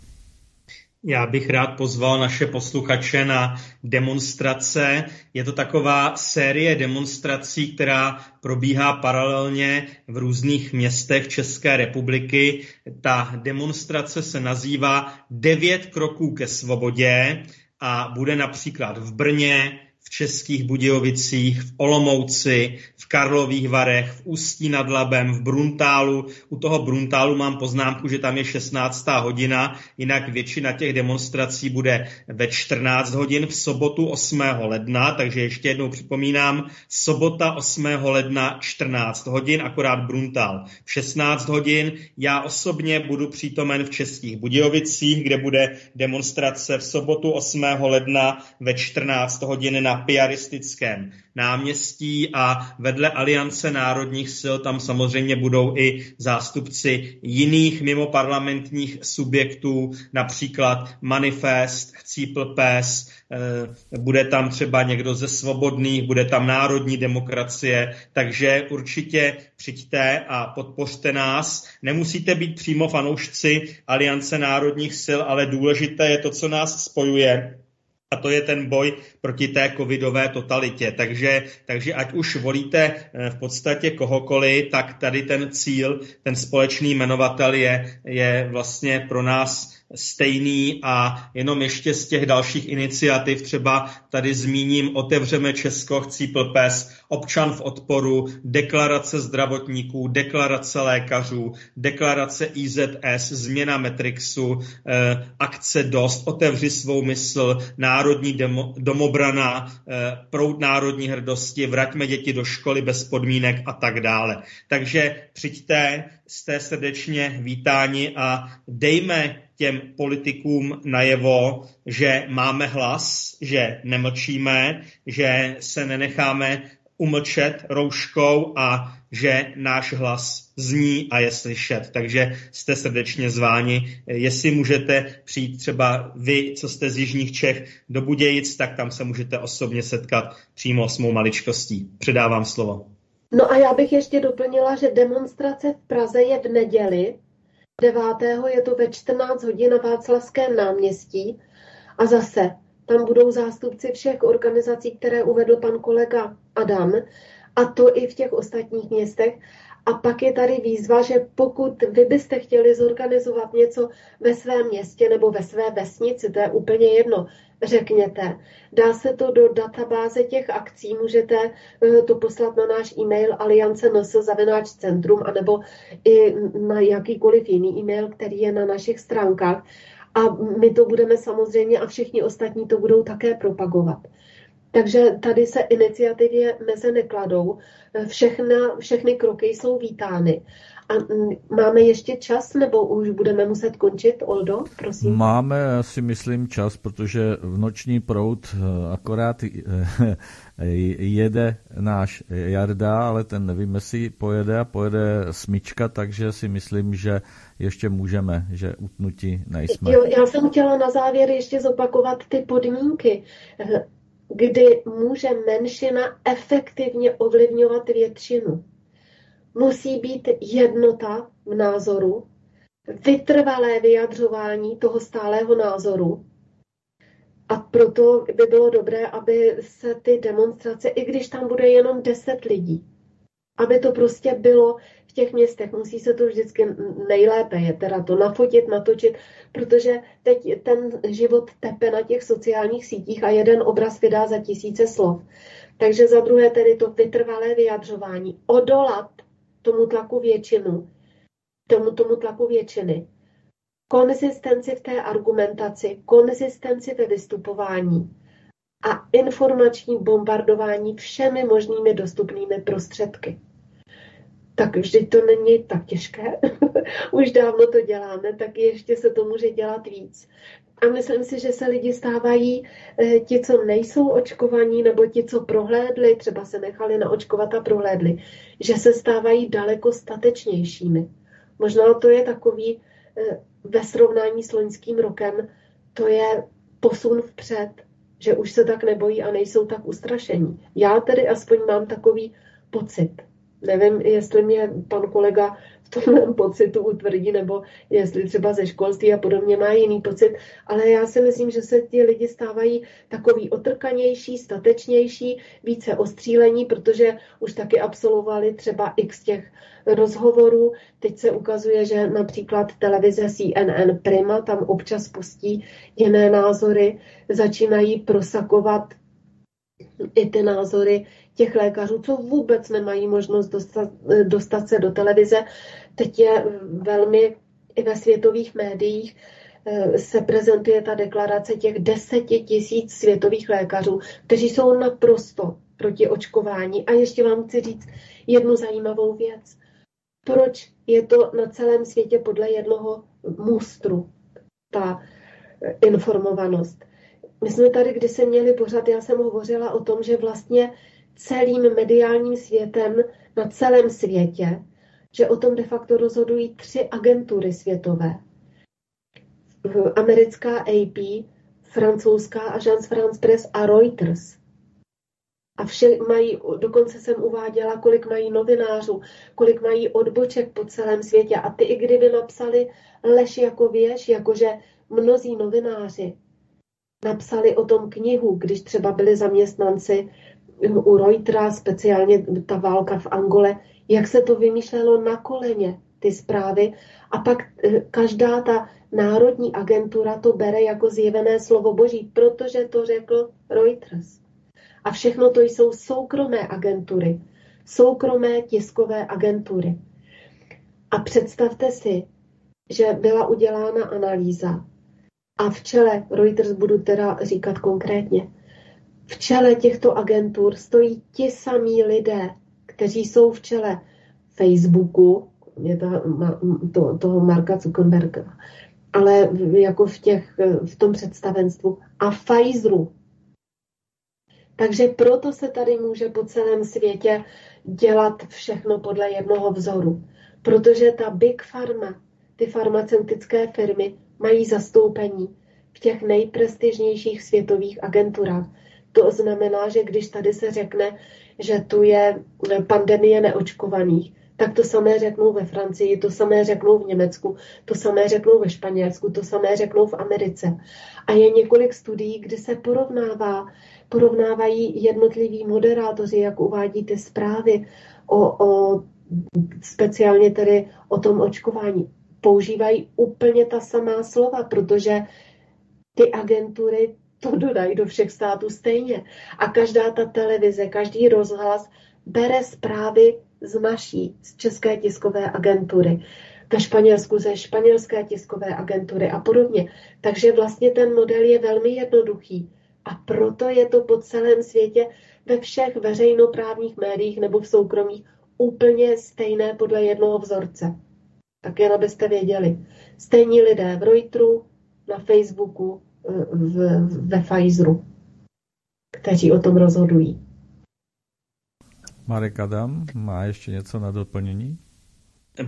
Já bych rád pozval naše posluchače na demonstrace. Je to taková série demonstrací, která probíhá paralelně v různých městech České republiky. Ta demonstrace se nazývá Devět kroků ke svobodě a bude například v Brně, v Českých Budějovicích, v Olomouci, v Karlových Varech, v Ústí nad Labem, v Bruntálu. U toho Bruntálu mám poznámku, že tam je 16. hodina, jinak většina těch demonstrací bude ve 14 hodin v sobotu 8. ledna, takže ještě jednou připomínám, sobota 8. ledna 14 hodin, akorát Bruntál v 16 hodin. Já osobně budu přítomen v Českých Budějovicích, kde bude demonstrace v sobotu 8. ledna ve 14 hodin na piaristickém náměstí a vedle Aliance národních sil tam samozřejmě budou i zástupci jiných mimoparlamentních subjektů, například Manifest, Chcípl PES, eh, bude tam třeba někdo ze svobodných, bude tam národní demokracie, takže určitě přijďte a podpořte nás. Nemusíte být přímo fanoušci Aliance národních sil, ale důležité je to, co nás spojuje a to je ten boj proti té covidové totalitě. Takže, takže ať už volíte eh, v podstatě kohokoliv, tak tady ten cíl, ten společný jmenovatel je, je vlastně pro nás stejný a jenom ještě z těch dalších iniciativ třeba tady zmíním Otevřeme Česko, Chcípl pes, Občan v odporu, deklarace zdravotníků, deklarace lékařů, deklarace IZS, změna Metrixu, eh, akce DOST, Otevři svou mysl, Národní demo, domobrana, eh, národní hrdosti, Vraťme děti do školy bez podmínek a tak dále. Takže přijďte, jste srdečně vítáni a dejme těm politikům najevo, že máme hlas, že nemlčíme, že se nenecháme umlčet rouškou a že náš hlas zní a je slyšet. Takže jste srdečně zváni. Jestli můžete přijít třeba vy, co jste z Jižních Čech, do Budějic, tak tam se můžete osobně setkat přímo s mou maličkostí. Předávám slovo. No a já bych ještě doplnila, že demonstrace v Praze je v neděli 9. je to ve 14 hodin na Václavském náměstí a zase tam budou zástupci všech organizací, které uvedl pan kolega Adam, a to i v těch ostatních městech. A pak je tady výzva, že pokud vy byste chtěli zorganizovat něco ve svém městě nebo ve své vesnici, to je úplně jedno, řekněte. Dá se to do databáze těch akcí, můžete eh, to poslat na náš e-mail aliance zavináč centrum, anebo i na jakýkoliv jiný e-mail, který je na našich stránkách. A my to budeme samozřejmě a všichni ostatní to budou také propagovat. Takže tady se iniciativě meze nekladou. Všechna, všechny kroky jsou vítány. A máme ještě čas, nebo už budeme muset končit, Oldo, prosím? Máme, si myslím, čas, protože v noční prout eh, akorát eh, jede náš Jarda, ale ten nevím, jestli pojede a pojede smyčka, takže si myslím, že ještě můžeme, že utnutí nejsme. Jo, já jsem chtěla na závěr ještě zopakovat ty podmínky kdy může menšina efektivně ovlivňovat většinu. Musí být jednota v názoru, vytrvalé vyjadřování toho stálého názoru. A proto by bylo dobré, aby se ty demonstrace, i když tam bude jenom 10 lidí, aby to prostě bylo těch městech. Musí se to vždycky nejlépe je teda to nafotit, natočit, protože teď ten život tepe na těch sociálních sítích a jeden obraz vydá za tisíce slov. Takže za druhé tedy to vytrvalé vyjadřování, odolat tomu tlaku většinu, tomu, tomu tlaku většiny, konzistenci v té argumentaci, konzistenci ve vystupování a informační bombardování všemi možnými dostupnými prostředky tak vždyť to není tak těžké. Už dávno to děláme, tak ještě se to může dělat víc. A myslím si, že se lidi stávají eh, ti, co nejsou očkovaní, nebo ti, co prohlédli, třeba se nechali naočkovat a prohlédli, že se stávají daleko statečnějšími. Možná to je takový eh, ve srovnání s loňským rokem, to je posun vpřed, že už se tak nebojí a nejsou tak ustrašení. Já tedy aspoň mám takový pocit. Nevím, jestli mě pan kolega v tom mém pocitu utvrdí, nebo jestli třeba ze školství a podobně má jiný pocit, ale já si myslím, že se ti lidi stávají takový otrkanější, statečnější, více ostřílení, protože už taky absolvovali třeba x těch rozhovorů. Teď se ukazuje, že například televize CNN Prima tam občas pustí jiné názory, začínají prosakovat i ty názory těch lékařů, co vůbec nemají možnost dostat, dostat se do televize. Teď je velmi i ve světových médiích eh, se prezentuje ta deklarace těch deseti tisíc světových lékařů, kteří jsou naprosto proti očkování. A ještě vám chci říct jednu zajímavou věc. Proč je to na celém světě podle jednoho mustru, ta informovanost? My jsme tady kdysi měli pořád, já jsem hovořila o tom, že vlastně celým mediálním světem na celém světě, že o tom de facto rozhodují tři agentury světové. Americká AP, francouzská Agence France Press a Reuters. A vše mají, dokonce jsem uváděla, kolik mají novinářů, kolik mají odboček po celém světě. A ty, i kdyby napsali lež jako věž, jakože mnozí novináři napsali o tom knihu, když třeba byli zaměstnanci u Reutera, speciálně ta válka v Angole, jak se to vymýšlelo na koleně, ty zprávy. A pak eh, každá ta národní agentura to bere jako zjevené slovo boží, protože to řekl Reuters. A všechno to jsou soukromé agentury, soukromé tiskové agentury. A představte si, že byla udělána analýza a v čele, Reuters budu teda říkat konkrétně, v čele těchto agentur stojí ti samí lidé, kteří jsou v čele Facebooku, je to, to, toho Marka Zuckerberga, ale jako v, těch, v tom představenstvu a Pfizeru. Takže proto se tady může po celém světě dělat všechno podle jednoho vzoru. Protože ta Big Pharma, ty farmaceutické firmy, mají zastoupení v těch nejprestižnějších světových agenturách. To znamená, že když tady se řekne, že tu je pandemie neočkovaných, tak to samé řeknou ve Francii, to samé řeknou v Německu, to samé řeknou ve Španělsku, to samé řeknou v Americe. A je několik studií, kdy se porovnává, porovnávají jednotliví moderátoři, jak uvádí ty zprávy o, o speciálně tedy o tom očkování, používají úplně ta samá slova, protože ty agentury to dodají do všech států stejně. A každá ta televize, každý rozhlas bere zprávy z naší, z České tiskové agentury, ve Španělsku ze španělské tiskové agentury a podobně. Takže vlastně ten model je velmi jednoduchý. A proto je to po celém světě ve všech veřejnoprávních médiích nebo v soukromých úplně stejné podle jednoho vzorce. Tak jen abyste věděli. Stejní lidé v Reuteru, na Facebooku, v, ve Pfizeru, kteří o tom rozhodují. Marek Adam má ještě něco na doplnění?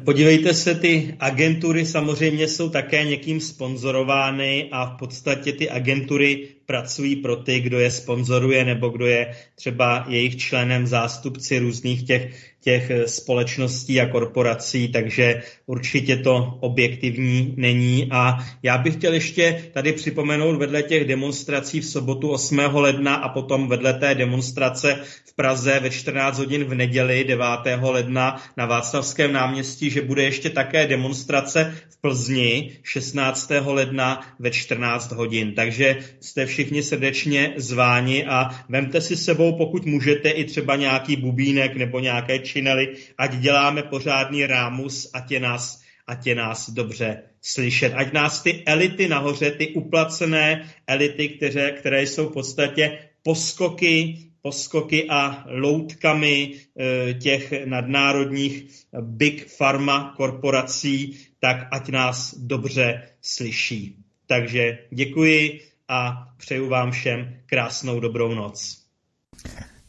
Podívejte se, ty agentury samozřejmě jsou také někým sponzorovány a v podstatě ty agentury pracují pro ty, kdo je sponzoruje nebo kdo je třeba jejich členem, zástupci různých těch těch eh, společností a korporací, takže určitě to objektivní není. A já bych chtěl ještě tady připomenout vedle těch demonstrací v sobotu 8. ledna a potom vedle té demonstrace v Praze ve 14 hodin v neděli 9. ledna na Václavském náměstí, že bude ještě také demonstrace v Plzni 16. ledna ve 14 hodin. Takže jste všichni srdečně zváni a vemte si sebou, pokud můžete, i třeba nějaký bubínek nebo nějaké činely, ať děláme pořádný rámus, ať je nás, ať je nás dobře slyšet. Ať nás ty elity nahoře, ty uplacené elity, které, které jsou v podstatě poskoky, poskoky a loutkami e, těch nadnárodních big pharma korporací, tak ať nás dobře slyší. Takže děkuji a přeju vám všem krásnou dobrou noc.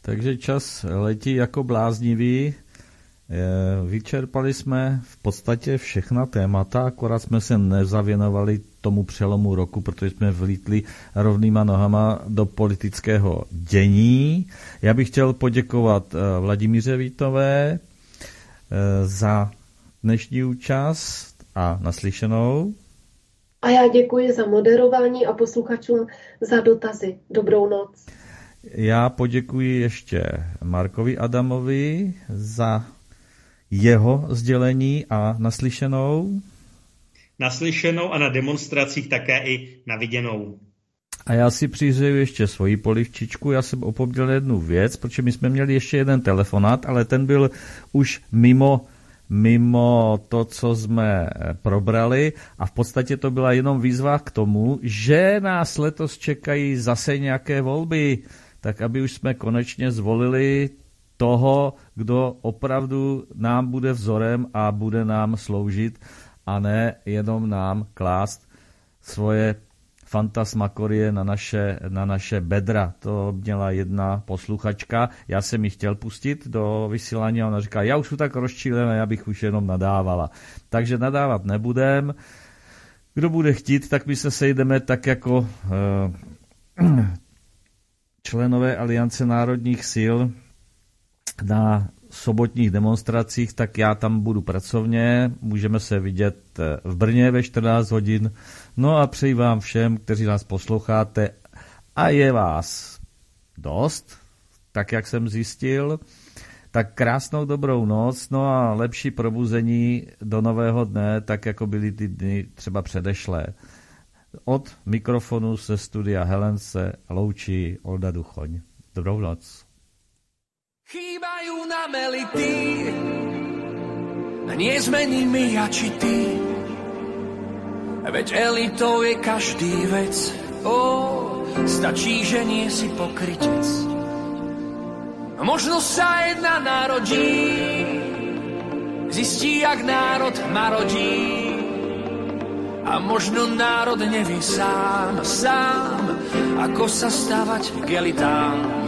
Takže čas letí jako bláznivý. Vyčerpali jsme v podstatě všechna témata, akorát jsme se nezavěnovali tomu přelomu roku, protože jsme vlítli rovnýma nohama do politického dění. Já bych chtěl poděkovat eh, Vladimíře Vítové eh, za dnešní účast a naslyšenou. A já děkuji za moderování a posluchačům za dotazy. Dobrou noc. Já poděkuji ještě Markovi Adamovi za jeho sdělení a naslyšenou. Naslyšenou a na demonstracích také i na viděnou. A já si přizřeju ještě svoji polivčičku. Já jsem opomněl jednu věc, protože my jsme měli ještě jeden telefonát, ale ten byl už mimo mimo to, co jsme probrali a v podstatě to byla jenom výzva k tomu, že nás letos čekají zase nějaké volby, tak aby už jsme konečně zvolili toho, kdo opravdu nám bude vzorem a bude nám sloužit a ne jenom nám klást svoje fantasmakorie na naše, na naše bedra. To měla jedna posluchačka. Já jsem ji chtěl pustit do vysílání a ona říká, já už jsem tak rozčílená, já bych už jenom nadávala. Takže nadávat nebudem. Kdo bude chtít, tak my se sejdeme tak jako uh, členové Aliance národních sil na sobotních demonstracích, tak já tam budu pracovně, můžeme se vidět eh, v Brně ve 14 hodin. No a přeji vám všem, kteří nás posloucháte a je vás dost, tak jak jsem zjistil, tak krásnou dobrou noc, no a lepší probuzení do nového dne, tak jako byly ty dny třeba předešlé. Od mikrofonu se studia Helence loučí Olda Duchoň. Dobrou noc. Chýbajú nám elity, a nie sme nimi ja či ty. Veď elitou je každý vec, ó, stačí, že nie si pokrytec. Možno sa jedna narodí, zistí, jak národ marodí. A možno národ nevie sám, sám, ako sa stavať k elitám.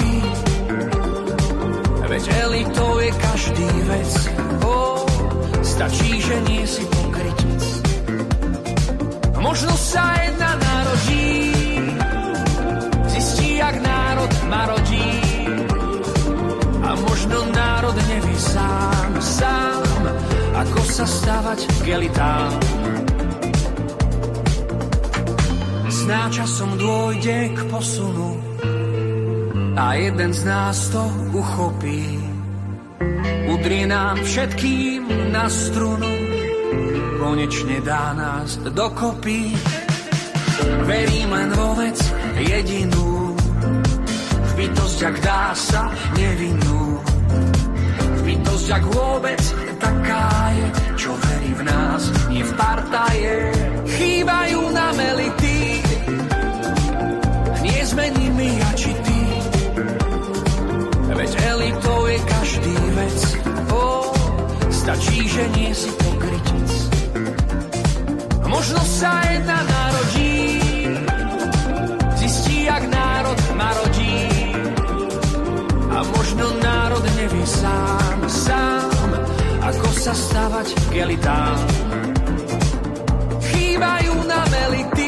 Veď elitou je každý vec, oh, stačí, že nie si pokrytec. Možno sa jedna narodí, zistí, jak národ ma rodí. A možno národ neví sám, sám, ako sa stavať k elitám. Časom dôjde k posunu a jeden z nás to uchopí. Udrie nám všetkým na strunu, konečne dá nás dokopy. Verím len vo vec jedinú, v bytosť, ak dá sa nevinnú. V bytosť, ak vôbec taká je, čo verí v nás, nie v partaje. Chýbajú nám elity, nie sme nimi ty. Veď elitou je každý vec, oh, stačí, že nie si pokrytec. Možno sa jedna narodí, zistí, jak národ ma rodí. A možno národ neví sám, sám, ako sa stavať k elitám. Chýbajú nám elity,